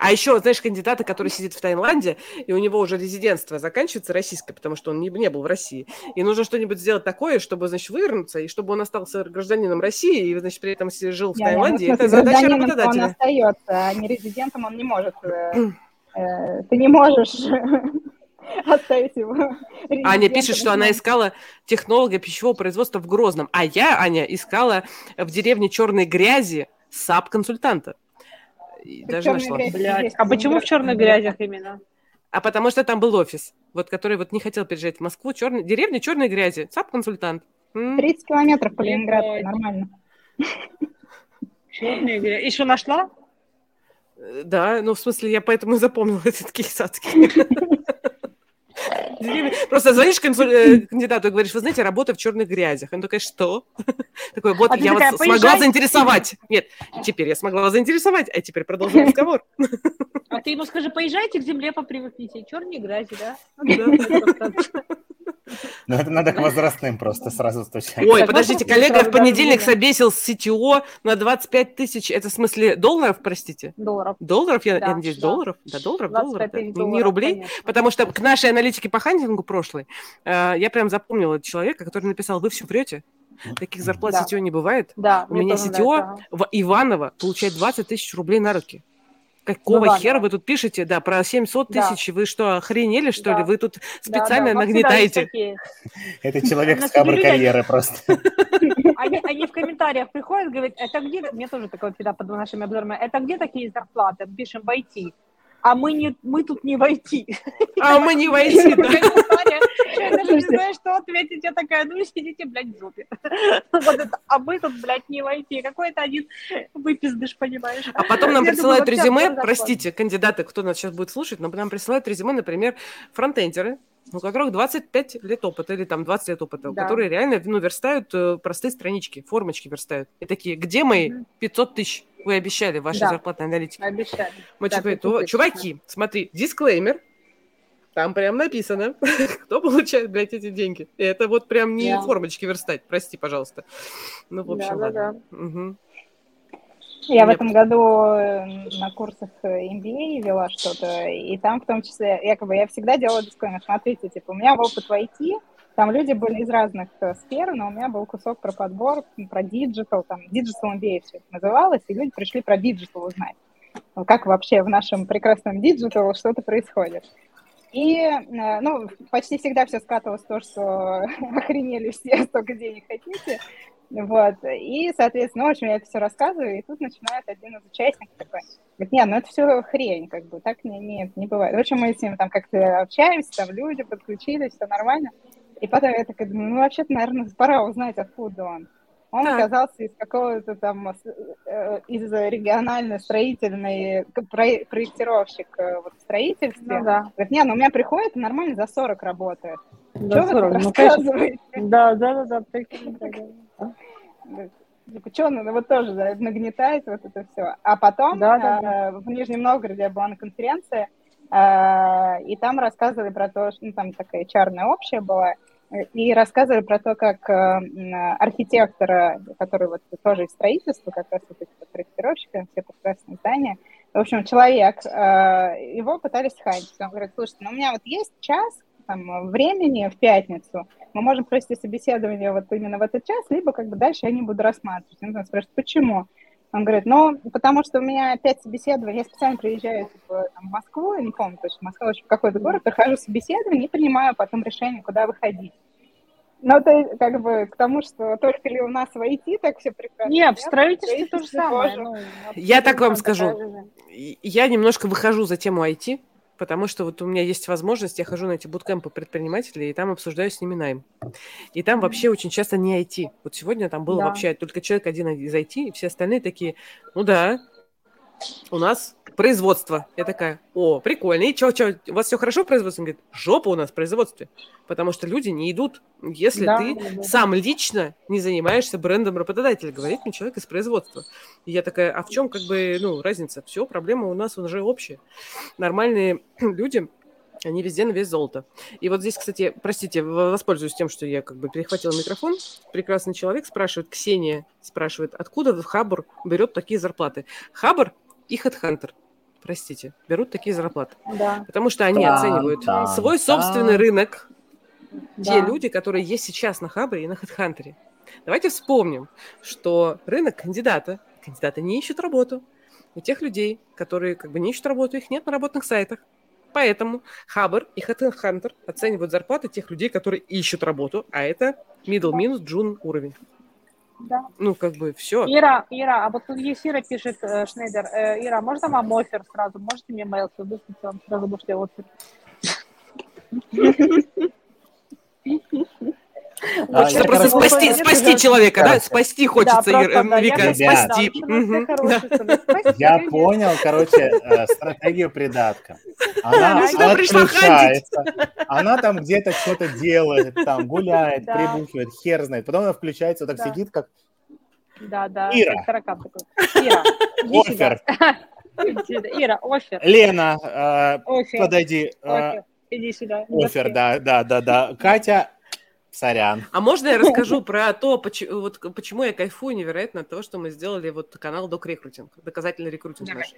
А еще, знаешь, кандидата, который сидит в Таиланде, и у него уже резидентство заканчивается российское, потому что он не, не был в России. И нужно что-нибудь сделать такое, чтобы, значит, вывернуться, и чтобы он остался гражданином России, и, значит, при этом жил в ну, Таиланде. в смысле, Это задача гражданином Он работодателя. остается, а не резидентом он не может. э, э, Ты не можешь оставить его. Аня пишет, что она искала технолога пищевого производства в Грозном. А я, Аня, искала в деревне Черной Грязи САП-консультанта. И даже «Чёрная нашла. грязь» Блядь, есть а почему в черных грязях именно? А потому что там был офис, вот который вот не хотел переезжать в Москву. Черный, деревня Черной Грязи. САП-консультант. М. 30 километров по. Ленинграду, нормально. Черные грязь. Еще нашла? Э, Да, ну, в смысле, я поэтому и запомнила этот кейс адский. Просто звонишь э, кандидату и говоришь, вы знаете, работаю в черных грязях. Он такой, что? Такой, вот А я вас смогла заинтересовать. Нет, теперь я смогла вас заинтересовать, а теперь продолжим разговор. А ты ему скажи, поезжайте к земле, попривыкните. Черные грязи, да? Ну, это надо к возрастным просто сразу стучать. Ой, подождите, коллега в понедельник собесил с CTO на 25 тысяч, это в смысле долларов, простите? Долларов. Долларов, я, Да, я надеюсь, да. долларов? Да, долларов, долларов, 25 да. долларов, не рублей. конечно. Потому что к нашей аналитике по хантингу прошлой э, я прям запомнила человека, который написал, вы все врете, таких зарплат Да. CTO не бывает. Да, У меня нравится, в Иваново получает 20 тысяч рублей на руки. Какого Иваново. хера вы тут пишете? Да, про 700 Да. тысяч. Вы что, охренели, что Да. ли? Вы тут Да, специально да, есть нагнетаете. Это человек с кабр суде карьеры просто. Они, они в комментариях приходят, говорят, это где, мне тоже такое всегда под нашими обзорами, это где такие зарплаты? Пишем в IT. А мы, не, мы тут не в IT. А мы не войти, да. Я даже не знаю, что ответить. Я такая, ну сидите, блядь, в жопе. Вот это, а мы тут, блядь, не в IT. Какой-то один выпиздыш, понимаешь? А потом нам присылают резюме, простите, кандидаты, кто нас сейчас будет слушать, но нам присылают резюме, например, фронтендеры, у которых 25 лет опыта или там 20 лет опыта, Да. которые реально ну, верстают э, простые странички, формочки верстают. И такие, где мои Мгм. 500 тысяч? Вы обещали в вашей Да. зарплатной аналитике. Обещали. Мы Да, что говорим, 500 «О, тысяч, чуваки, смотри, дисклеймер, там прям написано, кто получает, блядь, эти деньги. И это вот прям не Да. формочки верстать, прости, пожалуйста. Ну, в общем, Да, да, ладно. Мгм. Я в Мне этом году э, на курсах э, MBA вела что-то, и там в том числе, якобы, я всегда делала дисклеймер. Смотрите, типа, у меня опыт в IT, там люди были из разных э, сфер, но у меня был кусок про подбор, про digital, там, digital MBA все это называлось, и люди пришли про digital узнать. Ну, Как вообще в нашем прекрасном digital что-то происходит. И, э, ну, почти всегда все скатывалось в то, что охренели все, столько денег хотите. Вот, и, соответственно, ну, в общем, я это все рассказываю, и тут начинает один из участников такой, говорит, нет, ну это все хрень, как бы, так не, нет, не бывает. В общем, мы с ним там как-то общаемся, там люди подключились, все нормально. И потом я такая думаю, ну, вообще-то, наверное, пора узнать, откуда он. Он Так. оказался из какого-то там, э, из региональной строительной, проектировщик э, вот, в строительстве. Ну да. Говорит, не, ну у меня приходит нормально за 40 работает. Да, Что вы 40, тут ну, конечно. рассказываете? Да, да, да, да, да, да. Что, надо вот тоже да, нагнетать вот это все. А потом Да, да, э, в Нижнем Новгороде я была на конференции, и там рассказывали про то, что ну, там такая чарная общая была, и рассказывали про то, как э, архитектора, который вот тоже из строительства, как раз вот эти проектировщики, все прекрасные здания, в общем, человек, э, его пытались хантить. Он говорит, слушайте, ну у меня вот есть час там, времени в пятницу, мы можем провести собеседование вот именно в этот час, либо как бы дальше я не буду рассматривать. Он спрашивает, почему? Он говорит, ну, потому что у меня пять собеседований, я специально приезжаю типа, там, в Москву, я не помню точно, Москва, в общем, какой-то город, прохожу собеседование и принимаю потом решение, куда выходить. Но это как бы к тому, что только ли у нас в IT так все прекрасно? Не, в строительстве то же самое. ну, Я так вам скажу. Я немножко выхожу за тему IT, потому что вот у меня есть возможность, я хожу на эти буткемпы предпринимателей, и там обсуждаю с ними найм. И там вообще очень часто не IT. Вот сегодня там был Да. вообще только человек один из IT, и все остальные такие, ну да, у нас производство. Я такая, о, прикольно. И что, что, у вас все хорошо в производстве? Он говорит, жопа у нас в производстве. Потому что люди не идут, если Да, ты да, да. сам лично не занимаешься брендом работодателя, говорит мне человек из производства. И я такая, а в чем как бы, ну, разница? Все, проблема у нас уже общая. Нормальные люди, они везде на вес золота. И вот здесь, кстати, простите, воспользуюсь тем, что я как бы перехватила микрофон. Прекрасный человек спрашивает, Ксения спрашивает, откуда Хабр берет такие зарплаты? Хабр и Хедхантер, простите, берут такие зарплаты. Да, Потому что они Тан, оценивают тан, свой собственный тан. рынок, те да. люди, которые есть сейчас на Хабре и на Хедхантере. Давайте вспомним, что рынок кандидата, кандидаты не ищут работу. У тех людей, которые как бы не ищут работу, их нет на работных сайтах. Поэтому Хабр и Хедхантер оценивают зарплаты тех людей, которые ищут работу, а это middle минус джун уровень. Да. Ну, как бы все. Ира, Ира, а вот тут есть Ира пишет, э, Шнейдер, э, Ира, можно вам офер сразу? Можете мне mail выслать, вам сразу можете офер. А, Хочется я просто хорошо- спасти, спасти да. человека, да? Короче. Спасти хочется, да, просто, да, Вика, я Ребят. спасти. Да, Я понял, короче, э, стратегию придатка. Она пришла отключается, она там где-то что-то делает, там гуляет, Да. прибухивает, хер знает. Потом она включается, вот так Да. сидит, как Да, да, Ира. как таракан такой. Ира, офер. Ира, офер. Лена, э, Офер. подойди. э, Офер. Иди сюда. Офер, да, да, да, да. Катя, сорян. А можно я расскажу про то, почему, вот, почему я кайфую невероятно от того, что мы сделали вот канал Док Рекрутинг, доказательный рекрутинг Давай. наш.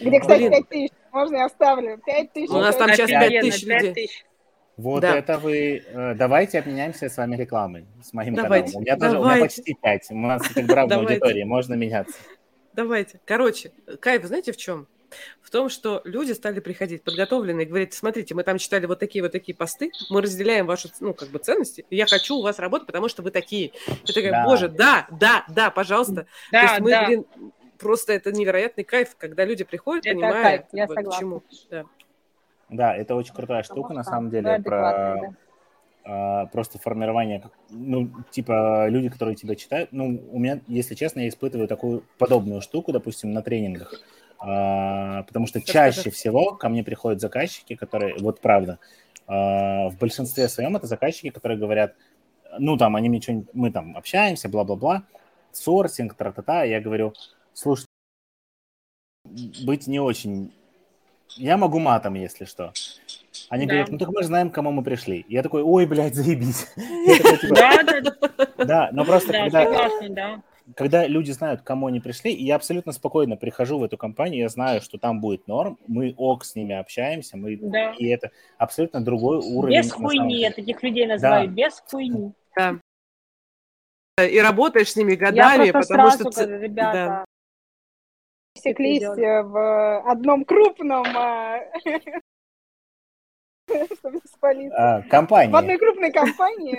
Где, кстати, Блин. 5 тысяч? Можно я вставлю? 5 тысяч. У нас там сейчас Офигенно, 5 тысяч людей. тысяч. Вот Да. это вы... э, давайте обменяемся с вами рекламой, с моим Давайте, каналом. У меня, тоже, у меня почти 5. У нас как бы равная аудитория, можно меняться. Давайте. Короче, кайф, знаете, в чем? В том, что люди стали приходить подготовленные и говорить, смотрите, мы там читали вот такие вот такие посты, мы разделяем ваши, ну, как бы ценности, я хочу у вас работать, потому что вы такие. Я такая, Да. боже, да, да, да, пожалуйста. То Да, есть мы, да. блин, просто это невероятный кайф, когда люди приходят, Это понимая, кайф, я бы, согласна. чему. Да. Да, это очень крутая Потому штука, на что самом деле, про да. а, просто формирование, ну, типа, люди, которые тебя читают, ну, у меня, если честно, я испытываю такую подобную штуку, допустим, на тренингах, А, потому что Расскажи. чаще всего ко мне приходят заказчики, которые, вот правда, а, в большинстве своем это заказчики, которые говорят, ну, там, они мне что-нибудь, мы там общаемся, бла-бла-бла, сорсинг, тра-та-та, я говорю, слушай, быть не очень... Я могу матом, если что. Они Да. говорят, ну так мы же знаем, к кому мы пришли. Я такой, ой, блядь, заебись. Типа, Да, да, да, да, но просто да, когда... да. когда люди знают, к кому они пришли, и я абсолютно спокойно прихожу в эту компанию, я знаю, что там будет норм, мы ок с ними общаемся, мы Да. и это абсолютно другой уровень. Без хуйни, я таких людей называю, без хуйни. Да. И работаешь с ними Я годами, просто потому сразу что... ц- говорю, ребята, Секлись делать? э, в одном крупном, а, чтобы спалиться. А, В компания. одной крупной компании,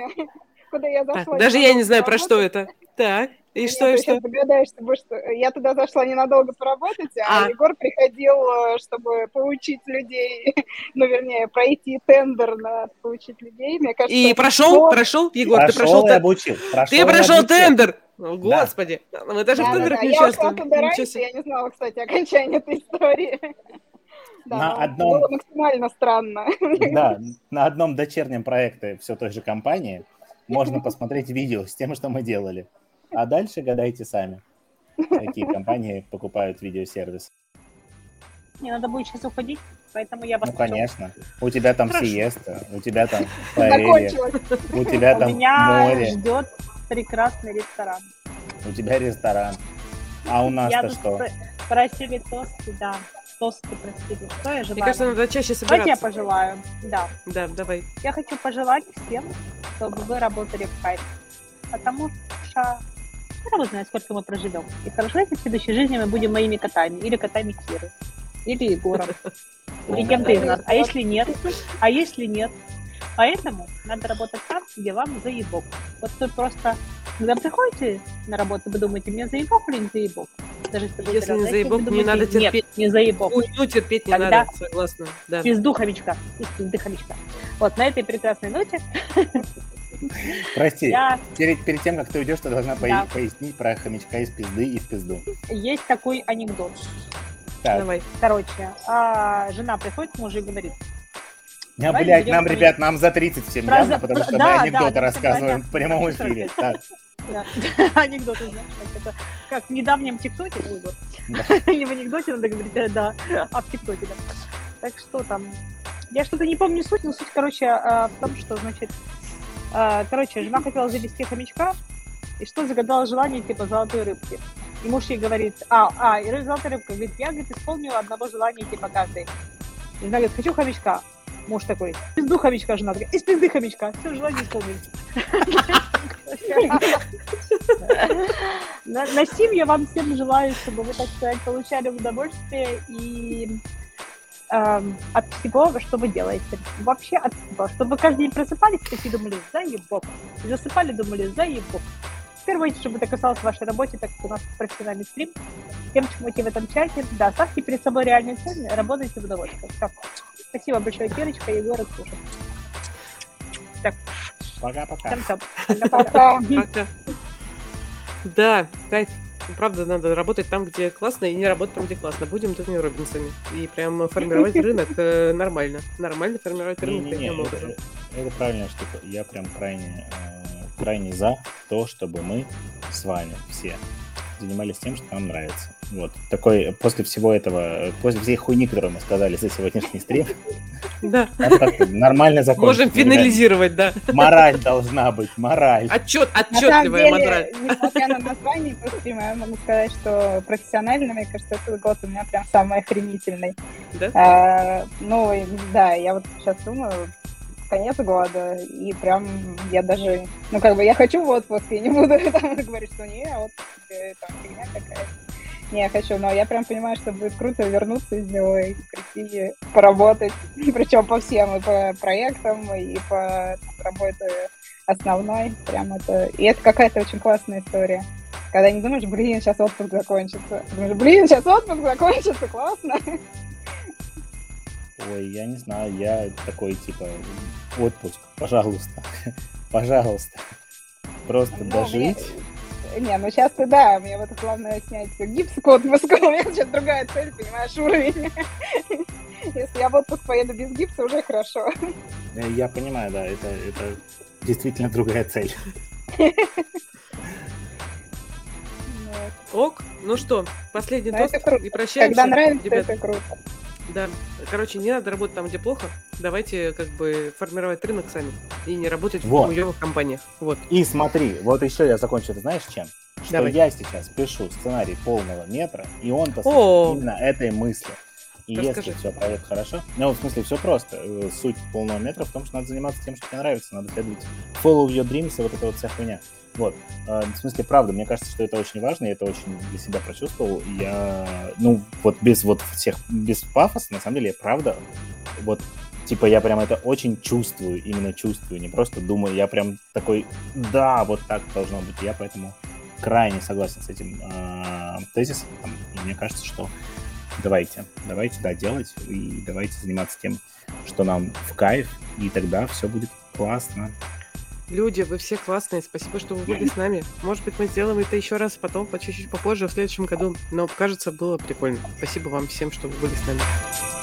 куда я зашла. даже я не знаю, про что это. Так, и Нет, что, и ты что? потому что я туда зашла ненадолго поработать, а, А. Егор приходил, э, чтобы поучить людей, ну, вернее, пройти тендер на поучить людей. Мне кажется, И прошел, вот. прошел, Егор, ты Прошел прошел и тен- обучил. Ты и прошел обучил. тендер! О, Господи, мы даже в Да-да-да, тендерах не Я ушла участвуем. туда Ничего раньше, я не знала, кстати, окончания этой истории. Да, На но одном- Было максимально странно. Да, на одном дочернем проекте все той же компании можно посмотреть видео с тем, что мы делали. А дальше гадайте сами, какие компании покупают видеосервис. мне надо будет сейчас уходить, поэтому я вас Ну, хочу. конечно. У тебя там Хорошо. сиеста, у тебя там паэлья, у тебя У там меня море, ждет прекрасный ресторан. у тебя ресторан. А у нас-то что? про- просили тосты, да. Тосты просили. Что я Мне желаю? кажется, надо чаще Давайте я собираться. пожелаю. Да. Да, давай. Я хочу пожелать всем, чтобы вы работали в кайф. Потому что не знаю, сколько мы проживем. И хорошо, если в следующей жизни мы будем моими котами. Или котами Киры. Или Егором. Или кем-то из нас. А если нет? А если нет? Поэтому надо работать там, где вам заебок. Вот вы просто, когда приходите на работу, вы думаете, мне заебок или не заебок? Даже если, Если не раз, заебок, вы не надо думаете, терпеть. Нет, не заебок. Хуйню терпеть не Тогда- надо, согласна. Да. Пизду хомячка. И пизды хомячка. Вот на этой прекрасной ноте Прости, я перед, перед тем, как ты уйдешь, ты должна Да. пояснить про хомячка из пизды и в пизду. есть такой анекдот. Так, Давай. Короче, а, жена приходит к мужу и говорит, давай блядь, нам, хомяч- ребят, нам за 30 всем Про- явно, потому что да, мы да, анекдоты да, рассказываем всем в прямом эфире. Так, да, анекдоты, знаешь, как это, как в недавнем ТикТоке, вот. Да. не в анекдоте надо говорить, а, да, а в ТикТоке, да. Так что там, я что-то не помню суть, но суть, короче, а, в том, что, значит, а, короче, жена хотела завести хомячка, и что загадала желание, типа, золотой рыбки. И муж ей говорит, а, а, и золотая рыбка, говорит, я, говорит, исполнила одного желания, типа, каждый. И жена говорит, хочу хомячка. Муж такой, пизду хомячка, жена такая, из пизды хомячка, все, желание исполнили. На, на сим я вам всем желаю, чтобы вы, так сказать, получали удовольствие и эм, от всего, что вы делаете. Вообще от всего. Чтобы вы каждый день просыпались и такие думали, заебок. И засыпали, думали, заебок. В первую очередь, чтобы это касалось вашей работы, так как у нас профессиональный стрим. Тем, чему идти в этом чате, да, ставьте перед собой реальные цели, работайте в удовольствие. Всё. Спасибо большое, Кирочка, Егор и Ксюша. Так, пока-пока. всем-всем. Пока. Пока. Да, кайф. Правда, надо работать там, где классно, и не работать там, где классно. Будем Тони Робинсами. И прям формировать рынок э, нормально. Нормально формировать рынок таким это, это правильная штука. Я прям крайне, э, крайне за то, чтобы мы с вами все занимались тем, что нам нравится. Вот. Такой, после всего этого, после всей хуйни, которую мы сказали за сегодняшний стрим, Да. как-то нормально закончить. Можем финализировать, да. Мораль должна быть, мораль. Отчет, На самом отчетливая деле, мораль. несмотря на название этого стрима, я могу сказать, что профессионально, мне кажется, этот год у меня прям самый охренительный. Да? А, ну, да, я вот сейчас думаю, конец года, и прям я даже, ну, как бы я хочу в отпуск, я не буду там говорить, что не, отпуск, э, там, фигня какая Не, я хочу, но я прям понимаю, что будет круто вернуться из него и прийти поработать, причем по всем, и по проектам, и по работе основной, прям это, и это какая-то очень классная история. Когда не думаешь, блин, сейчас отпуск закончится. Думаешь, блин, сейчас отпуск закончится, классно. Ой, я не знаю, я такой, типа, отпуск, пожалуйста, пожалуйста. Просто Ну, дожить. Не, ну сейчас ты да, мне вот главное снять гипс к отпуску, у меня сейчас другая цель, понимаешь, уровень. Если я в отпуск поеду без гипса, уже хорошо. Э, Я понимаю, да, это, это действительно другая цель. Ок. Ну что, последний тост и прощаемся. Когда нравится, это круто. Да. Короче, не надо работать там, где плохо. Давайте как бы формировать рынок сами. И не работать Вот. в хуёвых компаниях. Вот. И смотри, вот еще я закончу, ты знаешь чем? что Давай. я сейчас пишу сценарий полного метра, и он посвящен именно этой мысли. И Расскажи. если все пройдет хорошо, ну, в смысле, все просто. Э, Суть полного метра в том, что надо заниматься тем, что тебе нравится, надо следовать follow your dreams и вот эта вот вся хуйня. Вот. Э, В смысле, правда, мне кажется, что это очень важно, я это очень для себя прочувствовал. И Я, ну, вот без вот всех, без пафоса, на самом деле, я правда, вот, типа, я прям это очень чувствую, именно чувствую, не просто думаю, я прям такой, да, вот так должно быть. Я поэтому крайне согласен с этим э, тезисом. И мне кажется, что давайте, давайте, да, делать, и давайте заниматься тем, что нам в кайф, и тогда все будет классно. Люди, вы все классные. Спасибо, что вы были с нами. Может быть, мы сделаем это еще раз потом, по чуть-чуть попозже, в следующем году. Но, кажется, было прикольно. Спасибо вам всем, что вы были с нами.